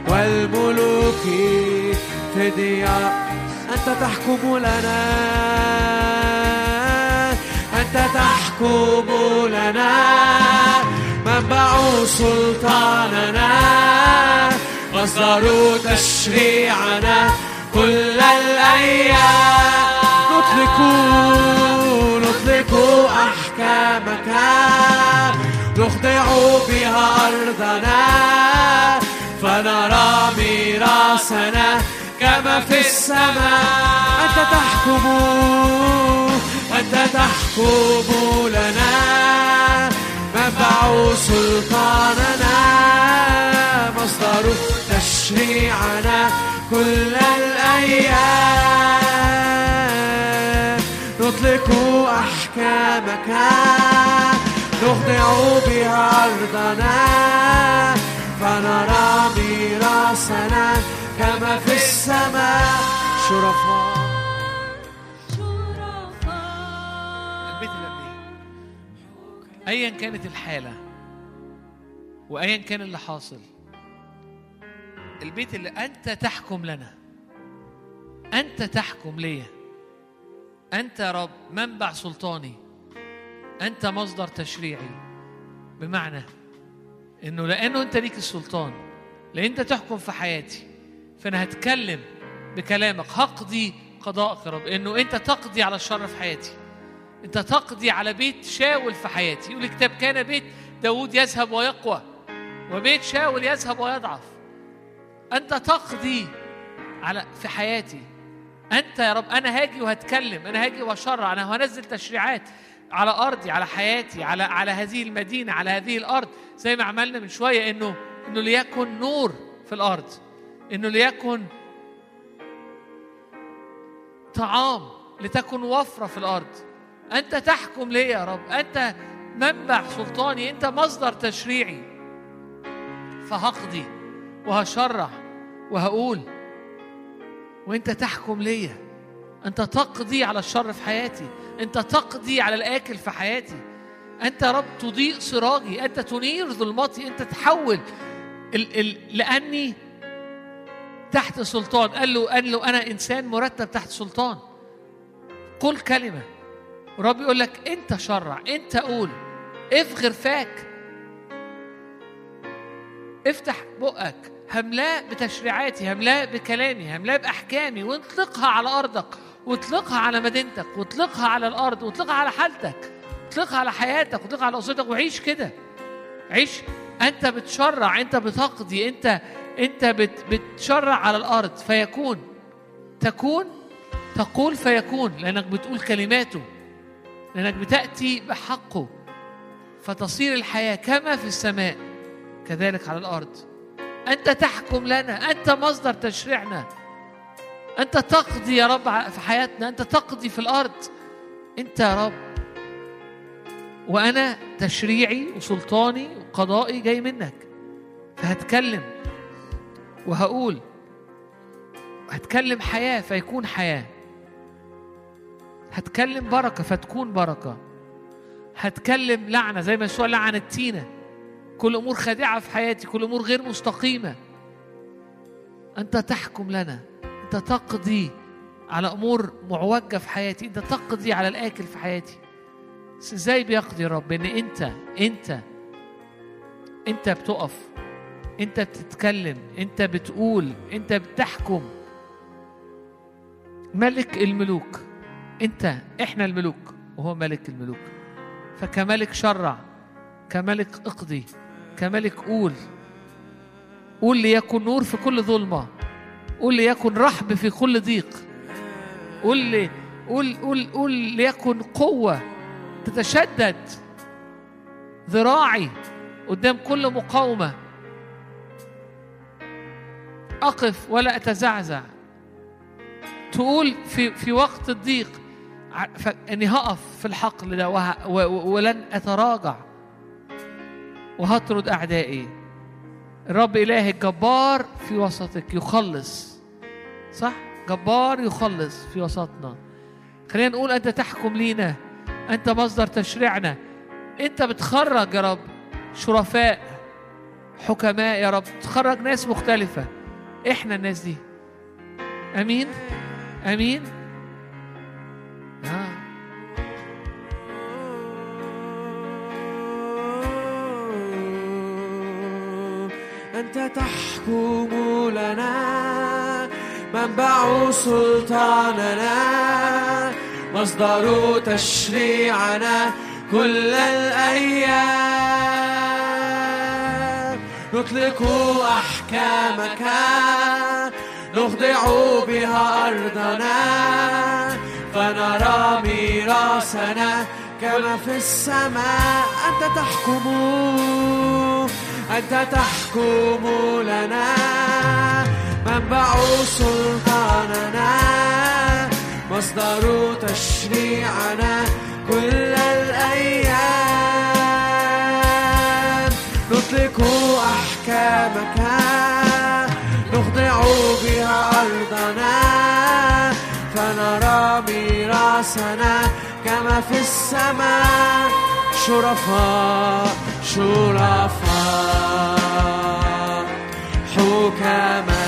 والملوك في ضياء أنت تحكم لنا. أنت تحكم لنا. منبع سلطاننا. مصدر تشريعنا كل الأيام. نطلق أحكامك. نخضع بها أرضنا. فنرى ميراثنا. كما في السماء. أنت تحكم أنت تحكم لنا. منبع سلطاننا. مصدر تشريعنا كل الأيام. نطلق أحكامك. نخضع بها أرضنا. فنرى ميراثنا. كما في السماء. شرفاء.
البيت اللي قبليه ايا كانت الحالة وايا كان اللي حاصل البيت اللي أنت تحكم لنا أنت تحكم ليا. يا رب منبع سلطاني أنت مصدر تشريعي. بمعنى إنه لأنه أنت ليك السلطان لأن أنت تحكم في حياتي. فأنا هتكلم بكلامك. هقضي قضاءك يا رب إنه أنت تقضي على الشر في حياتي. أنت تقضي على بيت شاول في حياتي. يقول الكتاب كان بيت داود يذهب ويقوى وبيت شاول يذهب ويضعف. أنت تقضي على في حياتي. أنت يا رب أنا هاجي وهتكلم أنا هاجي واشرع أنا هنزل تشريعات على أرضي على حياتي على على هذه المدينة على هذه الأرض. زي ما عملنا من شوية إنه إنه ليكن نور في الأرض. إنه ليكن طعام لتكن وفرة في الأرض. أنت تحكم لي يا رب. أنت منبع سلطاني. أنت مصدر تشريعي. فهقضي وهشرع وهقول. وأنت تحكم ليا أنت تقضي على الشر في حياتي. أنت تقضي على الآكل في حياتي. أنت رب تضيء سراجي أنت تنير ظلمتي أنت تحول ال ال لأني تحت سلطان. قال له قال له أنا إنسان مرتب تحت سلطان. قل كلمة. ورب يقول لك أنت شرع أنت قول. إفغر فاك. افتح بقك. هملاه بتشريعاتي هملاه بكلامي هملاه بأحكامي واطلقها على أرضك واطلقها على مدينتك واطلقها على الأرض واطلقها على حالتك اطلقها على حياتك واطلقها على أسرتك وعيش كده. عيش. أنت بتشرع أنت بتقضي أنت انت بت بتشرع على الأرض فيكون. تكون؟ تقول فيكون لأنك بتقول كلماته. لأنك بتأتي بحقه. فتصير الحياة كما في السماء كذلك على الأرض. أنت تحكم لنا أنت مصدر تشريعنا. أنت تقضي يا رب في حياتنا أنت تقضي في الأرض. أنت يا رب. وأنا تشريعي وسلطاني وقضائي جاي منك. فهتكلم. وهقول هتكلم حياة فيكون حياة. هتكلم بركة فتكون بركة. هتكلم لعنة زي ما يسوع لعن التينة. كل أمور خادعة في حياتي كل أمور غير مستقيمة. أنت تحكم لنا. أنت تقضي على أمور معوجة في حياتي. أنت تقضي على الأكل في حياتي. بس إزاي بيقضي رب؟ إن أنت أنت أنت بتقف. انت بتتكلم انت بتقول انت بتحكم. ملك الملوك انت إحنا الملوك وهو ملك الملوك. فكملك شرع كملك اقضي كملك قول. قول ليكن نور في كل ظلمة قول ليكن رحب في كل ضيق. قول لي قول قول قول ليكن قوة تتشدد ذراعي قدام كل مقاومة. أقف ولا أتزعزع. تقول في في وقت الضيق إني هقف في الحقل ده ولن أتراجع. وهطرد أعدائي. الرب إلهي الجبار في وسطك يخلص. صح؟ جبار يخلص في وسطنا. خلينا نقول أنت تحكم لينا. أنت مصدر تشريعنا. أنت بتخرج يا رب شرفاء حكماء يا رب. تخرج ناس مختلفة. إحنا الناس دي. آمين؟ آمين؟ آه.
أنت تحكم لنا منبع سلطاننا مصدر تشريعنا كل الأيام. نطلق أحكامك نخضع بها أرضنا فنرى ميراثنا كما في السماء. أنت تحكم أنت تحكم لنا. منبع سلطاننا مصدر تشريعنا كل الأيام. نطلق أحكامك نخضع بها أرضنا فنرى ميراثنا كما في السماء شرفاء شرفاء حكماء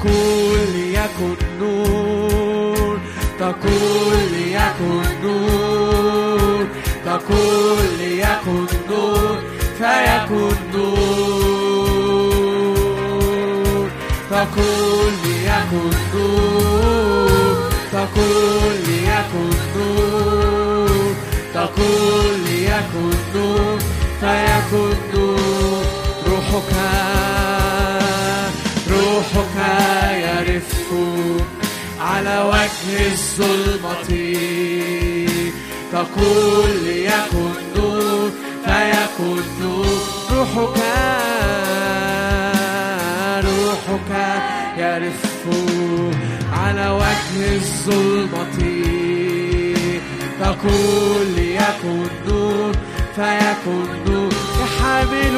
تقول ليكن نور تقول ليكن نور تقول ليكن نور فيكن نور تقول ليكن نور تقول ليكن نور تقول ليكن نور فيكن نور روحك يرف على وجه الظلمة. تقول ليكن نور فيكن نور روحك روحك يرف على وجه الظلمة. تقول ليكن نور فيكن نور يحمل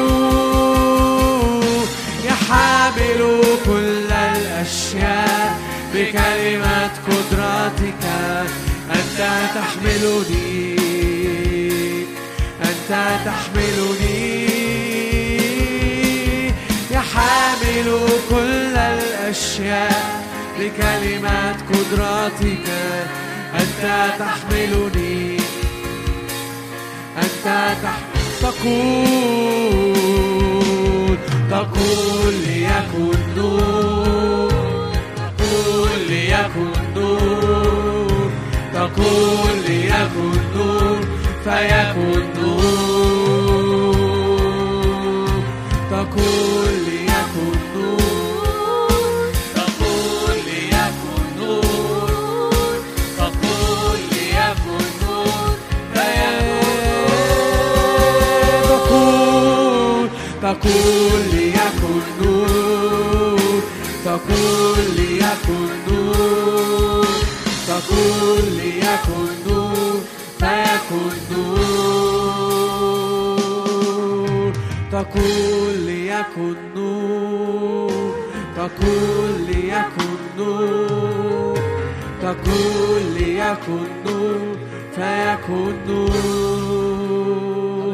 يحمل كل الأشياء بكلمة قدرتك أنت تحملني. أنت تحملني. يحمل كل الأشياء بكلمة قدرتك أنت تحملني. أنت تح... تقول. تقول ليكن نور تقول ليكن نور تقول ليكن نور فيكن نور تقول ليكن نور تقول ليكن نور تقول ليكن نور تقول تقول ليكن نور تقول ليكن نور تقول ليكن نور فيكن نور تقول ليكن نور تقول ليكن نور تقول ليكن نور فيكن نور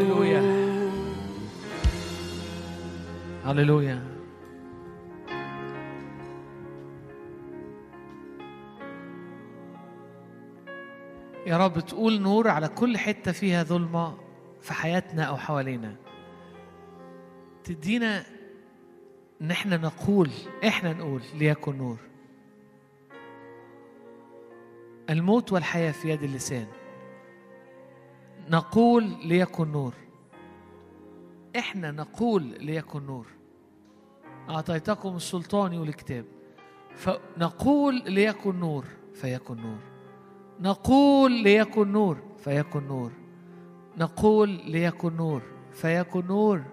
هللويا. هللويا يا رب تقول نور على كل حتة فيها ظلمة في حياتنا أو حوالينا. تدينا إن إحنا نقول إحنا نقول ليكن نور. الموت والحياة في يد اللسان. نقول ليكن نور. إحنا نقول ليكن نور. أعطيتكم السلطان والكتاب. فنقول ليكن نور فيكن نور. نقول ليكن نور فيكن نور. نقول ليكن نور فيكن نور.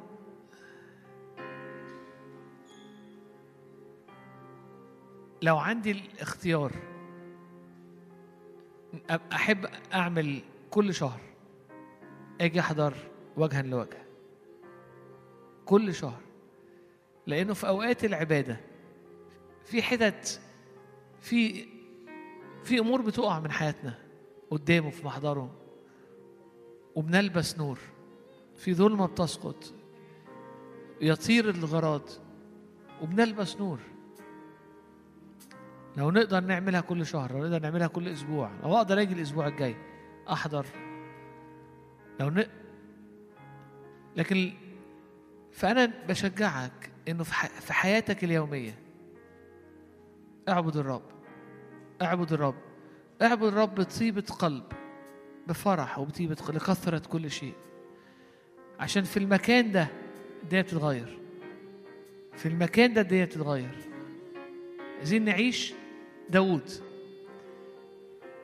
لو عندي الاختيار أحب أعمل كل شهر أجي أحضر وجها لوجه. كل شهر. لأنه في أوقات العبادة في حتت في في أمور بتقع من حياتنا قدامه في محضره وبنلبس نور. في ظلمة بتسقط يطير الغراض وبنلبس نور. لو نقدر نعملها كل شهر لو نقدر نعملها كل أسبوع لو أقدر أجي الأسبوع الجاي أحضر. لو ن... لكن فأنا بشجعك إنه في, ح... في حياتك اليومية اعبد الرب. اعبد الرب. اعبد الرب بطيبة قلب بفرح وبطيبة قلب لكثرة كل شيء. عشان في المكان ده الدنيا بتتغير. في المكان ده الدنيا بتتغير. عايزين نعيش داوود.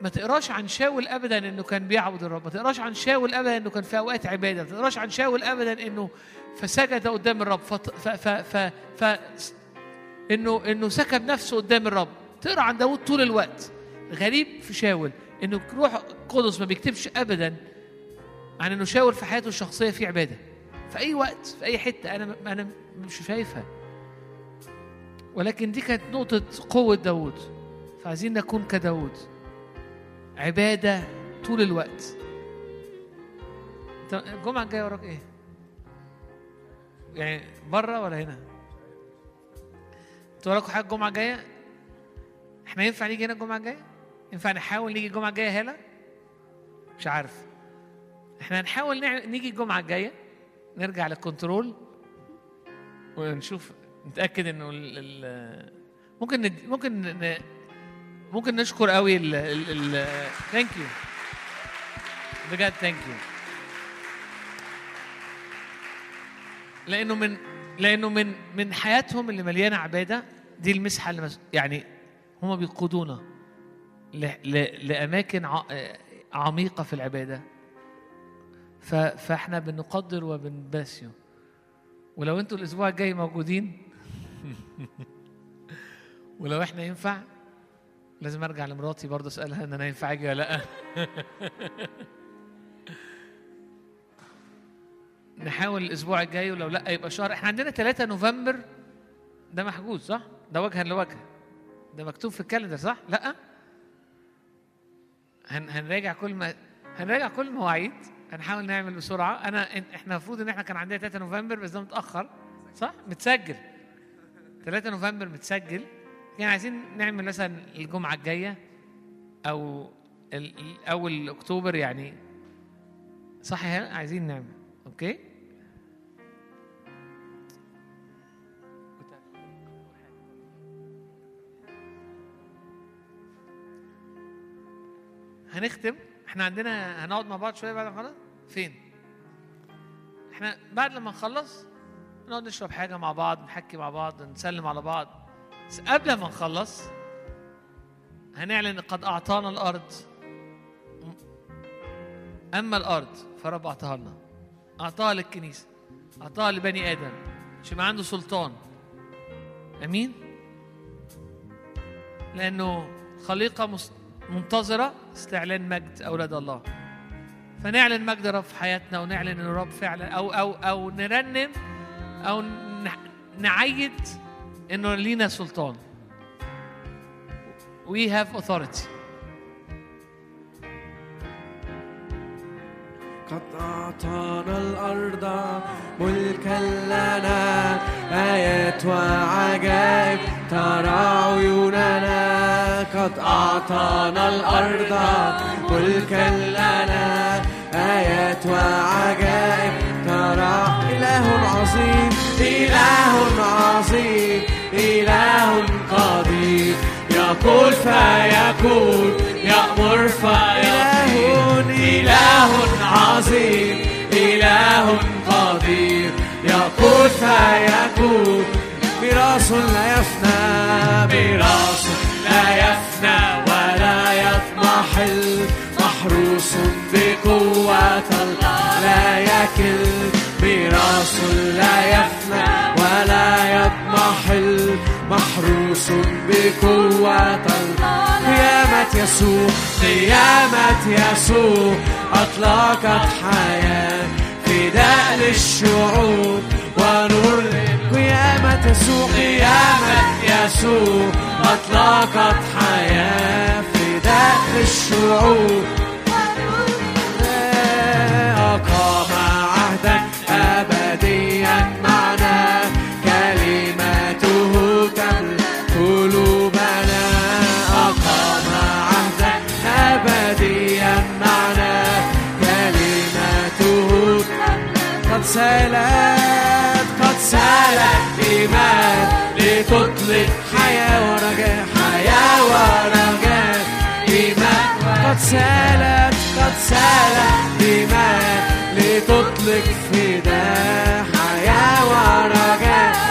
ما تقراش عن شاول ابدا إنه كان بيعبد الرب. ما تقراش عن شاول ابدا إنه كان في أوقات عبادة. ما تقراش عن شاول ابدا إنه فسجد قدام الرب. فط... ف... ف... ف... ف... انه إنه سكب نفسه قدام الرب. تقرأ عن داوود طول الوقت غريب في شاول إنه روح قدس ما بيكتبش ابدا عن إنه شاول في حياته الشخصية في عبادة في أي وقت في أي حتة أنا أنا مش شايفها ولكن دي كانت نقطة قوة داود فعايزين نكون كداود عبادة طول الوقت أنت الجمعة الجاية وراك إيه؟ يعني بره ولا هنا؟ أنتوا وراكوا حاجة الجمعة الجاية؟ إحنا ينفع نيجي هنا الجمعة الجاية؟ ينفع نحاول نيجي الجمعة الجاية هنا؟ مش عارف إحنا هنحاول نيجي الجمعة الجاية نرجع للكنترول ونشوف نتأكد إنه ال ال ممكن ند... ممكن ن... ممكن نشكر قوي ال ال Thank you بجد thank you لأنه من لأنه من من حياتهم اللي مليانة عبادة دي المسحة اللي. يعني هم بيقودونا ل... ل... لأماكن ع... عميقة في العبادة. ف... فاحنا بنقدر وبنباسيو. ولو أنتوا الأسبوع الجاي موجودين ولو إحنا ينفع لازم أرجع لمراتي برضه أسألها إن أنا ينفع أجي ولا لأ. نحاول الأسبوع الجاي ولو لأ يبقى شهر. إحنا عندنا 3 نوفمبر ده محجوز صح؟ ده وجها لوجه. ده مكتوب في الكالندر صح؟ لا. هن هنراجع كل ما هنراجع كل المواعيد هنحاول نعمل بسرعة. أنا إحنا المفروض إن إحنا كان عندنا 3 نوفمبر بس ده متأخر صح؟ متسجل. 3 نوفمبر متسجل. يعني عايزين نعمل مثلا الجمعة الجاية أو أول أكتوبر يعني. صح؟ عايزين نعمل أوكي؟ هنختم. إحنا عندنا هنقعد مع بعض شوية بعد ما نخلص. فين؟ إحنا بعد لما نخلص نقعد نشرب حاجة مع بعض نحكي مع بعض نسلم على بعض. بس قبل ما نخلص هنعلن قد أعطانا الأرض. أما الأرض فرب أعطاها لنا. أعطاها للكنيسة. أعطاها لبني آدم. عشان يبقى عنده سلطان. أمين؟ لأنه خليقة مس- منتظرة استعلان مجد أولاد الله. فنعلن مجد الرب في حياتنا ونعلن إن الرب فعلا أو أو أو نرنم أو نع- نعيد إنه لينا سلطان. We have authority.
قد أعطانا الأرض ملكا لنا آيات وعجائب ترى عيوننا. قد أعطانا الأرض ملكا لنا آيات وعجائب. ترى إله عظيم إله عظيم إله قدير. يقول فيكون يأمر فيكون. إله عظيم إله قدير. يقول فيكون ميراث لا يفنى ميراث لا يكل ميراث لا يفنى ولا يضمحل محروس بقوة. الله قيامة يسوع قيامة يسوع أطلقت حياة فداء للشعوب ونور قيامة يسوع قيامة يسوع أطلقت حياة فداء للشعوب. سالت قد سالت إيمان لتطلق حياة ورجاء. حياة ورجاء. إيمان قد سالت قد سالت إيمان لتطلق فداء حياة ورجاء.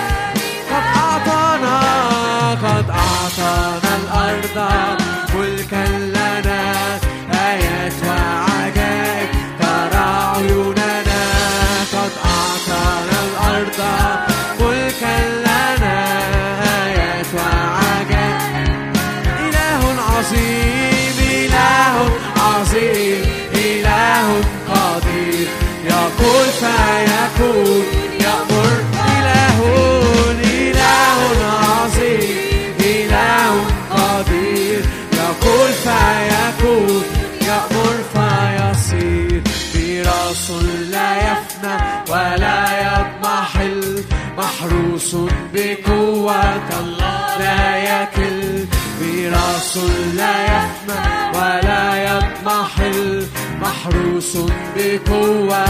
محروس بقوة الله لا يكل. ميراث لا يفنى ولا يضمحل. محروس بقوة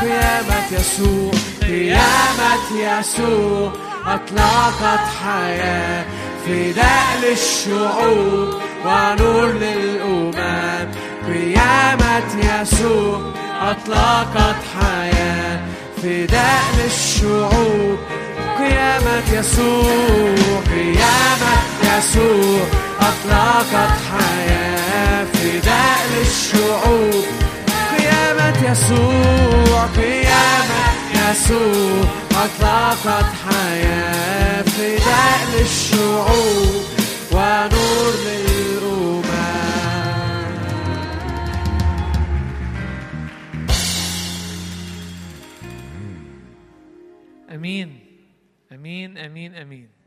قيامة يسوع قيامة يسوع. أطلقت حياة فداء للشعوب ونور للأمم. قيامة يسوع أطلقت حياة فداء للشعوب قيامة يسوع قيامة يسوع أطلقت حياة فداء للشعوب. قيامة يسوع قيامة يسوع أطلقت حياة فداء للشعوب. ونور للأمم
آمين. آمين آمين آمين.